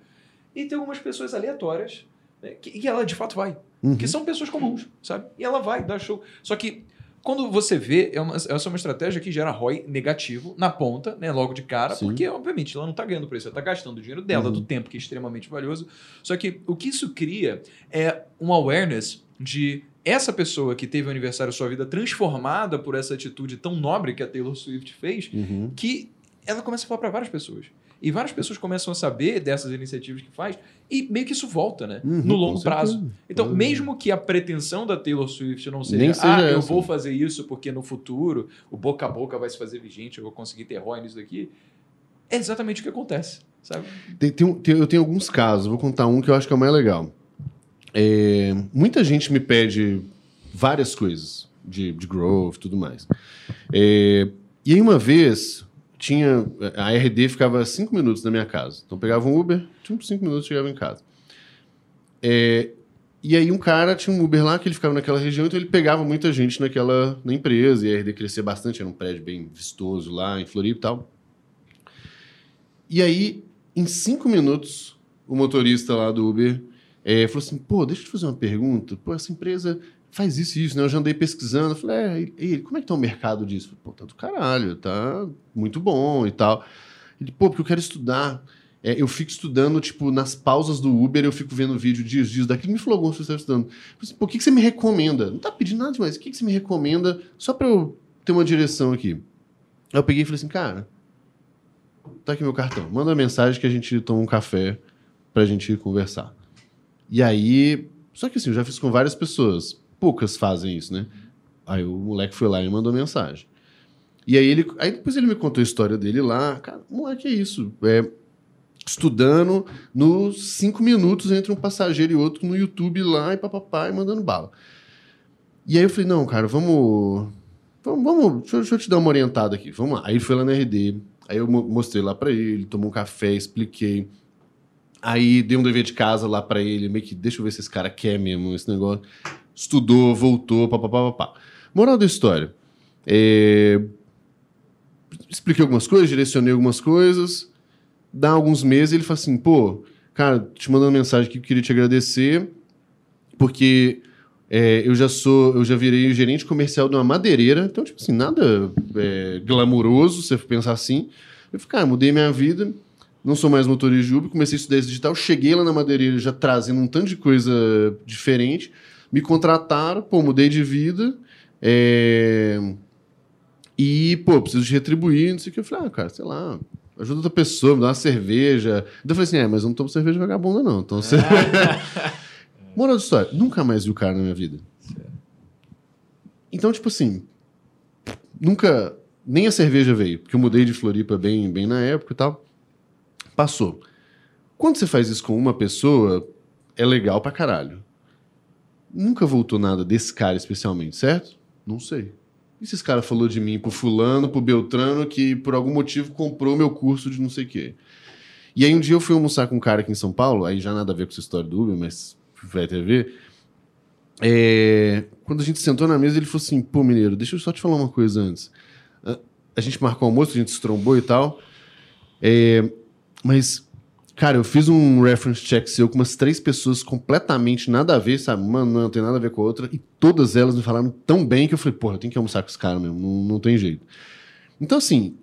E tem algumas pessoas aleatórias né, que, e ela de fato vai, Uhum. que são pessoas comuns, sabe? E ela vai dar show. Só que quando você vê, é uma, essa é uma estratégia que gera ROI negativo na ponta, né, logo de cara, Sim. porque, obviamente, ela não está ganhando isso, ela está gastando o dinheiro dela, Uhum. do tempo, que é extremamente valioso. Só que o que isso cria é um awareness de essa pessoa que teve o aniversário da sua vida transformada por essa atitude tão nobre que a Taylor Swift fez, Uhum. que ela começa a falar para várias pessoas. E várias pessoas começam a saber dessas iniciativas que faz e meio que isso volta, né? Uhum, no longo prazo. Então, Uhum. mesmo que a pretensão da Taylor Swift não seja, seja ah, eu essa. vou fazer isso porque no futuro o boca a boca vai se fazer vigente, eu vou conseguir ter ROI nisso daqui, é exatamente o que acontece, sabe? Tem- tem tem- eu tenho alguns casos, vou contar um que eu acho que é o mais legal. É, muita gente me pede várias coisas de, de growth e tudo mais. É, e aí uma vez tinha a RD ficava cinco minutos da minha casa. Então pegava um Uber, tipo cinco minutos chegava em casa. É, e aí um cara tinha um Uber lá que ele ficava naquela região, então ele pegava muita gente naquela na empresa e a RD crescia bastante, era um prédio bem vistoso lá em Floripa e tal. E aí, em cinco minutos, o motorista lá do Uber eh, falou assim: pô, deixa eu te fazer uma pergunta. Pô, essa empresa faz isso e isso, né? Eu já andei pesquisando. Falei: é, e ele, como é que tá o mercado disso? Pô, tá do caralho, tá muito bom e tal. Ele, pô, porque eu quero estudar. É, eu fico estudando, tipo, nas pausas do Uber, eu fico vendo vídeo dias, dias daquilo. Me falou alguns que você estudando. Falei assim, pô, o que, que você me recomenda? Não tá pedindo nada demais. O que, que você me recomenda só pra eu ter uma direção aqui? Aí eu peguei e falei assim, cara, tá aqui meu cartão. Manda mensagem que a gente toma um café pra gente conversar. E aí. Só que assim, eu já fiz com várias pessoas. Poucas fazem isso, né? Aí o moleque foi lá e mandou mensagem. E aí ele. Aí depois ele me contou a história dele lá. Cara, moleque, é isso. É, estudando nos cinco minutos entre um passageiro e outro no YouTube lá e papapá e mandando bala. E aí eu falei, não, cara, vamos. Vamos, vamos deixa, deixa eu te dar uma orientada aqui. Vamos lá. Aí ele foi lá na RD. Aí eu mo- mostrei lá pra ele, tomou um café, expliquei. Aí dei um dever de casa lá pra ele, meio que deixa eu ver se esse cara quer mesmo esse negócio. Estudou, voltou, papapá, papá. Moral da história. É... Expliquei algumas coisas, direcionei algumas coisas. Dá alguns meses ele fala assim, pô, cara, te mandando mensagem que queria te agradecer, porque é, eu já sou, eu já virei gerente comercial de uma madeireira, então, tipo assim, nada é, glamuroso, se você pensar assim. Eu falei, cara, mudei minha vida, não sou mais motorista de Uber, comecei a estudar esse digital, cheguei lá na madeireira já trazendo um tanto de coisa diferente, me contrataram, pô, mudei de vida, é, e, pô, preciso te retribuir, não sei o que. Eu falei, ah, cara, sei lá, ajuda outra pessoa, me dá uma cerveja. Então eu falei assim, é, mas eu não tomo cerveja vagabunda, não. Então você... Moral da história, nunca mais vi o cara na minha vida. Então, tipo assim, nunca. Nem a cerveja veio, porque eu mudei de Floripa bem, bem na época e tal. Passou. Quando você faz isso com uma pessoa, é legal pra caralho. Nunca voltou nada desse cara especialmente, certo? Não sei. E se esse cara falou de mim pro fulano, pro Beltrano, que por algum motivo comprou meu curso de não sei o quê? E aí um dia eu fui almoçar com um cara aqui em São Paulo, aí já nada a ver com essa história do Uber, mas vai ter a ver. é, quando a gente sentou na mesa, ele falou assim: pô, mineiro, deixa eu só te falar uma coisa antes. A, gente marcou almoço, a gente se trombou e tal. É, mas, cara, eu fiz um reference check seu com umas três pessoas completamente nada a ver, sabe? Mano, não tem nada a ver com a outra. E todas elas me falaram tão bem que eu falei, porra, eu tenho que almoçar com esse cara mesmo, não, não tem jeito. Então, assim,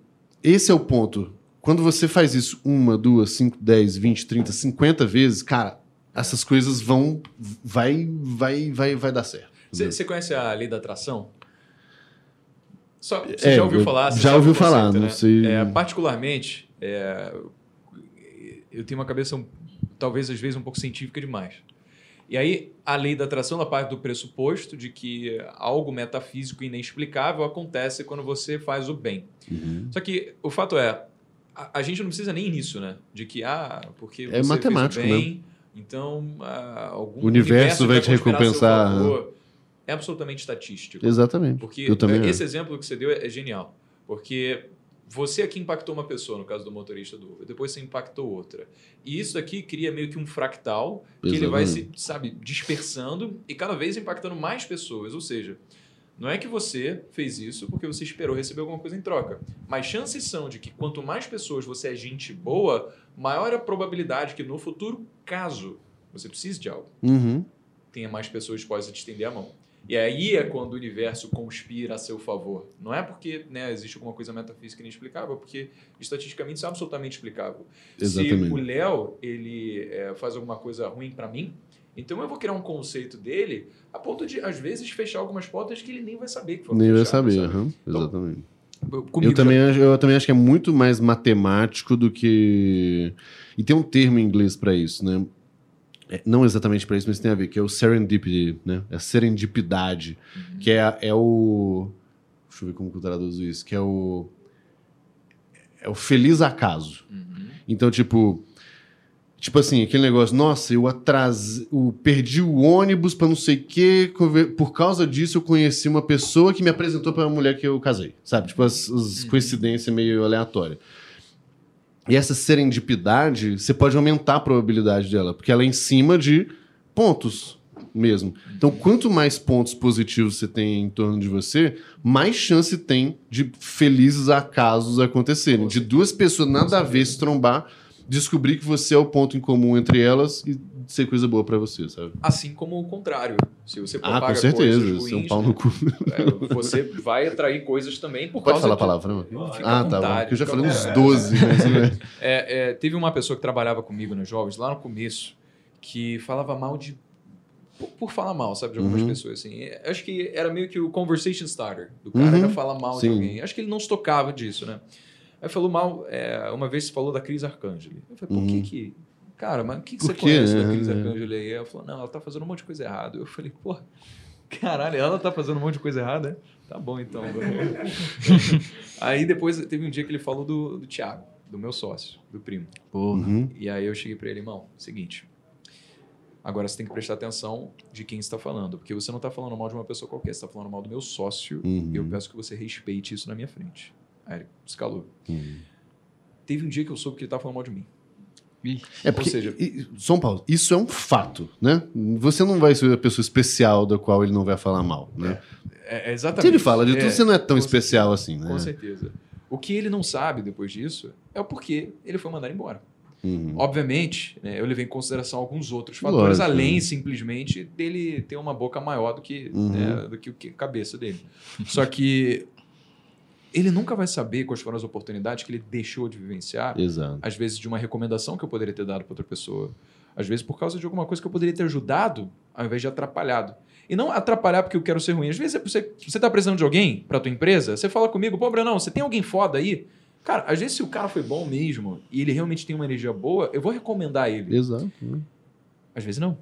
esse é o ponto. Quando você faz isso uma, duas, cinco, dez, vinte, trinta, cinquenta vezes, cara, essas coisas vão. Vai, vai, vai, vai dar certo. Você conhece a lei da atração? Só, você É, já ouviu falar? Já sabe ouvi o conceito, falar, não né? sei- É, particularmente, é, eu tenho uma cabeça talvez às vezes um pouco científica demais. E aí, a lei da atração ela parte do pressuposto de que algo metafísico inexplicável acontece quando você faz o bem. Uhum. Só que o fato é, a, a gente não precisa nem nisso, né? De que, ah, porque É você matemático, fez o bem, então ah, algum O universo vai te recompensar. É absolutamente estatístico. Exatamente. Porque eu também acho. esse exemplo que você deu é, é genial. Porque você aqui impactou uma pessoa, no caso do motorista do Uber, depois você impactou outra. E isso aqui cria meio que um fractal que ele vai se, sabe, dispersando e cada vez impactando mais pessoas. Ou seja, não é que você fez isso porque você esperou receber alguma coisa em troca. Mas chances são de que quanto mais pessoas você é gente boa, maior a probabilidade que no futuro, caso você precise de algo, Uhum. tenha mais pessoas dispostas a te estender a mão. E aí é quando o universo conspira a seu favor. Não é porque né, existe alguma coisa metafísica inexplicável, é porque estatisticamente isso é absolutamente explicável. Exatamente. Se o Léo ele é, faz alguma coisa ruim para mim, então eu vou criar um conceito dele a ponto de às vezes fechar algumas portas que ele nem vai saber que foram Nem vai fechadas, saber, sabe? aham, exatamente. Eu- também, já- acho, eu também acho que é muito mais matemático do que. E tem um termo em inglês para isso, né? É, não exatamente para isso, mas tem a ver, que é o serendipity, né? É a serendipidade, Uhum. que é, é o. Deixa eu ver como que eu traduzo isso, que é o. É o feliz acaso. Uhum. Então, tipo. Tipo assim, aquele negócio, nossa, eu atrasei, eu perdi o ônibus pra não sei o quê, por causa disso eu conheci uma pessoa que me apresentou pra uma mulher que eu casei, sabe? Tipo, as, as Uhum. coincidências meio aleatórias. E essa serendipidade, você pode aumentar a probabilidade dela, porque ela é em cima de pontos mesmo. Então, quanto mais pontos positivos você tem em torno de você, mais chance tem de felizes acasos acontecerem. De duas pessoas nada a ver se trombar, descobrir que você é o ponto em comum entre elas e ser coisa boa pra você, sabe? Assim como o contrário. Se você Ah, propaga com certeza. coisas Você é um ruins, pau no cu. é, você vai atrair coisas também por Pode causa falar a palavra, não? Fica Ah, à tá. bom, vontade, eu já falei uns vontade. 12, mas... né? É, é, teve uma pessoa que trabalhava comigo nos jovens, lá no começo, que falava mal de. Por, por falar mal, sabe? De algumas Uhum. pessoas, assim. É, Acho que era meio que o conversation starter do cara, Uhum. era falar mal Sim. de alguém. Acho que ele não se tocava disso, né? Aí falou mal, é, uma vez você falou da Cris Arcangeli. Eu falei, por Uhum. que que. Cara, mas o que, que você conhece da né? Cris. Arcangeli aí? Ela falou, não, ela tá fazendo um monte de coisa errada. Eu falei, pô, caralho, ela tá fazendo um monte de coisa errada? é? Tá bom então. aí depois teve um dia que ele falou do, do Thiago, do meu sócio, do primo. Porra. Uhum. E aí eu cheguei pra ele, irmão, seguinte. Agora você tem que prestar atenção de quem está falando, porque você não está falando mal de uma pessoa qualquer, você está falando mal do meu sócio, Uhum. e eu peço que você respeite isso na minha frente. Aí ele escalou. Uhum. Teve um dia que eu soube que ele estava falando mal de mim. É porque, Ou seja- um pausa. Isso é um fato, né? Você não vai ser a pessoa especial da qual ele não vai falar mal, né? É, é exatamente. Se ele fala de tudo, É, você não é tão especial assim, né? Com certeza. O que ele não sabe depois disso é o porquê ele foi mandado embora. Uhum. Obviamente, né, eu levei em consideração alguns outros fatores, Lógico, além né? simplesmente dele ter uma boca maior do que, Uhum. né, do que- a cabeça dele. Só que ele nunca vai saber quais foram as oportunidades que ele deixou de vivenciar, Exato. às vezes de uma recomendação que eu poderia ter dado para outra pessoa, às vezes por causa de alguma coisa que eu poderia ter ajudado, ao invés de atrapalhado. E não atrapalhar porque eu quero ser ruim. Às vezes você, você tá precisando de alguém para tua empresa, você fala comigo, pô, Brenão, você tem alguém foda aí? Cara, às vezes se o cara foi bom mesmo e ele realmente tem uma energia boa, eu vou recomendar ele. Exato. né? Às vezes não.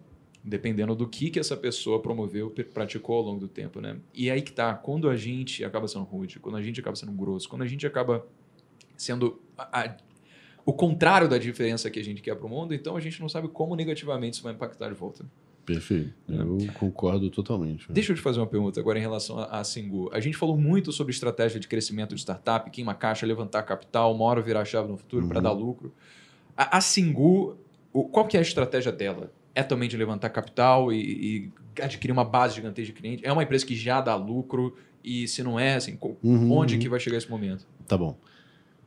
Dependendo do que, que essa pessoa promoveu, pr- praticou ao longo do tempo, né? E aí que tá, quando a gente acaba sendo rude, quando a gente acaba sendo grosso, quando a gente acaba sendo a- a- o contrário da diferença que a gente quer pro mundo, então a gente não sabe como negativamente isso vai impactar de volta. Perfeito. Eu concordo totalmente. Deixa eu te fazer uma pergunta agora em relação a Singu. A gente falou muito sobre estratégia de crescimento de startup, queima caixa, levantar capital, uma hora virar chave no futuro para Uhum. dar lucro. A, a Singu, o- qual que é a estratégia dela? É também de levantar capital e, e adquirir uma base gigantesca de cliente? É uma empresa que já dá lucro e se não é, assim, Uhum, onde uhum. que vai chegar esse momento? Tá bom.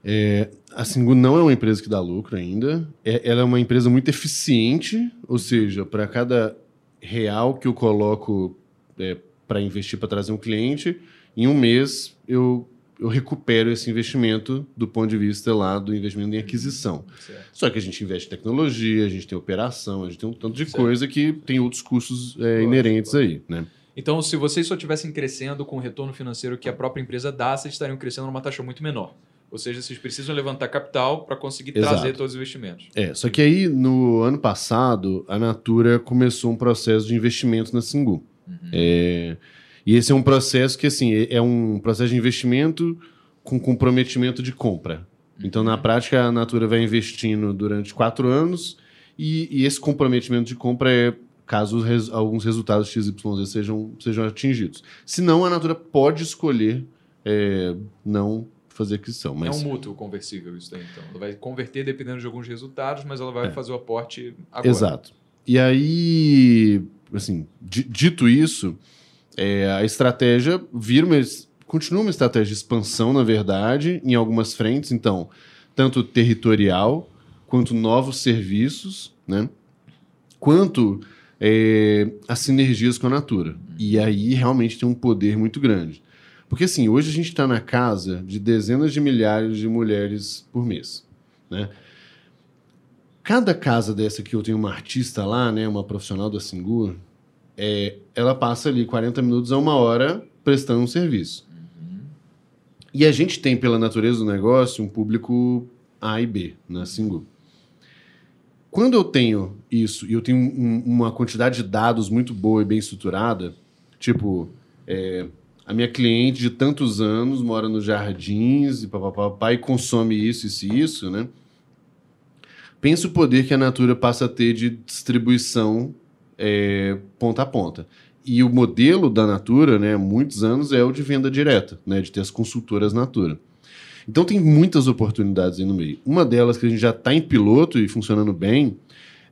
É, a Singu não é uma empresa que dá lucro ainda. É- ela é uma empresa muito eficiente, ou seja, para cada real que eu coloco para investir para trazer um cliente, em um mês eu, eu recupero esse investimento do ponto de vista lá do investimento em aquisição. Certo. Só que a gente investe em tecnologia, a gente tem operação, a gente tem um tanto de Certo. coisa que tem outros custos é, inerentes aí, né? Então, se vocês só estivessem crescendo com o retorno financeiro que a própria empresa dá, vocês estariam crescendo numa taxa muito menor. Ou seja, vocês precisam levantar capital para conseguir Exato. trazer todos os investimentos. É, só que aí no ano passado a Natura começou um processo de investimento na Singu. É, e esse é um processo que assim é- é um processo de investimento com comprometimento de compra. Então na prática a Natura vai investindo durante quatro anos e, e esse comprometimento de compra é caso res- alguns resultados XYZ sejam, sejam atingidos. Se não, a Natura pode escolher é, não fazer aquisição. Mas É um mútuo conversível isso daí, então. Ela vai converter dependendo de alguns resultados, mas ela vai É. fazer o aporte agora. Exato. E aí, assim, di- dito isso, é, a estratégia vira uma, continua uma estratégia de expansão, na verdade, em algumas frentes, então, tanto territorial, quanto novos serviços, né? Quanto é, as sinergias com a Natura. E aí realmente tem um poder muito grande. Porque assim, hoje a gente está na casa de dezenas de milhares de mulheres por mês, né? Cada casa dessa que eu tenho uma artista lá, né, uma profissional da Singur, é, ela passa ali 40 minutos a uma hora prestando um serviço. E a gente tem, pela natureza do negócio, um público A e B na Singu. Quando eu tenho isso e eu tenho um- uma quantidade de dados muito boa e bem estruturada, tipo, é, a minha cliente de tantos anos mora nos jardins e papapá, e consome isso, isso e isso, né? Pensa o poder que a Natura passa a ter de distribuição é, ponta a ponta. E o modelo da Natura, né, muitos anos, é o de venda direta, né, de ter as consultoras Natura. Então tem muitas oportunidades aí no meio. Uma delas que a gente já está em piloto e funcionando bem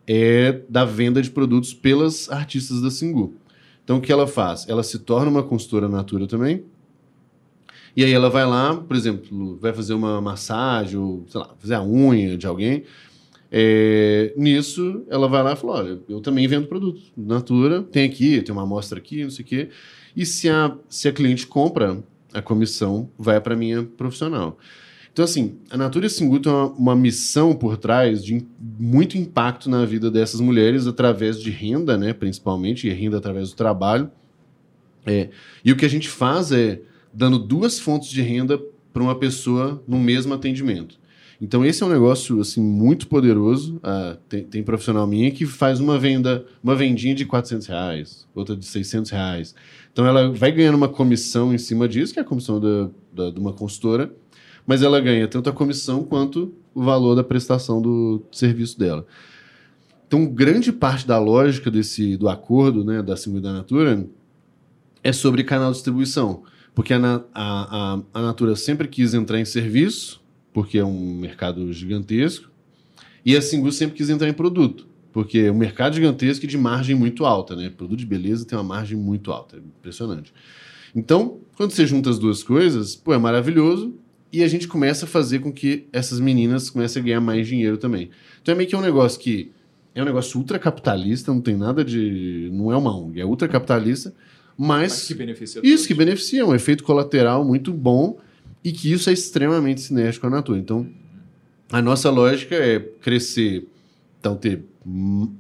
é da venda de produtos pelas artistas da Singu. Então o que ela faz? Ela se torna uma consultora Natura também. E aí ela vai lá, por exemplo, vai fazer uma massagem ou, sei lá, fazer a unha de alguém. É, nisso, ela vai lá e fala: olha, eu também vendo produto. Natura, tem aqui, tem uma amostra aqui, não sei o quê. E se a, se a cliente compra, a comissão vai para minha profissional. Então, assim, a Natura Singu tem uma, uma missão por trás de muito impacto na vida dessas mulheres através de renda, né, principalmente, e renda através do trabalho. É, e o que a gente faz é dando duas fontes de renda para uma pessoa no mesmo atendimento. Então esse é um negócio assim muito poderoso. Ah, tem, tem profissional minha que faz uma venda, uma vendinha de 400 reais, outra de 600 reais. Então ela vai ganhando uma comissão em cima disso, que é a comissão da, da- de uma consultora, mas ela ganha tanto a comissão quanto o valor da prestação do serviço dela. Então grande parte da lógica desse do acordo, né, da Singu e da Natura, é sobre canal de distribuição. Porque a, a, a, a Natura sempre quis entrar em serviço, porque é um mercado gigantesco, e a Singu sempre quis entrar em produto, porque é um mercado gigantesco e de margem muito alta, né? Produto de beleza tem uma margem muito alta, é impressionante. Então, quando você junta as duas coisas, pô, é maravilhoso, e a gente começa a fazer com que essas meninas comecem a ganhar mais dinheiro também. Então é meio que um negócio que é um negócio ultracapitalista, não tem nada de. não é uma ONG, é ultracapitalista, mas, Mas que beneficia isso que beneficia, é um efeito colateral muito bom e que isso é extremamente sinérgico a Natura. Então, a nossa lógica é crescer, então ter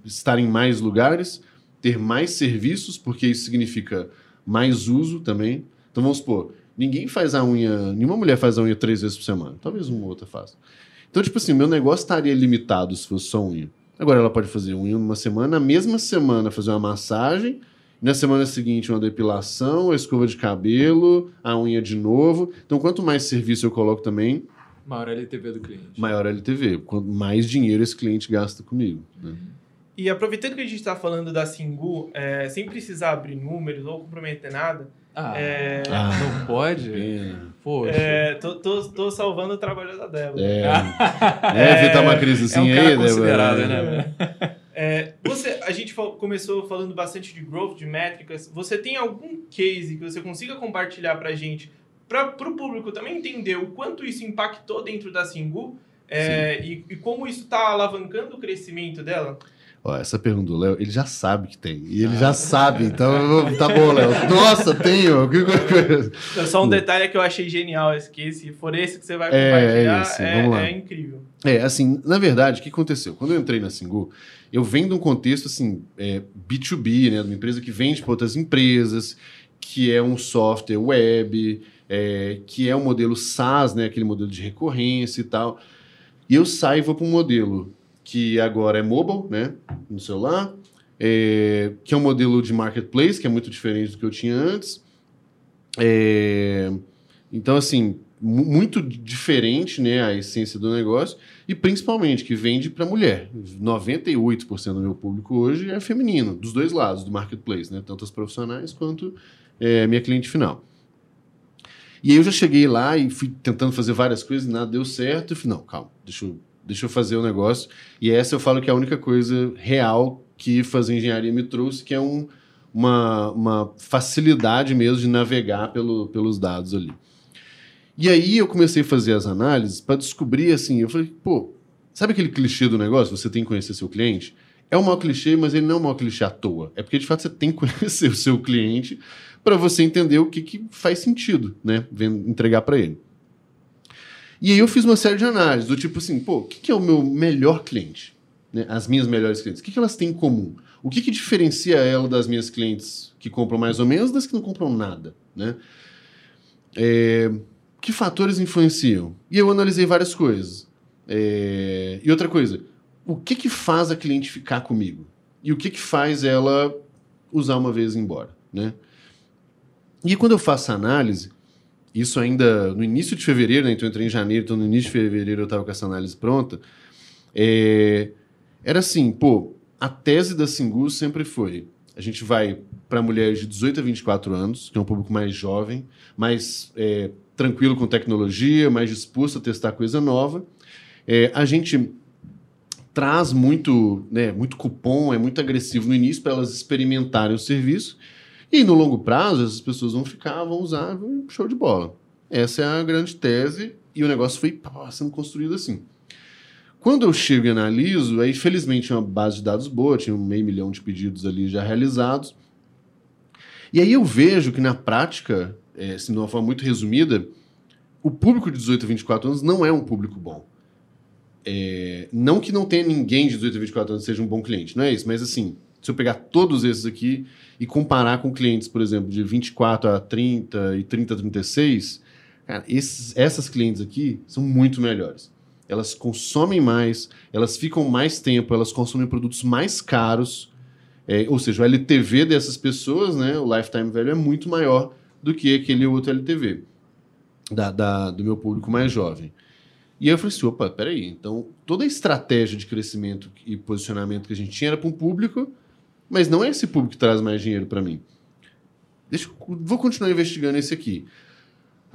estar em mais lugares, ter mais serviços, porque isso significa mais uso também. Então vamos supor, ninguém faz a unha, nenhuma mulher faz a unha três vezes por semana, talvez uma ou outra faça. Então, tipo assim, meu negócio estaria limitado se fosse só unha. Agora ela pode fazer unha numa semana, na mesma semana fazer uma massagem, na semana seguinte uma depilação, a escova de cabelo, a unha de novo. Então, quanto mais serviço eu coloco também, Maior LTV do cliente. maior LTV. Quanto mais dinheiro esse cliente gasta comigo. né? E aproveitando que a gente está falando da Singu, é, sem precisar abrir números ou comprometer nada, Ah, é, Ah, não pode? Poxa. é, tô, tô, tô salvando o trabalho da Débora. É, é evitar uma crise É assim um aí, cara Débora. considerado, É. né? É, você, a gente começou falando bastante de growth, de métricas. Você tem algum case que você consiga compartilhar para a gente, para o público também entender o quanto isso impactou dentro da Singu é, e, e, como isso está alavancando o crescimento dela? Ó, essa pergunta do Léo, ele já sabe que tem. E ele ah. já sabe, então tá bom, Léo. Nossa, tenho! Só um detalhe é que eu achei genial, esse, que se for esse que você vai é, compartilhar, é, esse, é, é, incrível. É, assim, na verdade, o que aconteceu? Quando eu entrei na Singu, eu venho de um contexto, assim, é, B2B, né? De uma empresa que vende para outras empresas, que é um software web, é, que é um modelo SaaS, né? Aquele modelo de recorrência e tal. E eu saio e vou para um modelo que agora é mobile, né, no celular, é, que é um modelo de marketplace, que é muito diferente do que eu tinha antes. É, então, assim, muito diferente né, a essência do negócio e principalmente que vende para mulher. 98% do meu público hoje é feminino, dos dois lados do marketplace, né, tanto as profissionais quanto é, minha cliente final. E aí eu já cheguei lá e fui tentando fazer várias coisas nada deu certo. E falei, não, calma, deixa eu deixa eu fazer o um negócio. E essa eu falo que é a única coisa real que fazer engenharia me trouxe, que é um, uma, uma facilidade mesmo de navegar pelo, pelos dados ali. E aí eu comecei a fazer as análises para descobrir assim, eu falei, pô, sabe aquele clichê do negócio? Você tem que conhecer seu cliente? É um mau clichê, mas ele não é um mau clichê à toa. É porque de fato você tem que conhecer o seu cliente para você entender o que, que faz sentido, né? Entregar para ele. E aí eu fiz uma série de análises, do tipo assim, pô, o que, que é o meu melhor cliente? Né? As minhas melhores clientes. O que, que elas têm em comum? O que, que diferencia ela das minhas clientes que compram mais ou menos das que não compram nada? Né? É, que fatores influenciam? E eu analisei várias coisas. É, e outra coisa, o que, que faz a cliente ficar comigo? E o que, que faz ela usar uma vez e ir embora? Né? E quando eu faço a análise, isso ainda no início de fevereiro, né? então eu entrei em janeiro, então no início de fevereiro eu estava com essa análise pronta. É... Era assim, pô, a tese da Singu sempre foi: a gente vai para mulheres de 18 a 24 anos, que é um público mais jovem, mais é, tranquilo com tecnologia, mais disposto a testar coisa nova. É, a gente traz muito, né, muito cupom, é muito agressivo no início para elas experimentarem o serviço. E no longo prazo, essas pessoas vão ficar, vão usar, show de bola. Essa é a grande tese e o negócio foi pá, sendo construído assim. Quando eu chego e analiso, aí felizmente tinha uma base de dados boa, tinha um meio milhão de pedidos ali já realizados. E aí eu vejo que na prática, é, assim, de uma forma muito resumida, o público de 18 a 24 anos não é um público bom. É, não que não tenha ninguém de 18 a 24 anos que seja um bom cliente, não é isso, mas assim, se eu pegar todos esses aqui e comparar com clientes, por exemplo, de 24 a 30 e 30 a 36, cara, esses, essas clientes aqui são muito melhores. Elas consomem mais, elas ficam mais tempo, elas consomem produtos mais caros. É, ou seja, o LTV dessas pessoas, né, o lifetime value é muito maior do que aquele outro LTV da, da, do meu público mais jovem. E aí eu falei assim, opa, peraí, então toda a estratégia de crescimento e posicionamento que a gente tinha era para um público mas não é esse público que traz mais dinheiro para mim. Deixa, vou continuar investigando esse aqui.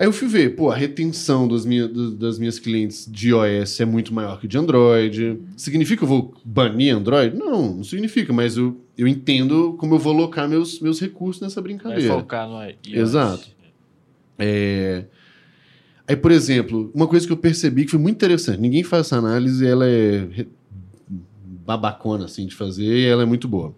Aí eu fui ver, pô, a retenção das, minha, das minhas clientes de iOS é muito maior que de Android. Significa que eu vou banir Android? Não, não significa, mas eu, eu entendo como eu vou alocar meus, meus recursos nessa brincadeira. Vai focar no iOS. Exato. É... Aí, por exemplo, uma coisa que eu percebi que foi muito interessante, ninguém faz essa análise, ela é babacona assim de fazer e ela é muito boa.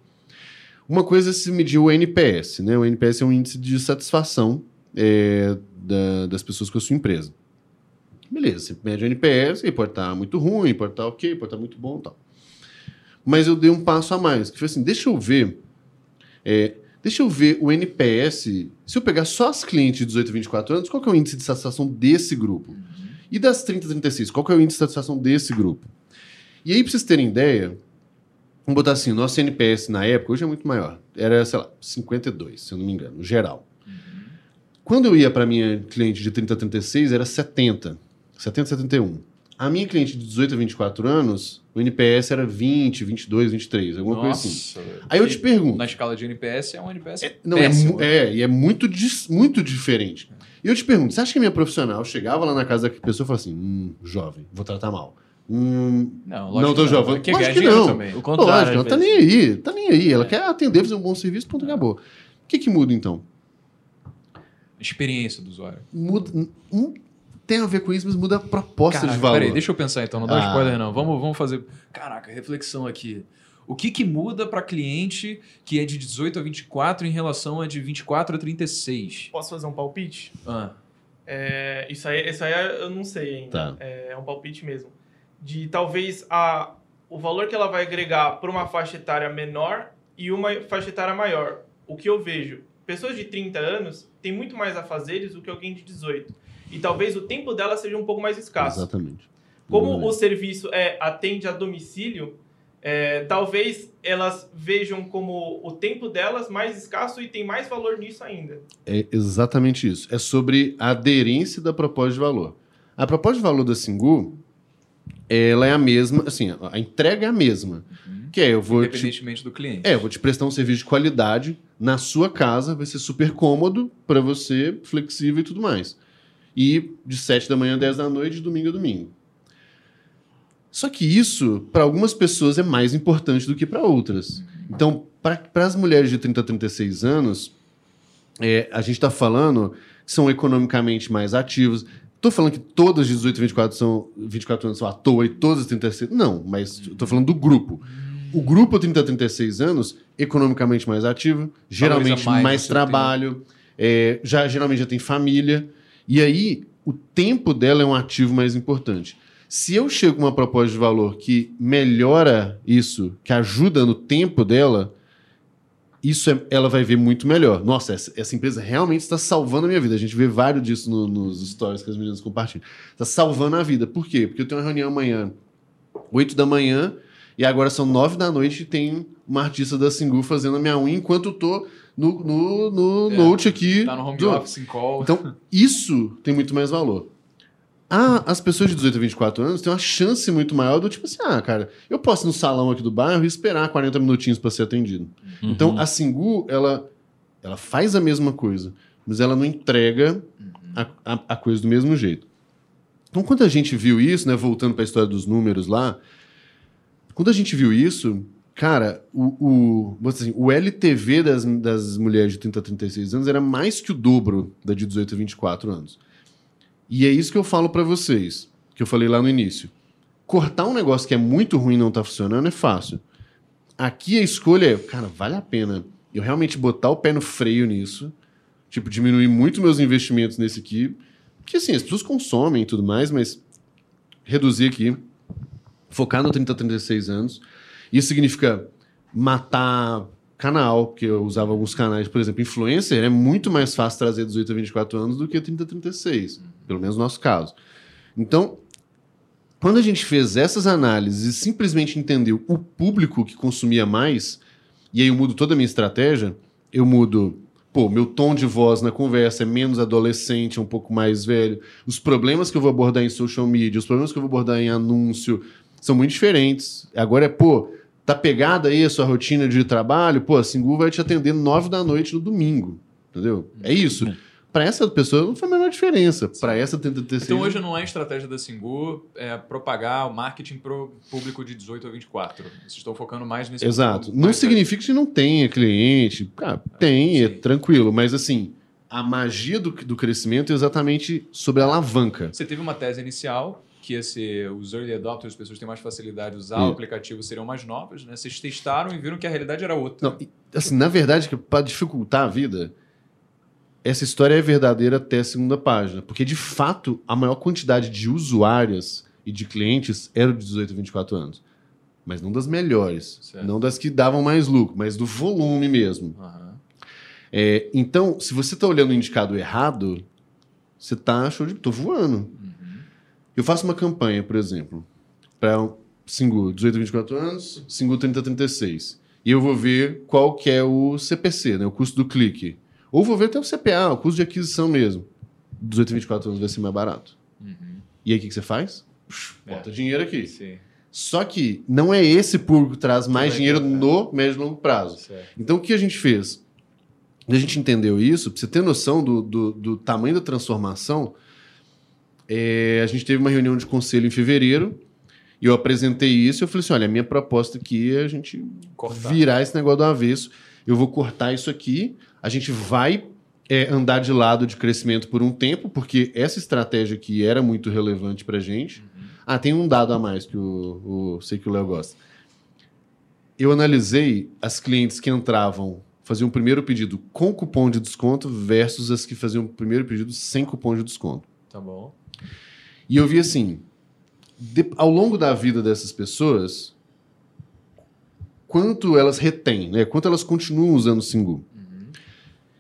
Uma coisa é se medir o NPS, né? O NPS é um índice de satisfação é, da, das pessoas com a sua empresa. Beleza, você mede o NPS, e pode estar muito ruim, pode estar ok, pode estar muito bom tal. Mas eu dei um passo a mais, que foi assim, deixa eu ver, é, deixa eu ver o NPS, se eu pegar só as clientes de 18 a 24 anos, qual é o índice de satisfação desse grupo? Uhum. E das 30 a 36, qual é o índice de satisfação desse grupo? E aí, para vocês terem ideia, Vamos botar assim, o nosso NPS na época, hoje é muito maior. Era, sei lá, 52, se eu não me engano, geral. Quando eu ia para minha cliente de 30 a 36, era 70. 70 a 71. A minha cliente de 18 a 24 anos, o NPS era 20, 22, 23, alguma Nossa, coisa assim. Aí eu te pergunto. Na escala de NPS é um NPS. É, não, é péssimo, é, é, e é muito, muito diferente. E eu te pergunto, você acha que a minha profissional chegava lá na casa da pessoa e falava assim: hum, jovem, vou tratar mal. Hum, Não, não lógico tô que jovem. Quer Lógico que não. também. O contrário. Lógico, ela tá nem aí, tá nem aí. Ela quer atender, fazer um bom serviço, ponto, acabou. O que, que muda então? Experiência do usuário. Muda. Um, tem a ver com isso, mas muda a proposta Caraca, de valor. Peraí, deixa eu pensar então, não dá Ah. spoiler não. Vamos, vamos fazer. Caraca, reflexão aqui. O que, que muda para cliente que é de 18 a 24 em relação a de 24 a 36? Posso fazer um palpite? Ah, É, isso, aí, isso aí eu não sei ainda. Tá. É, é um palpite mesmo. De talvez a, o valor que ela vai agregar para uma faixa etária menor e uma faixa etária maior. O que eu vejo, pessoas de 30 anos têm muito mais afazeres do que alguém de 18. E talvez o tempo dela seja um pouco mais escasso. Exatamente. Como Exatamente. o serviço é atende a domicílio, é, talvez elas vejam como o tempo delas mais escasso e tem mais valor nisso ainda. É exatamente isso. É sobre a aderência da proposta de valor. A proposta de valor da Singu, ela é a mesma, assim, a entrega é a mesma. Que é, eu vou te, independentemente do cliente. é, eu vou te prestar um serviço de qualidade na sua casa, vai ser super cômodo para você, flexível e tudo mais. E de 7 da manhã a 10 da noite, de domingo a domingo. Só que isso, para algumas pessoas, é mais importante do que para outras. Então, para as mulheres de 30 a 36 anos, é, a gente está falando que são economicamente mais ativos. Estou falando que todas de 18 a 24, são, 24 anos são à toa e todas as 36. Não, mas estou falando do grupo. O grupo 30 a 36 anos, economicamente mais ativo, geralmente mais mais, trabalho, é, já, geralmente já tem família. E aí, o tempo dela é um ativo mais importante. Se eu chego com uma proposta de valor que melhora isso, que ajuda no tempo dela, isso é- ela vai ver muito melhor. Nossa, essa, essa empresa realmente está salvando a minha vida. A gente vê vários disso no- nos stories que as meninas compartilham. Está salvando a vida. Por quê? Porque eu tenho uma reunião amanhã, 8 da manhã, e agora são 9 da noite e tem uma artista da Singu fazendo a minha unha enquanto eu tô no, no, no É, note aqui. Tá no home do- office, em call. Então, isso tem muito mais valor. Ah, as pessoas de 18 a 24 anos têm uma chance muito maior do tipo assim, ah, cara, eu posso ir no salão aqui do bairro e esperar 40 minutinhos para ser atendido. Uhum. Então, a Singu, ela, ela faz a mesma coisa, mas ela não entrega a, a, a coisa do mesmo jeito. Então, quando a gente viu isso, né, voltando para a história dos números lá, quando a gente viu isso, cara, o, o, assim, o LTV das, das mulheres de 30 a 36 anos era mais que o dobro da de 18 a 24 anos. E é isso que eu falo para vocês, que eu falei lá no início. Cortar um negócio que é muito ruim e não tá funcionando é fácil. Aqui a escolha é, cara, vale a pena eu realmente botar o pé no freio nisso, tipo, diminuir muito meus investimentos nesse aqui, porque assim, as pessoas consomem e tudo mais, mas reduzir aqui, focar no 30 a 36 anos. Isso significa matar canal, porque eu usava alguns canais, por exemplo, influencer, é muito mais fácil trazer 18 a 24 anos do que 30 a 36, pelo menos no nosso caso. Então, quando a gente fez essas análises e simplesmente entendeu o público que consumia mais, e aí eu mudo toda a minha estratégia, eu mudo, pô, meu tom de voz na conversa é menos adolescente, é um pouco mais velho. Os problemas que eu vou abordar em social media, os problemas que eu vou abordar em anúncio são muito diferentes. Agora é, pô, tá pegada aí a sua rotina de trabalho, pô, a Singu vai te atender nove da noite no domingo, entendeu? É isso. Para essa pessoa não faz a menor diferença. Para essa 36 Então hoje não é estratégia da Singu é, propagar o marketing pro público de 18 a 24. Vocês estão focando mais nesse Exato. público Não mais significa que não tenha cliente. Cara, tem, é sim. tranquilo. Mas assim, a magia do, do crescimento é exatamente sobre a alavanca. Você teve uma tese inicial, que ser os early adopters, as pessoas têm mais facilidade de usar o aplicativo, seriam mais novas, né? Vocês testaram e viram que a realidade era outra. Não, e, assim, na verdade, para dificultar a vida, essa história é verdadeira até a segunda página. Porque, de fato, a maior quantidade de usuárias e de clientes era de 18 a 24 anos. Mas não das melhores. Certo. Não das que davam mais lucro, mas do volume mesmo. Aham. É, então, se você está olhando o indicado errado, você está show de. tô voando. Eu faço uma campanha, por exemplo, para Singu 18 a 24 anos, Singu 30 a 36. E eu vou ver qual que é o CPC, né, o custo do clique. Ou vou ver até o CPA, o custo de aquisição mesmo. 18 a 24 anos vai ser mais barato. Uhum. E aí o que, que você faz? É. Bota dinheiro aqui. Sim. Só que não é esse público que traz mais dinheiro é. no médio e longo prazo. Certo. Então, o que a gente fez? A gente entendeu isso, pra você ter noção do, do, do tamanho da transformação, é, a gente teve uma reunião de conselho em fevereiro E eu apresentei isso e eu falei assim: olha, a minha proposta aqui é a gente Cortar. virar esse negócio do avesso. Eu vou cortar isso aqui, a gente vai é, andar de lado de crescimento por um tempo, porque essa estratégia aqui era muito relevante pra gente. Ah, tem um dado a mais que o, o sei que o Léo gosta. Eu analisei as clientes que entravam, faziam o primeiro pedido com cupom de desconto versus as que faziam o primeiro pedido sem cupom de desconto. Tá bom. E eu vi assim, de- ao longo da vida dessas pessoas, quanto elas retêm, né? Quanto elas continuam usando o Singu.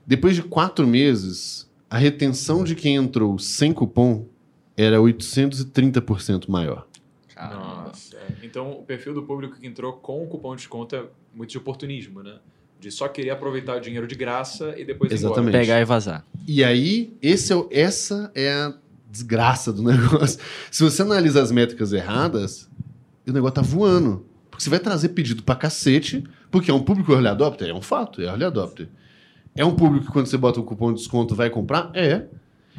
Depois de quatro meses, a retenção de quem entrou sem cupom era 830% maior. Nossa. é. Então, o perfil do público que entrou com o cupom de desconto é muito de oportunismo, né? De só querer aproveitar o dinheiro de graça e depois embora. Exatamente. Pegar e vazar. E aí, esse é essa é a desgraça do negócio. Se você analisa as métricas erradas, o negócio tá voando. Porque você vai trazer pedido pra cacete, porque é um público early adopter? É um fato, é early adopter. É um público que quando você bota um cupom de desconto vai comprar? É.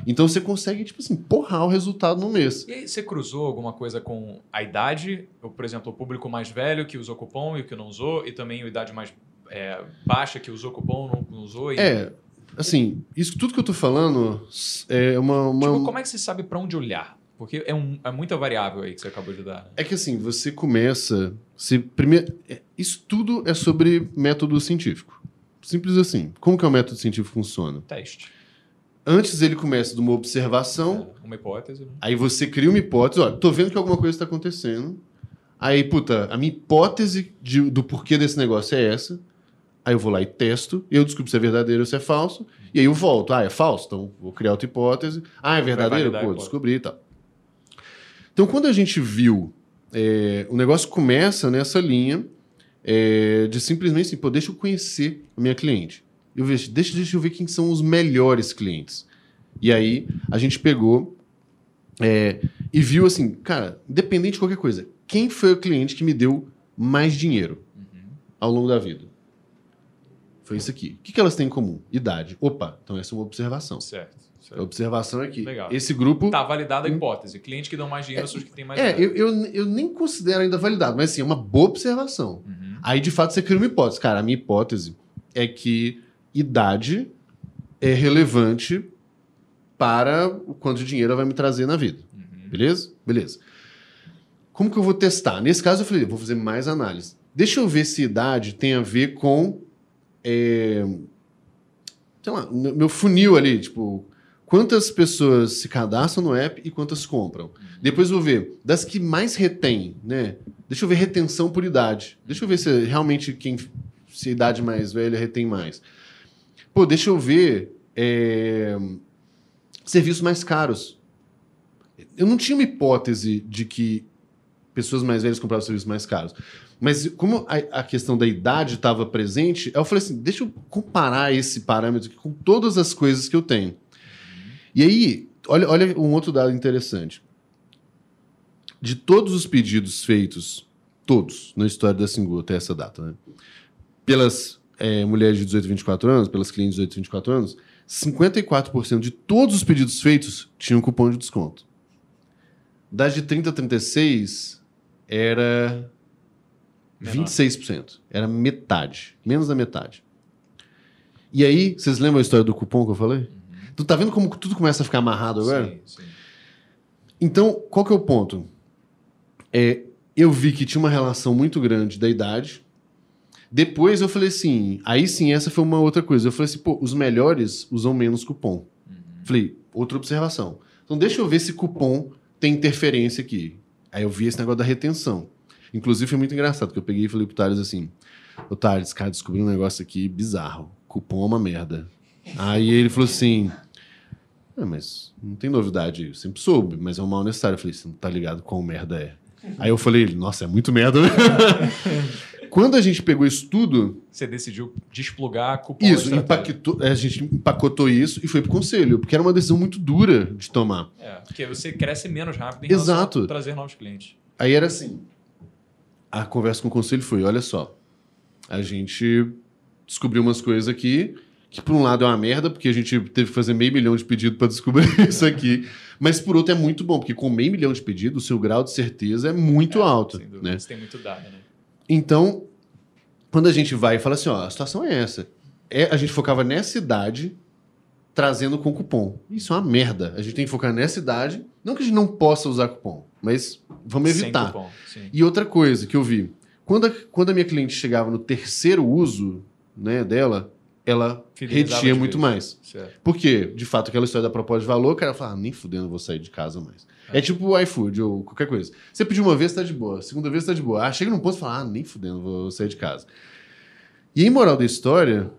Então você consegue, tipo assim, porrar o resultado no mês. E aí, você cruzou alguma coisa com a idade? Ou, por exemplo, o público mais velho que usou cupom e o que não usou, e também a idade mais é, baixa que usou cupom não, não usou? E... É, assim, isso tudo que eu tô falando é uma. uma- Tipo, como é que você sabe pra onde olhar? Porque é, um, é muita variável aí que você acabou de dar. né? É que assim, você começa. Você primeiro, é, isso tudo é sobre método científico. Simples assim. Como que é o método científico funciona? Teste. Antes ele começa de uma observação, É, uma hipótese. Né? aí você cria uma hipótese, olha, tô vendo que alguma coisa está acontecendo. Aí, puta, a minha hipótese de- do porquê desse negócio é essa. Aí eu vou lá e testo, eu descubro se é verdadeiro ou se é falso. E aí eu volto. Ah, é falso? Então vou criar outra hipótese. Ah, é verdadeiro? Pô, descobri e tal. Então, quando a gente viu, é, o negócio começa nessa linha é, de simplesmente assim, pô, deixa eu conhecer a minha cliente. Eu vejo, deixa, deixa eu ver quem são os melhores clientes. E aí a gente pegou é, e viu assim, cara, independente de qualquer coisa, quem foi o cliente que me deu mais dinheiro ao longo da vida? Foi isso aqui. O que, que elas têm em comum? Idade. Opa, então essa é uma observação. Certo. A certo. observação é que Legal. esse grupo. Tá validada a hipótese. Clientes que dão mais dinheiro são os que têm mais É, dinheiro. eu, eu, eu nem considero ainda validado, mas assim, é uma boa observação. Uhum. Aí, de fato, você cria uma hipótese. Cara, a minha hipótese é que idade é relevante para o quanto de dinheiro ela vai me trazer na vida. Uhum. Beleza? Beleza. Como que eu vou testar? Nesse caso, eu falei, vou fazer mais análise. Deixa eu ver se idade tem a ver com. É, sei lá, meu funil ali, tipo, quantas pessoas se cadastram no app e quantas compram. Depois eu vou ver, das que mais retém, né? Deixa eu ver retenção por idade. Deixa eu ver se realmente quem se a idade mais velha retém mais. Pô, deixa eu ver é, serviços mais caros. Eu não tinha uma hipótese de que pessoas mais velhas compravam serviços mais caros. Mas como a, a questão da idade estava presente, eu falei assim, deixa eu comparar esse parâmetro com todas as coisas que eu tenho. E aí, olha, olha um outro dado interessante. De todos os pedidos feitos, todos, na história da Singu até essa data, né? pelas é, mulheres de 18 a 24 anos, pelas clientes de 18 a 24 anos, 54% de todos os pedidos feitos tinham cupom de desconto. Das de 30 a 36, era Menor. 26%. Era metade. Menos da metade. E aí, vocês lembram a história do cupom que eu falei? Tu tá vendo como tudo começa a ficar amarrado agora? Sim, sim. Então, qual que é o ponto? É, eu vi que tinha uma relação muito grande da idade. Depois eu falei assim, aí sim, essa foi uma outra coisa. Eu falei assim, pô, os melhores usam menos cupom. Falei, outra observação. Então deixa eu ver se cupom tem interferência aqui. Aí eu vi esse negócio da retenção. Inclusive foi muito engraçado, que eu peguei e falei pro Thales assim, ô Thales, cara, descobri um negócio aqui bizarro. Cupom é uma merda. Aí ele falou assim, é, mas não tem novidade, eu sempre soube, mas é um mal necessário. Eu falei, você não tá ligado qual merda é. Aí eu falei, nossa, é muito merda. Quando a gente pegou isso tudo, Você decidiu desplugar cupom isso, impactou, a gente empacotou isso e foi pro conselho, porque era uma decisão muito dura de tomar. É, porque você cresce menos rápido em relação Exato. trazer novos clientes. Aí era assim, a conversa com o conselho foi, olha só, a gente descobriu umas coisas aqui que por um lado é uma merda, porque a gente teve que fazer meio milhão de pedidos para descobrir isso aqui. Mas por outro é muito bom, porque com meio milhão de pedidos, o seu grau de certeza é muito alto. Sem dúvida, Né? Você tem muito dado, né? Então, quando a gente vai e fala assim, ó, a situação é essa. É, a gente focava nessa idade trazendo com cupom. Isso é uma merda. A gente tem que focar nessa idade. Não que a gente não possa usar cupom, mas vamos evitar. cupom. E outra coisa que eu vi, quando a, quando a minha cliente chegava no terceiro uso né, dela, ela de muito vez. mais. Certo. Porque, de fato, aquela história da proposta de valor, o cara fala, ah, nem fudendo, vou sair de casa mais. É, tipo o iFood ou qualquer coisa. Você pediu uma vez, tá de boa. Segunda vez, tá de boa. Ah, chega num ponto e fala, ah, nem fudendo, vou sair de casa. E em moral da história...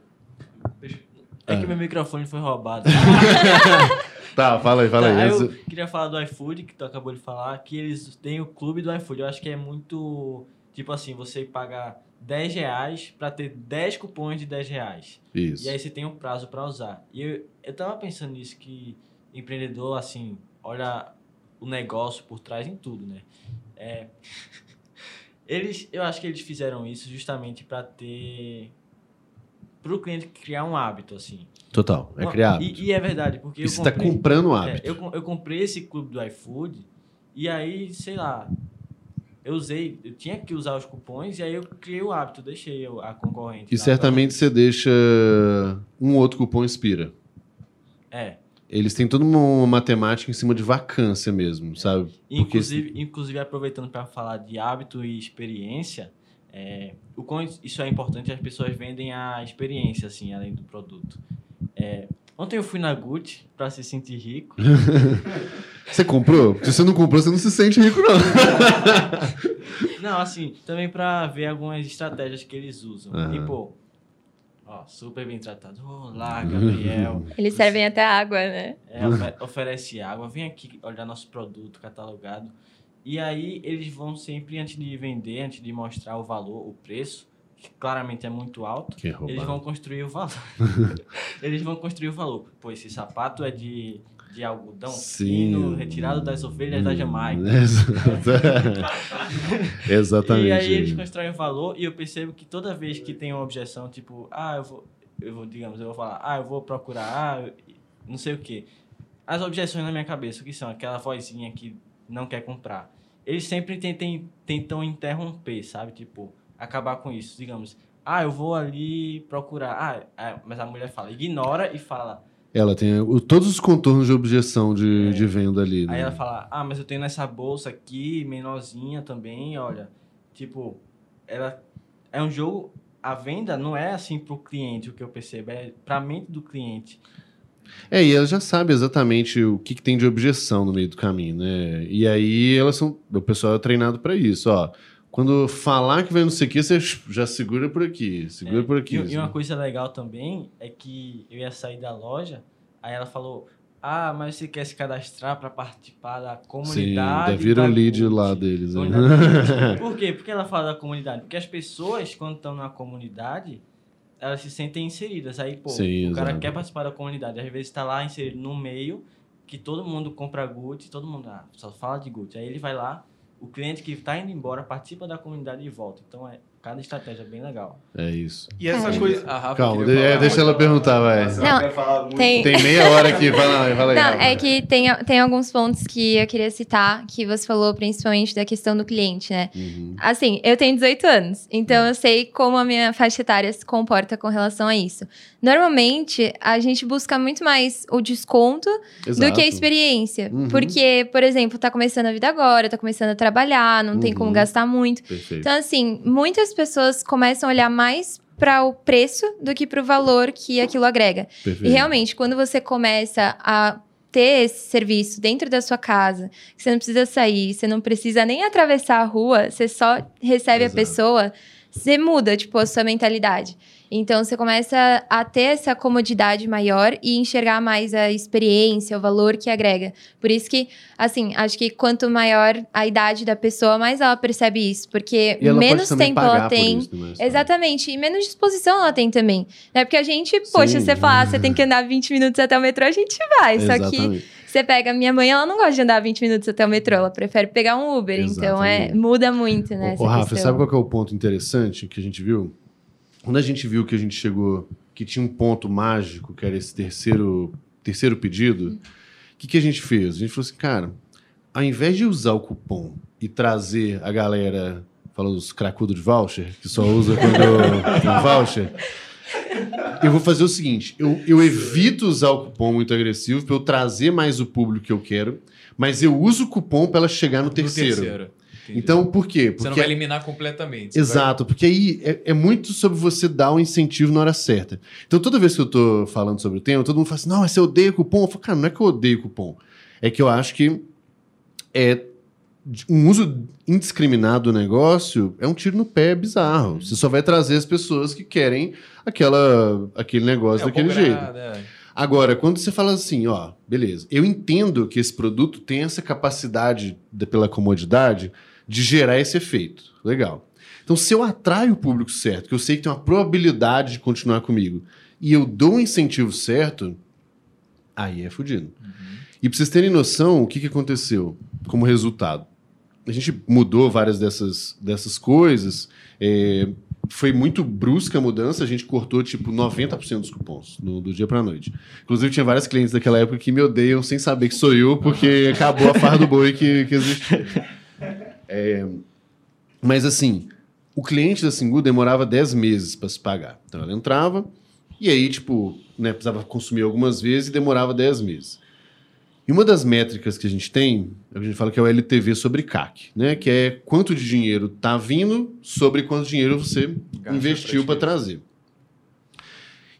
É que meu microfone foi roubado. Tá, fala aí, fala Tá, aí. eu queria falar do iFood, que tu acabou de falar, que eles têm o clube do iFood. Eu acho que é muito. Tipo assim, você pagar 10 reais pra ter 10 cupons de 10 reais. Isso. E aí você tem um prazo pra usar. E eu, eu tava pensando nisso, que empreendedor, assim, olha o negócio por trás em tudo, né? É, eles, eu acho que eles fizeram isso justamente pra ter. Pro cliente criar um hábito, assim. Total, é criado. E, e é verdade, porque E eu você tá comprei- comprando o é, hábito. eu, com- eu comprei esse clube do iFood e aí, sei lá, eu usei, eu tinha que usar os cupons e aí eu criei o hábito, deixei a concorrente. E certamente você deixa um outro cupom expira. É. Eles têm toda uma matemática em cima de vacância mesmo, sabe? E, Porque Inclusive, inclusive aproveitando para falar de hábito e experiência, é, o quão isso é importante, as pessoas vendem a experiência, assim, além do produto. É, ontem eu fui na Gucci para se sentir rico. Você comprou? Se você não comprou, você não se sente rico, não. Não, assim, também pra ver algumas estratégias que eles usam. Aham. Tipo, ó, super bem tratado. Olá, Gabriel. Eles servem até água, né? É, ofe- oferece água, vem aqui olhar nosso produto catalogado. E aí eles vão sempre, antes de vender, antes de mostrar o valor, o preço, que claramente é muito alto, eles vão construir o valor. eles vão construir o valor. Pô, esse sapato é de, de algodão Sim. fino, retirado das ovelhas da Jamaica. Exatamente. E aí eles constroem o valor e eu percebo que toda vez que tem uma objeção, tipo, ah, eu vou, eu vou, digamos, eu vou falar, ah, eu vou procurar, ah, não sei o quê. As objeções na minha cabeça, o que são? Aquela vozinha que não quer comprar. Eles sempre tentem, tentam interromper, sabe? Tipo, acabar com isso. Digamos, ah, eu vou ali procurar. Ah, ah, mas a mulher fala, ignora e fala. Ela tem o- todos os contornos de objeção de, de venda ali. Né? Aí ela fala, ah, mas eu tenho nessa bolsa aqui, menorzinha também, olha. Tipo, ela é um jogo. A venda não é assim pro cliente, o que eu percebo, é pra mente do cliente. É, e ela já sabe exatamente o que, que tem de objeção no meio do caminho, né? E aí elas são. O pessoal é treinado pra isso, ó. Quando falar que vai não sei o que, você já segura por aqui, segura É, por aqui. E, e uma assim. coisa legal também é que eu ia sair da loja, aí ela falou: Ah, mas você quer se cadastrar para participar da Sim, comunidade? ainda vira um lead Gucci?" lá deles. né? Comunidade. Por quê? Por que ela fala da comunidade? Porque as pessoas, quando estão na comunidade, elas se sentem inseridas. Aí, pô, Sim, o cara quer participar da comunidade. Às vezes está lá inserido no meio, que todo mundo compra Gucci, todo mundo ah, só fala de Gucci. Aí ele vai lá, o cliente que está indo embora participa da comunidade e volta. Então, é cada estratégia é bem legal. É isso. E essa É. coisa. A Rafa Calma, é, deixa ela perguntar, vai. Não, tem, Tem meia hora aqui, vai lá, vai lá. Não, é que tem, tem alguns pontos que eu queria citar, que você falou principalmente da questão do cliente, né? Uhum. Assim, eu tenho 18 anos, então eu sei como a minha faixa etária se comporta com relação a isso. Normalmente, a gente busca muito mais o desconto do Exato. que a experiência. Uhum. Porque, por exemplo, tá começando a vida agora, tá começando a trabalhar, não tem como Uhum. gastar muito. Perfeito. Então, assim, muitas pessoas começam a olhar mais para o preço do que para o valor que aquilo agrega. perfeito. E realmente, quando você começa a ter esse serviço dentro da sua casa, que você não precisa sair, você não precisa nem atravessar a rua, você só recebe Exato. a pessoa, você muda, tipo, a sua mentalidade. Então, você começa a ter essa comodidade maior e enxergar mais a experiência, o valor que agrega. Por isso que, assim, acho que quanto maior a idade da pessoa, mais ela percebe isso. Porque menos tempo ela tem. isso, né? Exatamente, e menos disposição ela tem também. Né? Porque a gente, poxa, Sim. você falar, ah, você tem que andar 20 minutos até o metrô, a gente vai. Só que Exatamente. Você pega, minha mãe, ela não gosta de andar 20 minutos até o metrô, ela prefere pegar um Uber. Então é, Exatamente. muda muito, né? Ô, Rafa, sabe qual que é o ponto interessante que a gente viu? Quando a gente viu que a gente chegou que tinha um ponto mágico, que era esse terceiro, terceiro pedido, o que, que a gente fez? A gente falou assim, cara, ao invés de usar o cupom e trazer a galera, fala os cracudos de voucher, que só usa quando tem voucher, eu vou fazer o seguinte: eu, eu evito usar o cupom muito agressivo para eu trazer mais o público que eu quero, mas eu uso o cupom para ela chegar no terceiro. terceiro. Então, por quê? Porque você não vai eliminar completamente. Exato, porque aí é, é muito sobre você dar o incentivo na hora certa. Então, toda vez que eu tô falando sobre o tema, todo mundo fala assim: não, mas você odeia cupom. Eu falo, cara, não é que eu odeio cupom. É que eu acho que é um uso indiscriminado do negócio é um tiro no pé bizarro. Você só vai trazer as pessoas que querem aquela, aquele negócio é, daquele jeito. É. Agora, quando você fala assim, ó, beleza, eu entendo que esse produto tem essa capacidade, de, pela comodidade, de gerar esse efeito. Legal. Então, se eu atraio o público certo, que eu sei que tem uma probabilidade de continuar comigo, e eu dou um incentivo certo, aí é fodido. Uhum. E pra vocês terem noção, o que, que aconteceu como resultado? A gente mudou várias dessas, dessas coisas. É, foi muito brusca a mudança, a gente cortou tipo 90% dos cupons no, do dia para noite. Inclusive, tinha várias clientes daquela época que me odeiam sem saber que sou eu, porque acabou a farra do boi que, que existia. É, mas assim, o cliente da Singu demorava 10 meses para se pagar. Então ela entrava e aí, tipo, né, precisava consumir algumas vezes e demorava 10 meses. E uma das métricas que a gente tem, a gente fala que é o LTV sobre CAC, né? Que é quanto de dinheiro está vindo sobre quanto dinheiro você Gasta investiu para trazer.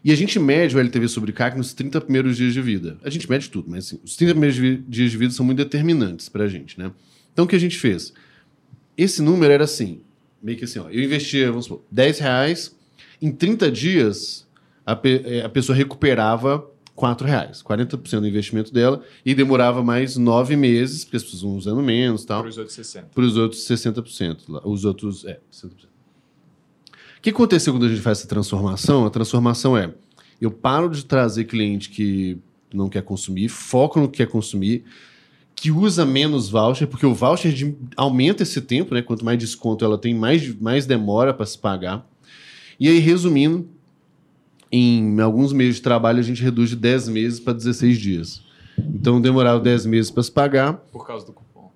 E a gente mede o LTV sobre CAC nos 30 primeiros dias de vida. A gente mede tudo, mas assim, os 30 primeiros dias de vida são muito determinantes para a gente, né? Então o que a gente fez? Esse número era assim, meio que assim, ó, eu investia, vamos supor, 10 reais, em 30 dias a, pe eh, a pessoa recuperava 4 reais, 40% do investimento dela, e demorava mais 9 meses, porque as pessoas vão usando menos tal. Para os outros 60%. Para os outros 60%. Os outros, é, 60%. O que aconteceu quando a gente faz essa transformação? A transformação é, eu paro de trazer cliente que não quer consumir, foco no que quer consumir, que usa menos voucher, porque o voucher de, aumenta esse tempo, né? Quanto mais desconto ela tem, mais, mais demora para se pagar. E aí, resumindo, em alguns meses de trabalho, a gente reduz de 10 meses para 16 dias. Então, demorava 10 meses para se pagar. Por causa do cupom.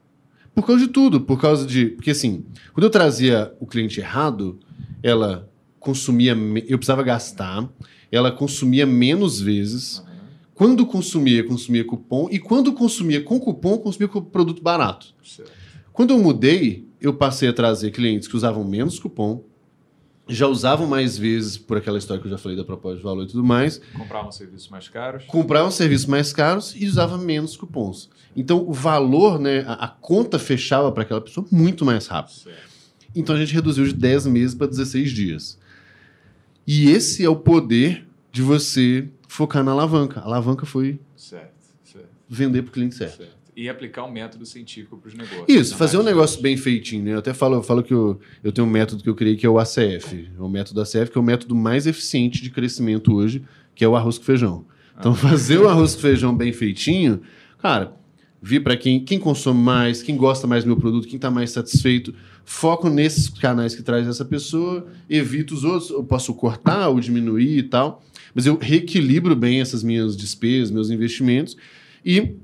Por causa de tudo. Por causa de. Porque, assim, quando eu trazia o cliente errado, ela consumia. Eu precisava gastar, ela consumia menos vezes. Uhum. Quando consumia, consumia cupom. E quando consumia com cupom, consumia com produto barato. Certo. Quando eu mudei, eu passei a trazer clientes que usavam menos cupom, já usavam mais vezes por aquela história que eu já falei da proposta de valor e tudo mais. Compravam serviços mais caros. Compravam serviços mais caros e usavam menos cupons. Então o valor, né, a, a conta fechava para aquela pessoa muito mais rápido. Certo. Então a gente reduziu de 10 meses para 16 dias. E esse é o poder de você focar na alavanca. A alavanca foi certo, certo. vender para o cliente certo. certo e aplicar um método científico para os negócios. Isso, fazer um negócio bem feitinho. Né? Eu até falo, eu falo que eu, eu tenho um método que eu criei que é o ACF. O método ACF que é o método mais eficiente de crescimento hoje, que é o arroz com feijão. Então, ah. fazer o arroz com feijão bem feitinho, cara, vir para quem, quem consome mais, quem gosta mais do meu produto, quem está mais satisfeito, foco nesses canais que traz essa pessoa, evito os outros, eu posso cortar ou diminuir e tal, mas eu reequilibro bem essas minhas despesas, meus investimentos e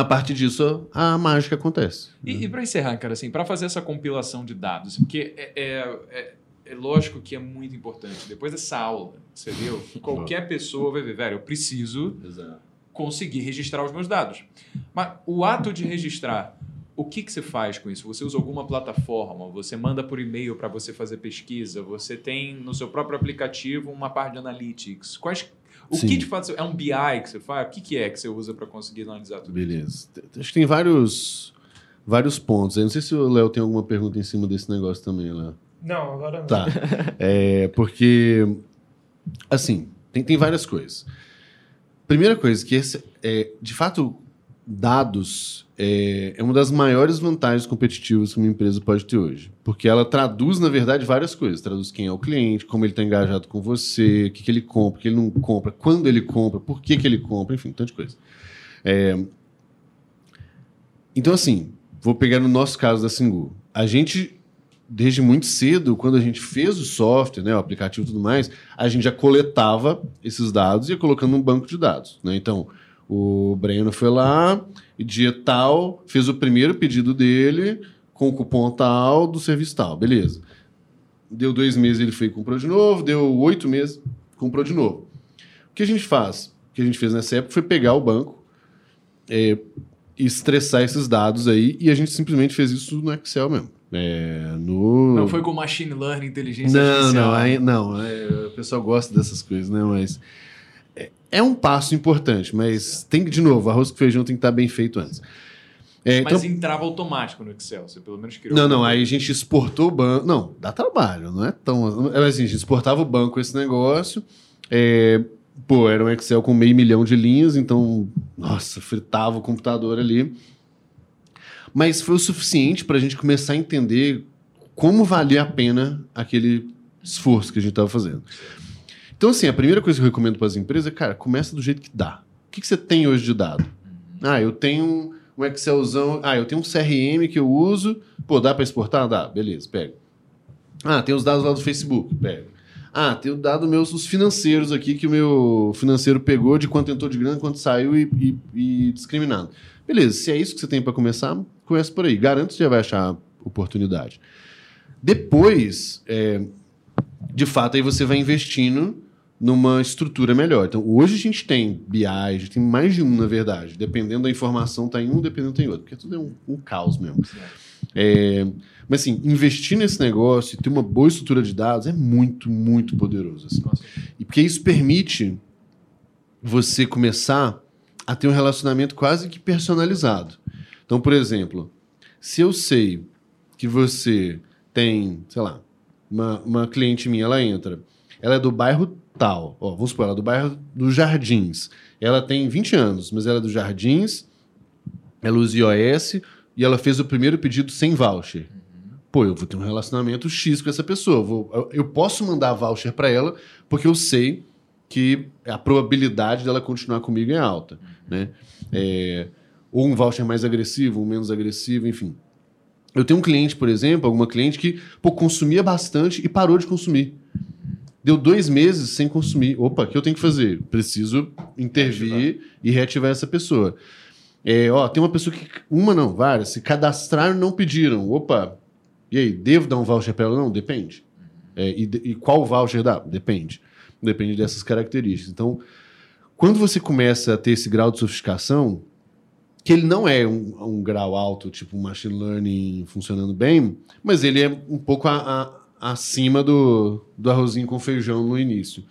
a partir disso, a mágica acontece. E, né? e para encerrar, cara, assim, para fazer essa compilação de dados, porque é, é, é, é, lógico que é muito importante. Depois dessa aula, você viu? Qualquer pessoa vai ver, velho, eu preciso Exato. conseguir registrar os meus dados. Mas o ato de registrar, o que, que você faz com isso? Você usa alguma plataforma? Você manda por e-mail para você fazer pesquisa? Você tem no seu próprio aplicativo uma parte de analytics? Quais o Sim. que de fato é um BI que você faz? O que, que é que você usa para conseguir analisar tudo Beleza. isso? Beleza. Acho que tem vários, vários pontos. Eu não sei se o Léo tem alguma pergunta em cima desse negócio também, Léo. Não, agora não. Tá. é, porque, assim, tem, tem várias coisas. Primeira coisa, que esse, é, de fato, dados é, é, uma das maiores vantagens competitivas que uma empresa pode ter hoje. Porque ela traduz, na verdade, várias coisas. Traduz quem é o cliente, como ele está engajado com você, o que, que ele compra, o que ele não compra, quando ele compra, por que, que ele compra, enfim, tanta coisa. É... Então, assim, vou pegar no nosso caso da Singu. A gente desde muito cedo, quando a gente fez o software, né, o aplicativo e tudo mais, a gente já coletava esses dados e ia colocando num banco de dados. Né? Então, o Breno foi lá, e dia tal, fez o primeiro pedido dele com o cupom tal do serviço tal, beleza. Deu dois meses, ele foi e comprou de novo, deu oito meses, comprou de novo. O que a gente faz? O que a gente fez nessa época foi pegar o banco, é, estressar esses dados aí, e a gente simplesmente fez isso no Excel mesmo. É, no... Não foi com machine learning, inteligência não, artificial. Não, aí, não. É, o pessoal gosta dessas coisas, né? Mas é, um passo importante, mas tem que, de novo, arroz com feijão tem que estar bem feito antes. É, mas então... entrava automático no Excel, você pelo menos criou. Não, não, aí a gente exportou o banco. Não, dá trabalho, não é tão. É assim, a gente exportava o banco esse negócio. É, pô, era um Excel com meio milhão de linhas, então, nossa, fritava o computador ali mas foi o suficiente para a gente começar a entender como valia a pena aquele esforço que a gente estava fazendo. Então, assim, a primeira coisa que eu recomendo para as empresas é, cara, começa do jeito que dá. O que, que você tem hoje de dado? Ah, eu tenho um Excelzão. Ah, eu tenho um CRM que eu uso. Pô, dá para exportar? Dá, beleza, pega. Ah, tem os dados lá do Facebook, pega. Ah, tem o dado meus os financeiros aqui que o meu financeiro pegou de quanto entrou de grana, quanto saiu e, e, e discriminado. Beleza, se é isso que você tem para começar, começa por aí. Garanto que você já vai achar oportunidade. Depois, é, de fato, aí você vai investindo numa estrutura melhor. Então, hoje a gente tem BI, a gente tem mais de um, na verdade. Dependendo da informação, tá em um, dependendo tem outro. Porque tudo é um, um caos mesmo. É, mas, assim, investir nesse negócio e ter uma boa estrutura de dados é muito, muito poderoso. Assim. E porque isso permite você começar a ter um relacionamento quase que personalizado. Então, por exemplo, se eu sei que você tem, sei lá, uma, uma cliente minha, ela entra, ela é do bairro tal, ó, vamos supor, ela é do bairro dos Jardins. Ela tem 20 anos, mas ela é dos Jardins, ela usa iOS e ela fez o primeiro pedido sem voucher. Pô, eu vou ter um relacionamento X com essa pessoa. Eu, vou, eu posso mandar voucher para ela porque eu sei que a probabilidade dela continuar comigo é alta, né? É, ou um voucher mais agressivo, um menos agressivo, enfim. Eu tenho um cliente, por exemplo, alguma cliente que pô, consumia bastante e parou de consumir. Deu dois meses sem consumir. Opa, o que eu tenho que fazer? Preciso intervir reativar. e reativar essa pessoa. É, ó, tem uma pessoa que. Uma não, várias. Se cadastraram não pediram. Opa, e aí, devo dar um voucher para ela? Não, depende. É, e, e qual voucher dá? Depende. Depende dessas características. Então, quando você começa a ter esse grau de sofisticação, que ele não é um, um grau alto, tipo machine learning funcionando bem, mas ele é um pouco a, a, acima do, do arrozinho com feijão no início.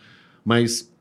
Mas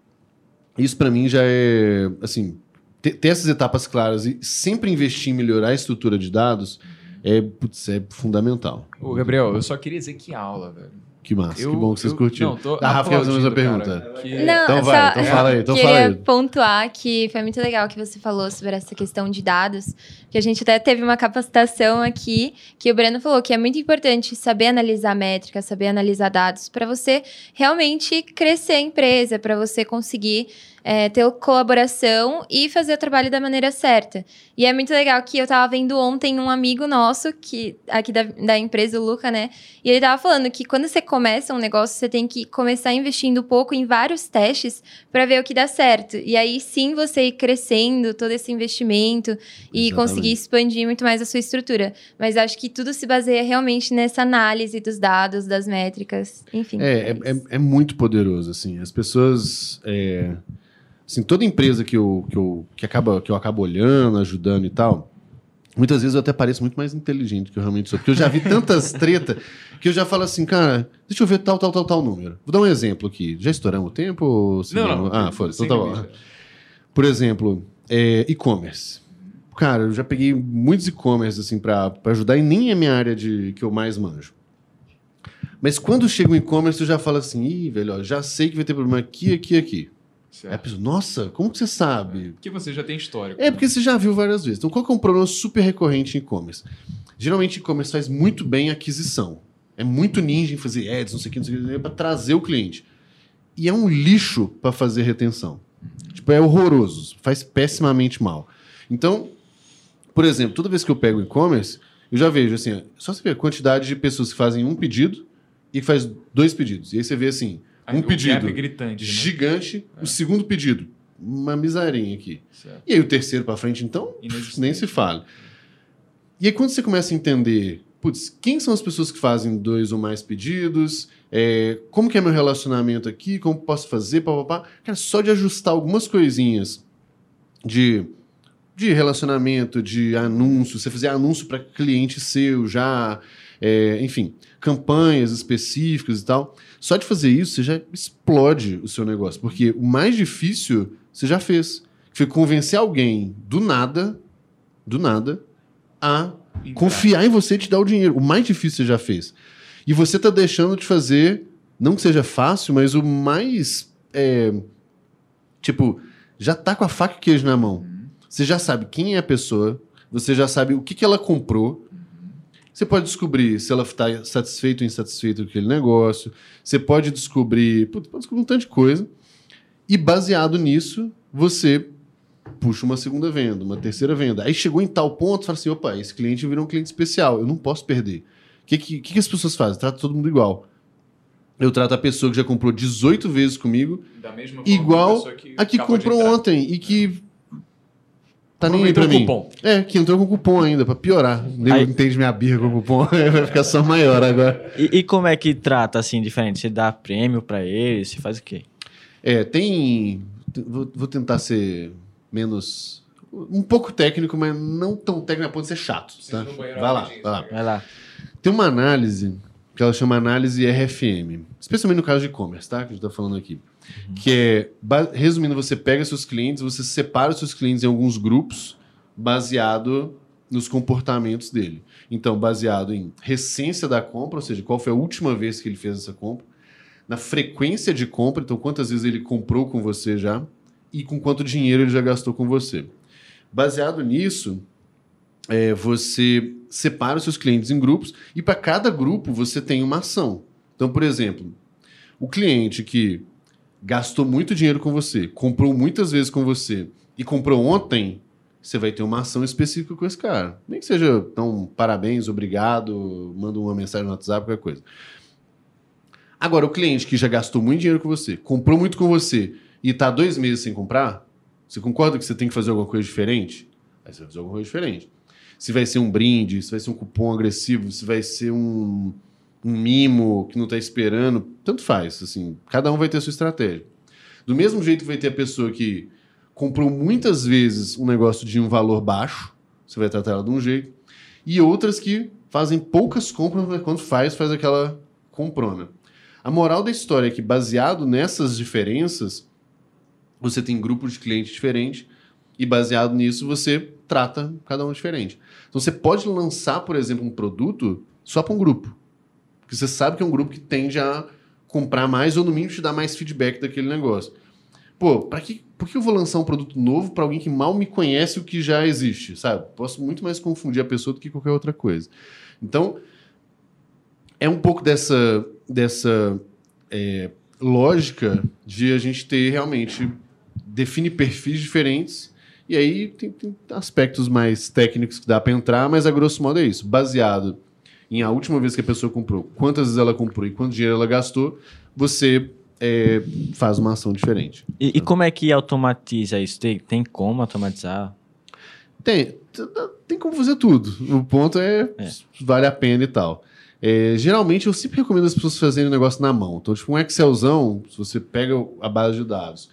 isso para mim já é, assim, ter, ter, essas etapas claras e sempre investir em melhorar a estrutura de dados é, putz, é fundamental. Ô, Gabriel, eu só queria dizer que aula, velho. Que massa, eu, que bom que vocês eu, curtiram. Não, tô a Rafa quer fazer mais uma pergunta. Que... Não, então vai, então fala aí, então queria fala aí. pontuar que foi muito legal que você falou sobre essa questão de dados, que a gente até teve uma capacitação aqui, que o Breno falou que é muito importante saber analisar métricas, saber analisar dados, para você realmente crescer a empresa, para você conseguir é, ter colaboração e fazer o trabalho da maneira certa. E é muito legal que eu tava vendo ontem um amigo nosso, que aqui da, da empresa, o Luca, né? E ele tava falando que quando você começa um negócio, você tem que começar investindo pouco em vários testes para ver o que dá certo. E aí sim você ir crescendo todo esse investimento e Exatamente. conseguir expandir muito mais a sua estrutura. Mas acho que tudo se baseia realmente nessa análise dos dados, das métricas, enfim. É, é, é, é muito poderoso, assim. As pessoas. É Assim, toda empresa que eu, que, eu, que, acaba, que eu acabo olhando, ajudando e tal, muitas vezes eu até pareço muito mais inteligente que eu realmente sou. Porque eu já vi tantas treta que eu já falo assim, cara, deixa eu ver tal, tal, tal, tal número. Vou dar um exemplo aqui. Já estouramos o tempo? Ou não, não. Ah, foi. Então tá bom. Por exemplo, é, e-commerce. Cara, eu já peguei muitos e-commerce assim para ajudar e nem é minha área de que eu mais manjo. Mas quando chega um e-commerce, eu já falo assim, ih, velho, ó, já sei que vai ter problema aqui, aqui, aqui. Certo. Aí a pessoa, nossa, como que você sabe? Porque você já tem histórico. É, porque você já viu várias vezes. Então, qual que é um problema super recorrente em e-commerce? Geralmente, e-commerce faz muito bem aquisição. É muito ninja em fazer ads, não sei o que, não sei o que, para trazer o cliente. E é um lixo para fazer retenção. Tipo, é horroroso. Faz pessimamente mal. Então, por exemplo, toda vez que eu pego e-commerce, Eu já vejo, assim, só você ver a quantidade de pessoas que fazem um pedido e que faz dois pedidos. E aí você vê, assim, um pedido gritante, né? gigante, É. o segundo pedido, uma misarinha aqui. Certo. E aí o terceiro para frente, então, nem se fala. E aí quando você começa a entender, putz, quem são as pessoas que fazem dois ou mais pedidos? É, como que é meu relacionamento aqui? Como posso fazer? Pá, pá, pá. Cara, só de ajustar algumas coisinhas de, de relacionamento, de anúncio, você fazer anúncio para cliente seu já, é, enfim, campanhas específicas e tal. Só de fazer isso, você já explode o seu negócio. Porque o mais difícil você já fez. Foi convencer alguém do nada, do nada, a Entrar. confiar em você e te dar o dinheiro. O mais difícil você já fez. E você tá deixando de fazer, não que seja fácil, mas o mais. é, tipo, já tá com a faca e queijo na mão. Você já sabe quem é a pessoa, você já sabe o que, que ela comprou. Você pode descobrir se ela está satisfeita ou insatisfeita com aquele negócio. Você pode descobrir. Putz, pode descobrir um tanto de coisa. E baseado nisso, você puxa uma segunda venda, uma terceira venda. Aí chegou em tal ponto, fala assim: opa, esse cliente virou um cliente especial, eu não posso perder. O que, que, que as pessoas fazem? Trata todo mundo igual. Eu trato a pessoa que já comprou 18 vezes comigo, Igual a que a que comprou ontem e que. Tá nem aí pra mim. cupom. É, que entrou com cupom ainda, pra piorar. Nem Aí- entende minha birra com cupom, vai ficar só maior agora. E, e como é que trata assim diferente? Você dá prêmio pra eles? Você faz o quê? É, tem. Vou, vou tentar ser menos. Um pouco técnico, mas não tão técnico a ponto de ser chato. Tá? Vai lá, vai lá. Vai lá. Tem uma análise que ela chama análise RFM, especialmente no caso de e-commerce, tá? Que a gente tá falando aqui. Que é, resumindo, você pega seus clientes, você separa os seus clientes em alguns grupos baseado nos comportamentos dele. Então, baseado em recência da compra, ou seja, qual foi a última vez que ele fez essa compra, na frequência de compra, então quantas vezes ele comprou com você já e com quanto dinheiro ele já gastou com você. Baseado nisso, é, você separa os seus clientes em grupos e para cada grupo você tem uma ação. Então, por exemplo, o cliente que gastou muito dinheiro com você, comprou muitas vezes com você e comprou ontem, você vai ter uma ação específica com esse cara. Nem que seja, então, parabéns, obrigado, manda uma mensagem no WhatsApp, qualquer coisa. Agora, o cliente que já gastou muito dinheiro com você, comprou muito com você e está dois meses sem comprar, você concorda que você tem que fazer alguma coisa diferente? Aí você vai fazer alguma coisa diferente. Se vai ser um brinde, se vai ser um cupom agressivo, se vai ser um, um mimo que não está esperando, tanto faz. Assim, cada um vai ter a sua estratégia. Do mesmo jeito vai ter a pessoa que comprou muitas vezes um negócio de um valor baixo, você vai tratar ela de um jeito, e outras que fazem poucas compras, mas quando faz, faz aquela comprona. A moral da história é que, baseado nessas diferenças, você tem grupos de clientes diferentes e, baseado nisso, você trata cada um diferente. Então, você pode lançar, por exemplo, um produto só para um grupo. Porque você sabe que é um grupo que tende a comprar mais ou, no mínimo, te dar mais feedback daquele negócio. Pô, pra que, por que eu vou lançar um produto novo para alguém que mal me conhece o que já existe, sabe? Posso muito mais confundir a pessoa do que qualquer outra coisa. Então, é um pouco dessa, dessa é, lógica de a gente ter realmente define perfis diferentes e aí tem, tem aspectos mais técnicos que dá para entrar, mas a grosso modo é isso, baseado em a última vez que a pessoa comprou, quantas vezes ela comprou e quanto dinheiro ela gastou, você é, faz uma ação diferente. E, e como é que automatiza isso? Tem, tem como automatizar? Tem, tem como fazer tudo. O ponto é, É. vale a pena e tal. É, geralmente eu sempre recomendo as pessoas fazerem o negócio na mão. Então, tipo, um Excelzão, se você pega a base de dados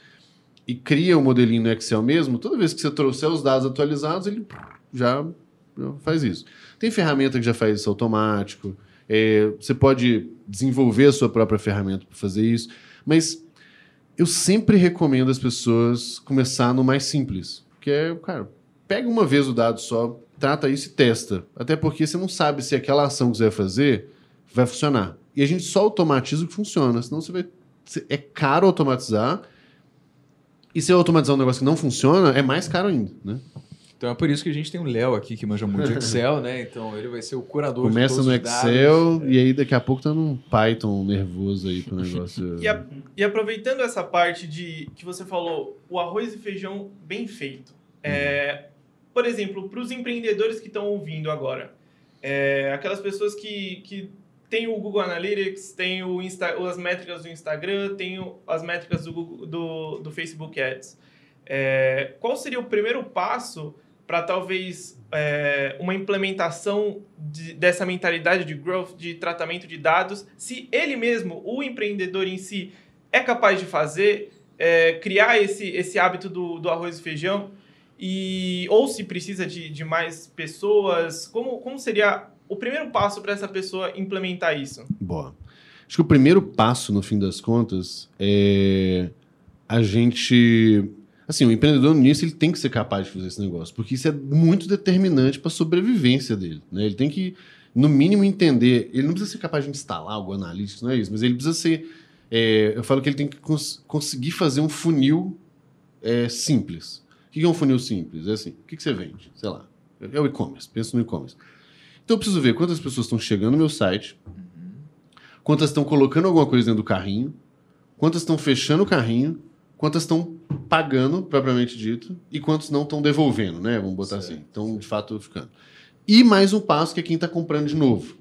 e cria um modelinho no Excel mesmo, toda vez que você trouxer os dados atualizados, ele já faz isso. Tem ferramenta que já faz isso automático. É, você pode desenvolver a sua própria ferramenta para fazer isso. Mas eu sempre recomendo as pessoas começar no mais simples. Que é, cara, pega uma vez o dado só, trata isso e testa. Até porque você não sabe se aquela ação que você vai fazer vai funcionar. E a gente só automatiza o que funciona, senão você vai. É caro automatizar. E se eu automatizar um negócio que não funciona, é mais caro ainda, né? Então é por isso que a gente tem o Léo aqui, que manja muito de Excel, né? Então ele vai ser o curador de Começa todos no os dados. Excel e aí daqui a pouco tá num Python nervoso aí pro negócio. E, a- e aproveitando essa parte de que você falou, o arroz e feijão bem feito. É, por exemplo, para os empreendedores que estão ouvindo agora, É, aquelas pessoas que, que tem o Google Analytics, tem o Insta, as métricas do Instagram, tem o, as métricas do, Google, do, do Facebook Ads. É, qual seria o primeiro passo para talvez é, uma implementação de, dessa mentalidade de growth, de tratamento de dados, se ele mesmo, o empreendedor em si, é capaz de fazer, é, criar esse, esse hábito do, do arroz e feijão, e, ou se precisa de, de mais pessoas, como, como seria o primeiro passo para essa pessoa implementar isso? Boa. Acho que o primeiro passo, no fim das contas, é a gente Assim, o empreendedor nisso ele tem que ser capaz de fazer esse negócio, porque isso é muito determinante para a sobrevivência dele. Né? Ele tem que, no mínimo, entender. Ele não precisa ser capaz de instalar algo analítico, não é isso, mas ele precisa ser. É, eu falo que ele tem que cons conseguir fazer um funil é, simples. O que é um funil simples? É assim: o que, que você vende? Sei lá. É o e-commerce. Pensa no e-commerce. Então eu preciso ver quantas pessoas estão chegando no meu site, quantas estão colocando alguma coisa dentro do carrinho, quantas estão fechando o carrinho quantas estão pagando, propriamente dito, e quantos não estão devolvendo, né? Vamos botar certo, assim. Estão, de fato, ficando. E mais um passo que é quem está comprando de novo.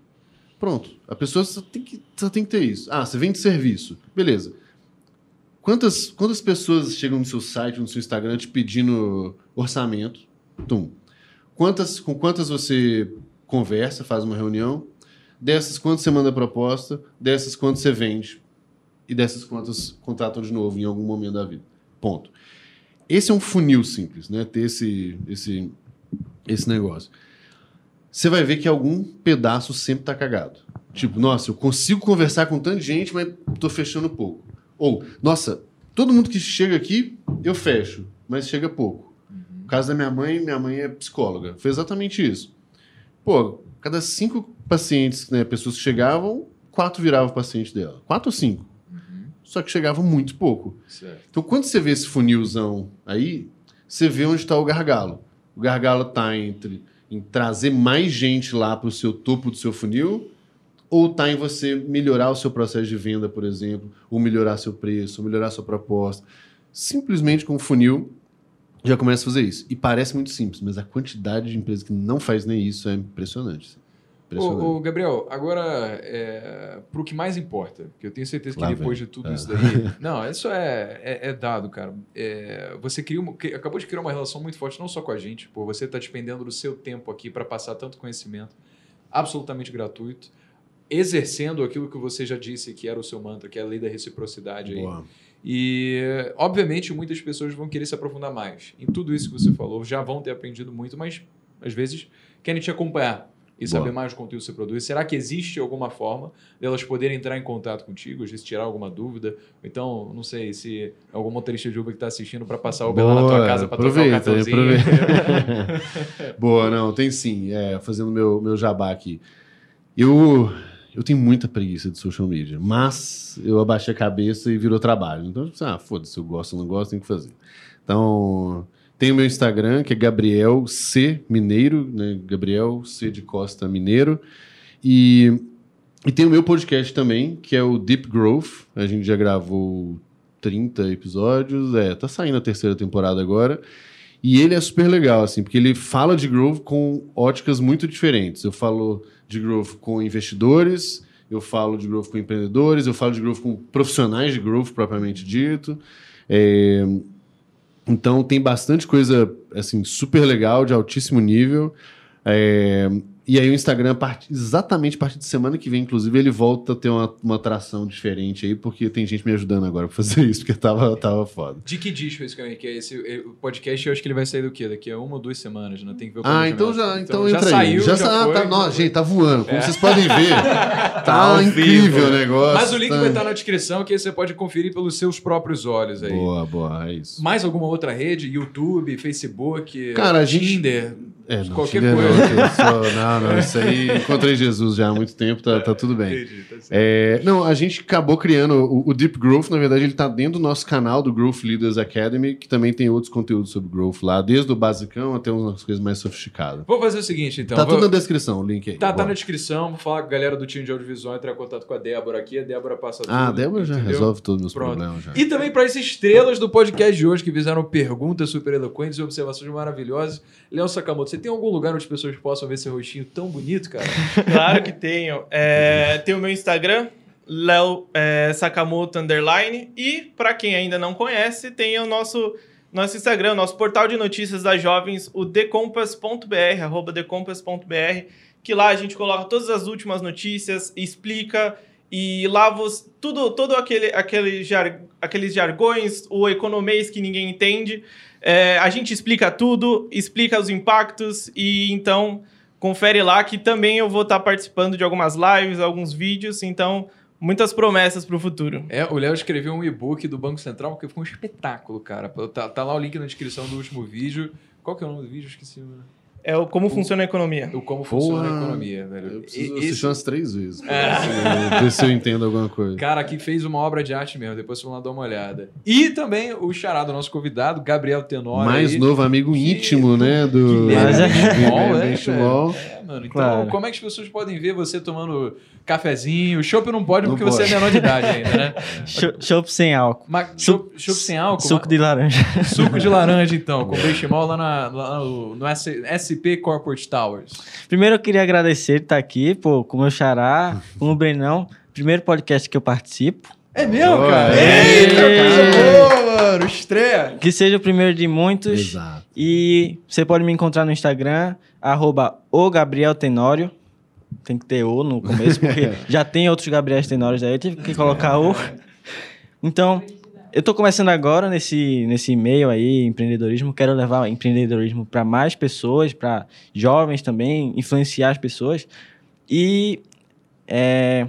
Pronto. A pessoa só tem, que, só tem que ter isso. Ah, você vende serviço. Beleza. Quantas, quantas pessoas chegam no seu site, no seu Instagram, te pedindo orçamento? Tum. Quantas, com quantas você conversa, faz uma reunião? Dessas, quantas você manda proposta? Dessas, quantas você vende? E dessas contas contratam de novo em algum momento da vida. Ponto. Esse é um funil simples, né? Ter esse, esse, esse negócio. Você vai ver que algum pedaço sempre está cagado. Tipo, nossa, eu consigo conversar com tanta gente, mas estou fechando pouco. Ou, nossa, todo mundo que chega aqui, eu fecho, mas chega pouco. No caso da minha mãe, minha mãe é psicóloga. Foi exatamente isso. Pô, cada cinco pacientes, né, pessoas que chegavam, quatro viravam paciente dela. Quatro ou cinco só que chegava muito pouco. Certo. Então, quando você vê esse funilzão aí, você vê onde está o gargalo. O gargalo está entre em trazer mais gente lá para o seu topo do seu funil, ou está em você melhorar o seu processo de venda, por exemplo, ou melhorar seu preço, ou melhorar sua proposta. Simplesmente com o funil já começa a fazer isso. E parece muito simples, mas a quantidade de empresas que não faz nem isso é impressionante. Ô, ô, Gabriel, agora, é, para o que mais importa, que eu tenho certeza que Lá depois vem. de tudo é. isso daí. Não, isso é, é, é dado, cara. É, você cria uma, acabou de criar uma relação muito forte, não só com a gente, pô, você está despendendo do seu tempo aqui para passar tanto conhecimento absolutamente gratuito, exercendo aquilo que você já disse que era o seu mantra, que é a lei da reciprocidade Boa. aí. E, obviamente, muitas pessoas vão querer se aprofundar mais em tudo isso que você falou, já vão ter aprendido muito, mas às vezes querem te acompanhar e Boa. saber mais do conteúdo que você produz. Será que existe alguma forma delas poderem entrar em contato contigo, se tirar alguma dúvida? Então, não sei se algum motorista de Uber que está assistindo para passar o lá na tua casa para trocar o cartãozinho. Boa, não, tem sim. É, fazendo meu, meu jabá aqui. Eu, eu tenho muita preguiça de social media, mas eu abaixei a cabeça e virou trabalho. Então, ah, foda-se, eu gosto ou não gosto, tem que fazer. Então, tem o meu Instagram, que é Gabriel C Mineiro, né? Gabriel C de Costa Mineiro. E, e tem o meu podcast também, que é o Deep Growth. A gente já gravou 30 episódios. É, tá saindo a terceira temporada agora. E ele é super legal, assim, porque ele fala de growth com óticas muito diferentes. Eu falo de growth com investidores, eu falo de growth com empreendedores, eu falo de growth com profissionais de growth propriamente dito. É, então tem bastante coisa assim super legal, de altíssimo nível. É, e aí o Instagram, exatamente a partir de semana que vem, inclusive, ele volta a ter uma, uma atração diferente aí, porque tem gente me ajudando agora pra fazer isso, porque tava, tava foda. De que disco esse que é esse o podcast? Eu acho que ele vai sair do quê? Daqui a uma ou duas semanas, né? Tem que ver o Ah, então já, então, então já saiu, já, já foi, tá, não, gente, tá voando. Como é. vocês podem ver, tá, tá incrível o negócio. Mas o link tá... vai estar na descrição, que aí você pode conferir pelos seus próprios olhos aí. Boa, boa, é isso. Mais alguma outra rede? YouTube, Facebook, Cara, Tinder? Gente... É, não, qualquer coisa. Não, não, não, isso aí encontrei Jesus já há muito tempo, tá, tá tudo bem. Entendi, tá é, não, a gente acabou criando o, o, Deep Growth, na verdade, ele tá dentro do nosso canal do Growth Leaders Academy, que também tem outros conteúdos sobre growth lá, desde o basicão até umas coisas mais sofisticadas. Vou fazer o seguinte, então. Tá vou... tudo na descrição, o link aí. Tá, tá na descrição. Vou falar com a galera do time de audiovisual, entrar em contato com a Débora aqui. A Débora passa Ah, a Débora já entendeu? resolve todos os meus Pronto. problemas. Já. E também para as estrelas do podcast de hoje que fizeram perguntas super eloquentes e observações maravilhosas. Léo Sakamoto, você tem algum lugar onde as pessoas possam ver seu rostinho tão bonito, cara? Claro que tenho. É, tem o meu Instagram, Léo é, Sakamoto Underline. E, para quem ainda não conhece, tem o nosso, nosso Instagram, nosso portal de notícias das jovens, o decompass.br, arroba decompass.br, que lá a gente coloca todas as últimas notícias, explica e lá você, tudo, todo aquele, aquele jar, aqueles jargões, o economês que ninguém entende, é, a gente explica tudo, explica os impactos e então confere lá que também eu vou estar participando de algumas lives, alguns vídeos, então muitas promessas para o futuro. É, o Léo escreveu um e-book do Banco Central que ficou um espetáculo, cara. Tá, tá, lá o link na descrição do último vídeo. Qual que é o nome do vídeo? Esqueci. É o como o, funciona a economia. O como funciona a economia, velho. Eu preciso e, assistir umas três vezes. É. Ver se eu entendo alguma coisa. Cara, aqui fez uma obra de arte mesmo. Depois vocês vão lá dar uma olhada. E também o charado, nosso convidado, Gabriel Tenório. Mais aí, novo amigo que, íntimo, né? Do. Mas é, é, mano. Então, claro. como é que as pessoas podem ver você tomando cafezinho? O chopp não pode porque não você é menor de idade ainda, né? chopp sem álcool. Chopp sem álcool? Suco de laranja. Suco de laranja, então, com benchimol lá, na, lá no, no SP Corporate Towers. Primeiro eu queria agradecer estar aqui, pô, com o meu xará, com o Brenão. Primeiro podcast que eu participo. É mesmo, cara? Eita, cara. Boa, mano, estreia. Que seja o primeiro de muitos. Exato. E você pode me encontrar no Instagram, arroba o Gabriel Tenório. Tem que ter O no começo, porque já tem outros Gabriel Tenórios aí, eu tive que colocar O. Então, eu estou começando agora nesse, nesse meio aí, empreendedorismo. Quero levar empreendedorismo para mais pessoas, para jovens também, influenciar as pessoas. E é,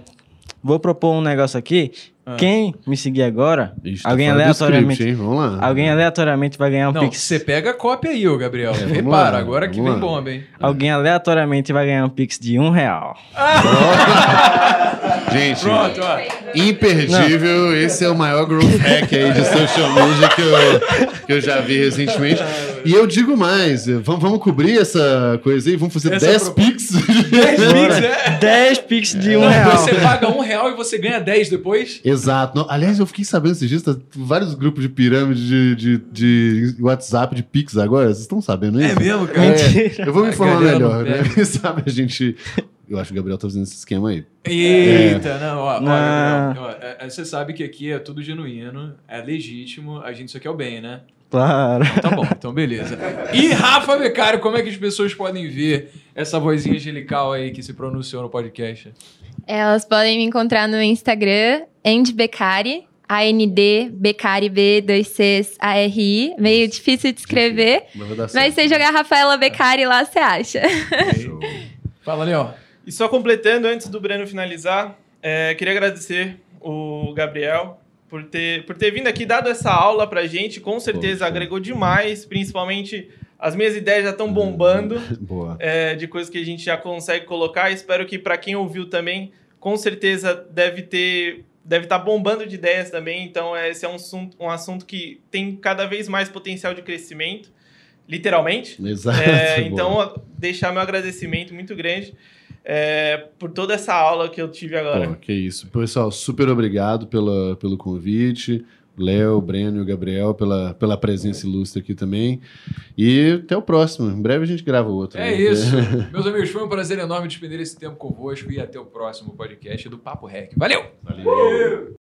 vou propor um negócio aqui ah. Quem me seguir agora, Ixi, tá alguém aleatoriamente, script, alguém aleatoriamente vai ganhar um não, pix. Você pega a cópia aí, ô Gabriel. É, Repara, lá, agora que vem bomba, hein? Alguém aleatoriamente vai ganhar um pix de um real. Gente, Pronto, imperdível. Não. Esse é o maior growth hack aí de social media que eu, que eu já vi recentemente. E eu digo mais, vamos, vamos cobrir essa coisa aí, vamos fazer 10 pix. 10 pix, é? 10 pix de um não, real. Você paga um real e você ganha 10 depois? Exato. Não, aliás, eu fiquei sabendo esses dias, tá, vários grupos de pirâmide de, de, de, WhatsApp, de Pix agora. Vocês estão sabendo isso? É mesmo, cara? É, eu vou me informar melhor, né? Quem sabe a gente. Eu acho que o Gabriel tá fazendo esse esquema aí. Eita, é. não, ó, não. Gabriel, ó, é, é, você sabe que aqui é tudo genuíno, é legítimo, a gente só quer o bem, né? Claro. Tá bom, então beleza. E Rafa Becari, como é que as pessoas podem ver essa vozinha angelical aí que se pronunciou no podcast? Elas podem me encontrar no Instagram, Becari, A-N-D, Becari, B, dois Cs, A-R-I. Meio difícil de escrever. Mas se jogar Rafaela Becari lá, você acha. Fala, Leon. E só completando, antes do Breno finalizar, é, queria agradecer o Gabriel por ter, por ter vindo aqui, dado essa aula pra gente. Com certeza Poxa. agregou demais, principalmente as minhas ideias já estão bombando é, de coisas que a gente já consegue colocar. Espero que para quem ouviu também, com certeza deve ter deve estar tá bombando de ideias também. Então esse é um assunto, um assunto que tem cada vez mais potencial de crescimento, literalmente. Exato. É, então deixar meu agradecimento muito grande. É, por toda essa aula que eu tive agora. Pô, que isso. Pessoal, super obrigado pela, pelo convite. Léo, Breno e o Gabriel pela, pela presença ilustre aqui também. E até o próximo. Em breve a gente grava outro. É né? isso. Meus amigos, foi um prazer enorme despender esse tempo convosco e até o próximo podcast do Papo Rec. Valeu! Valeu!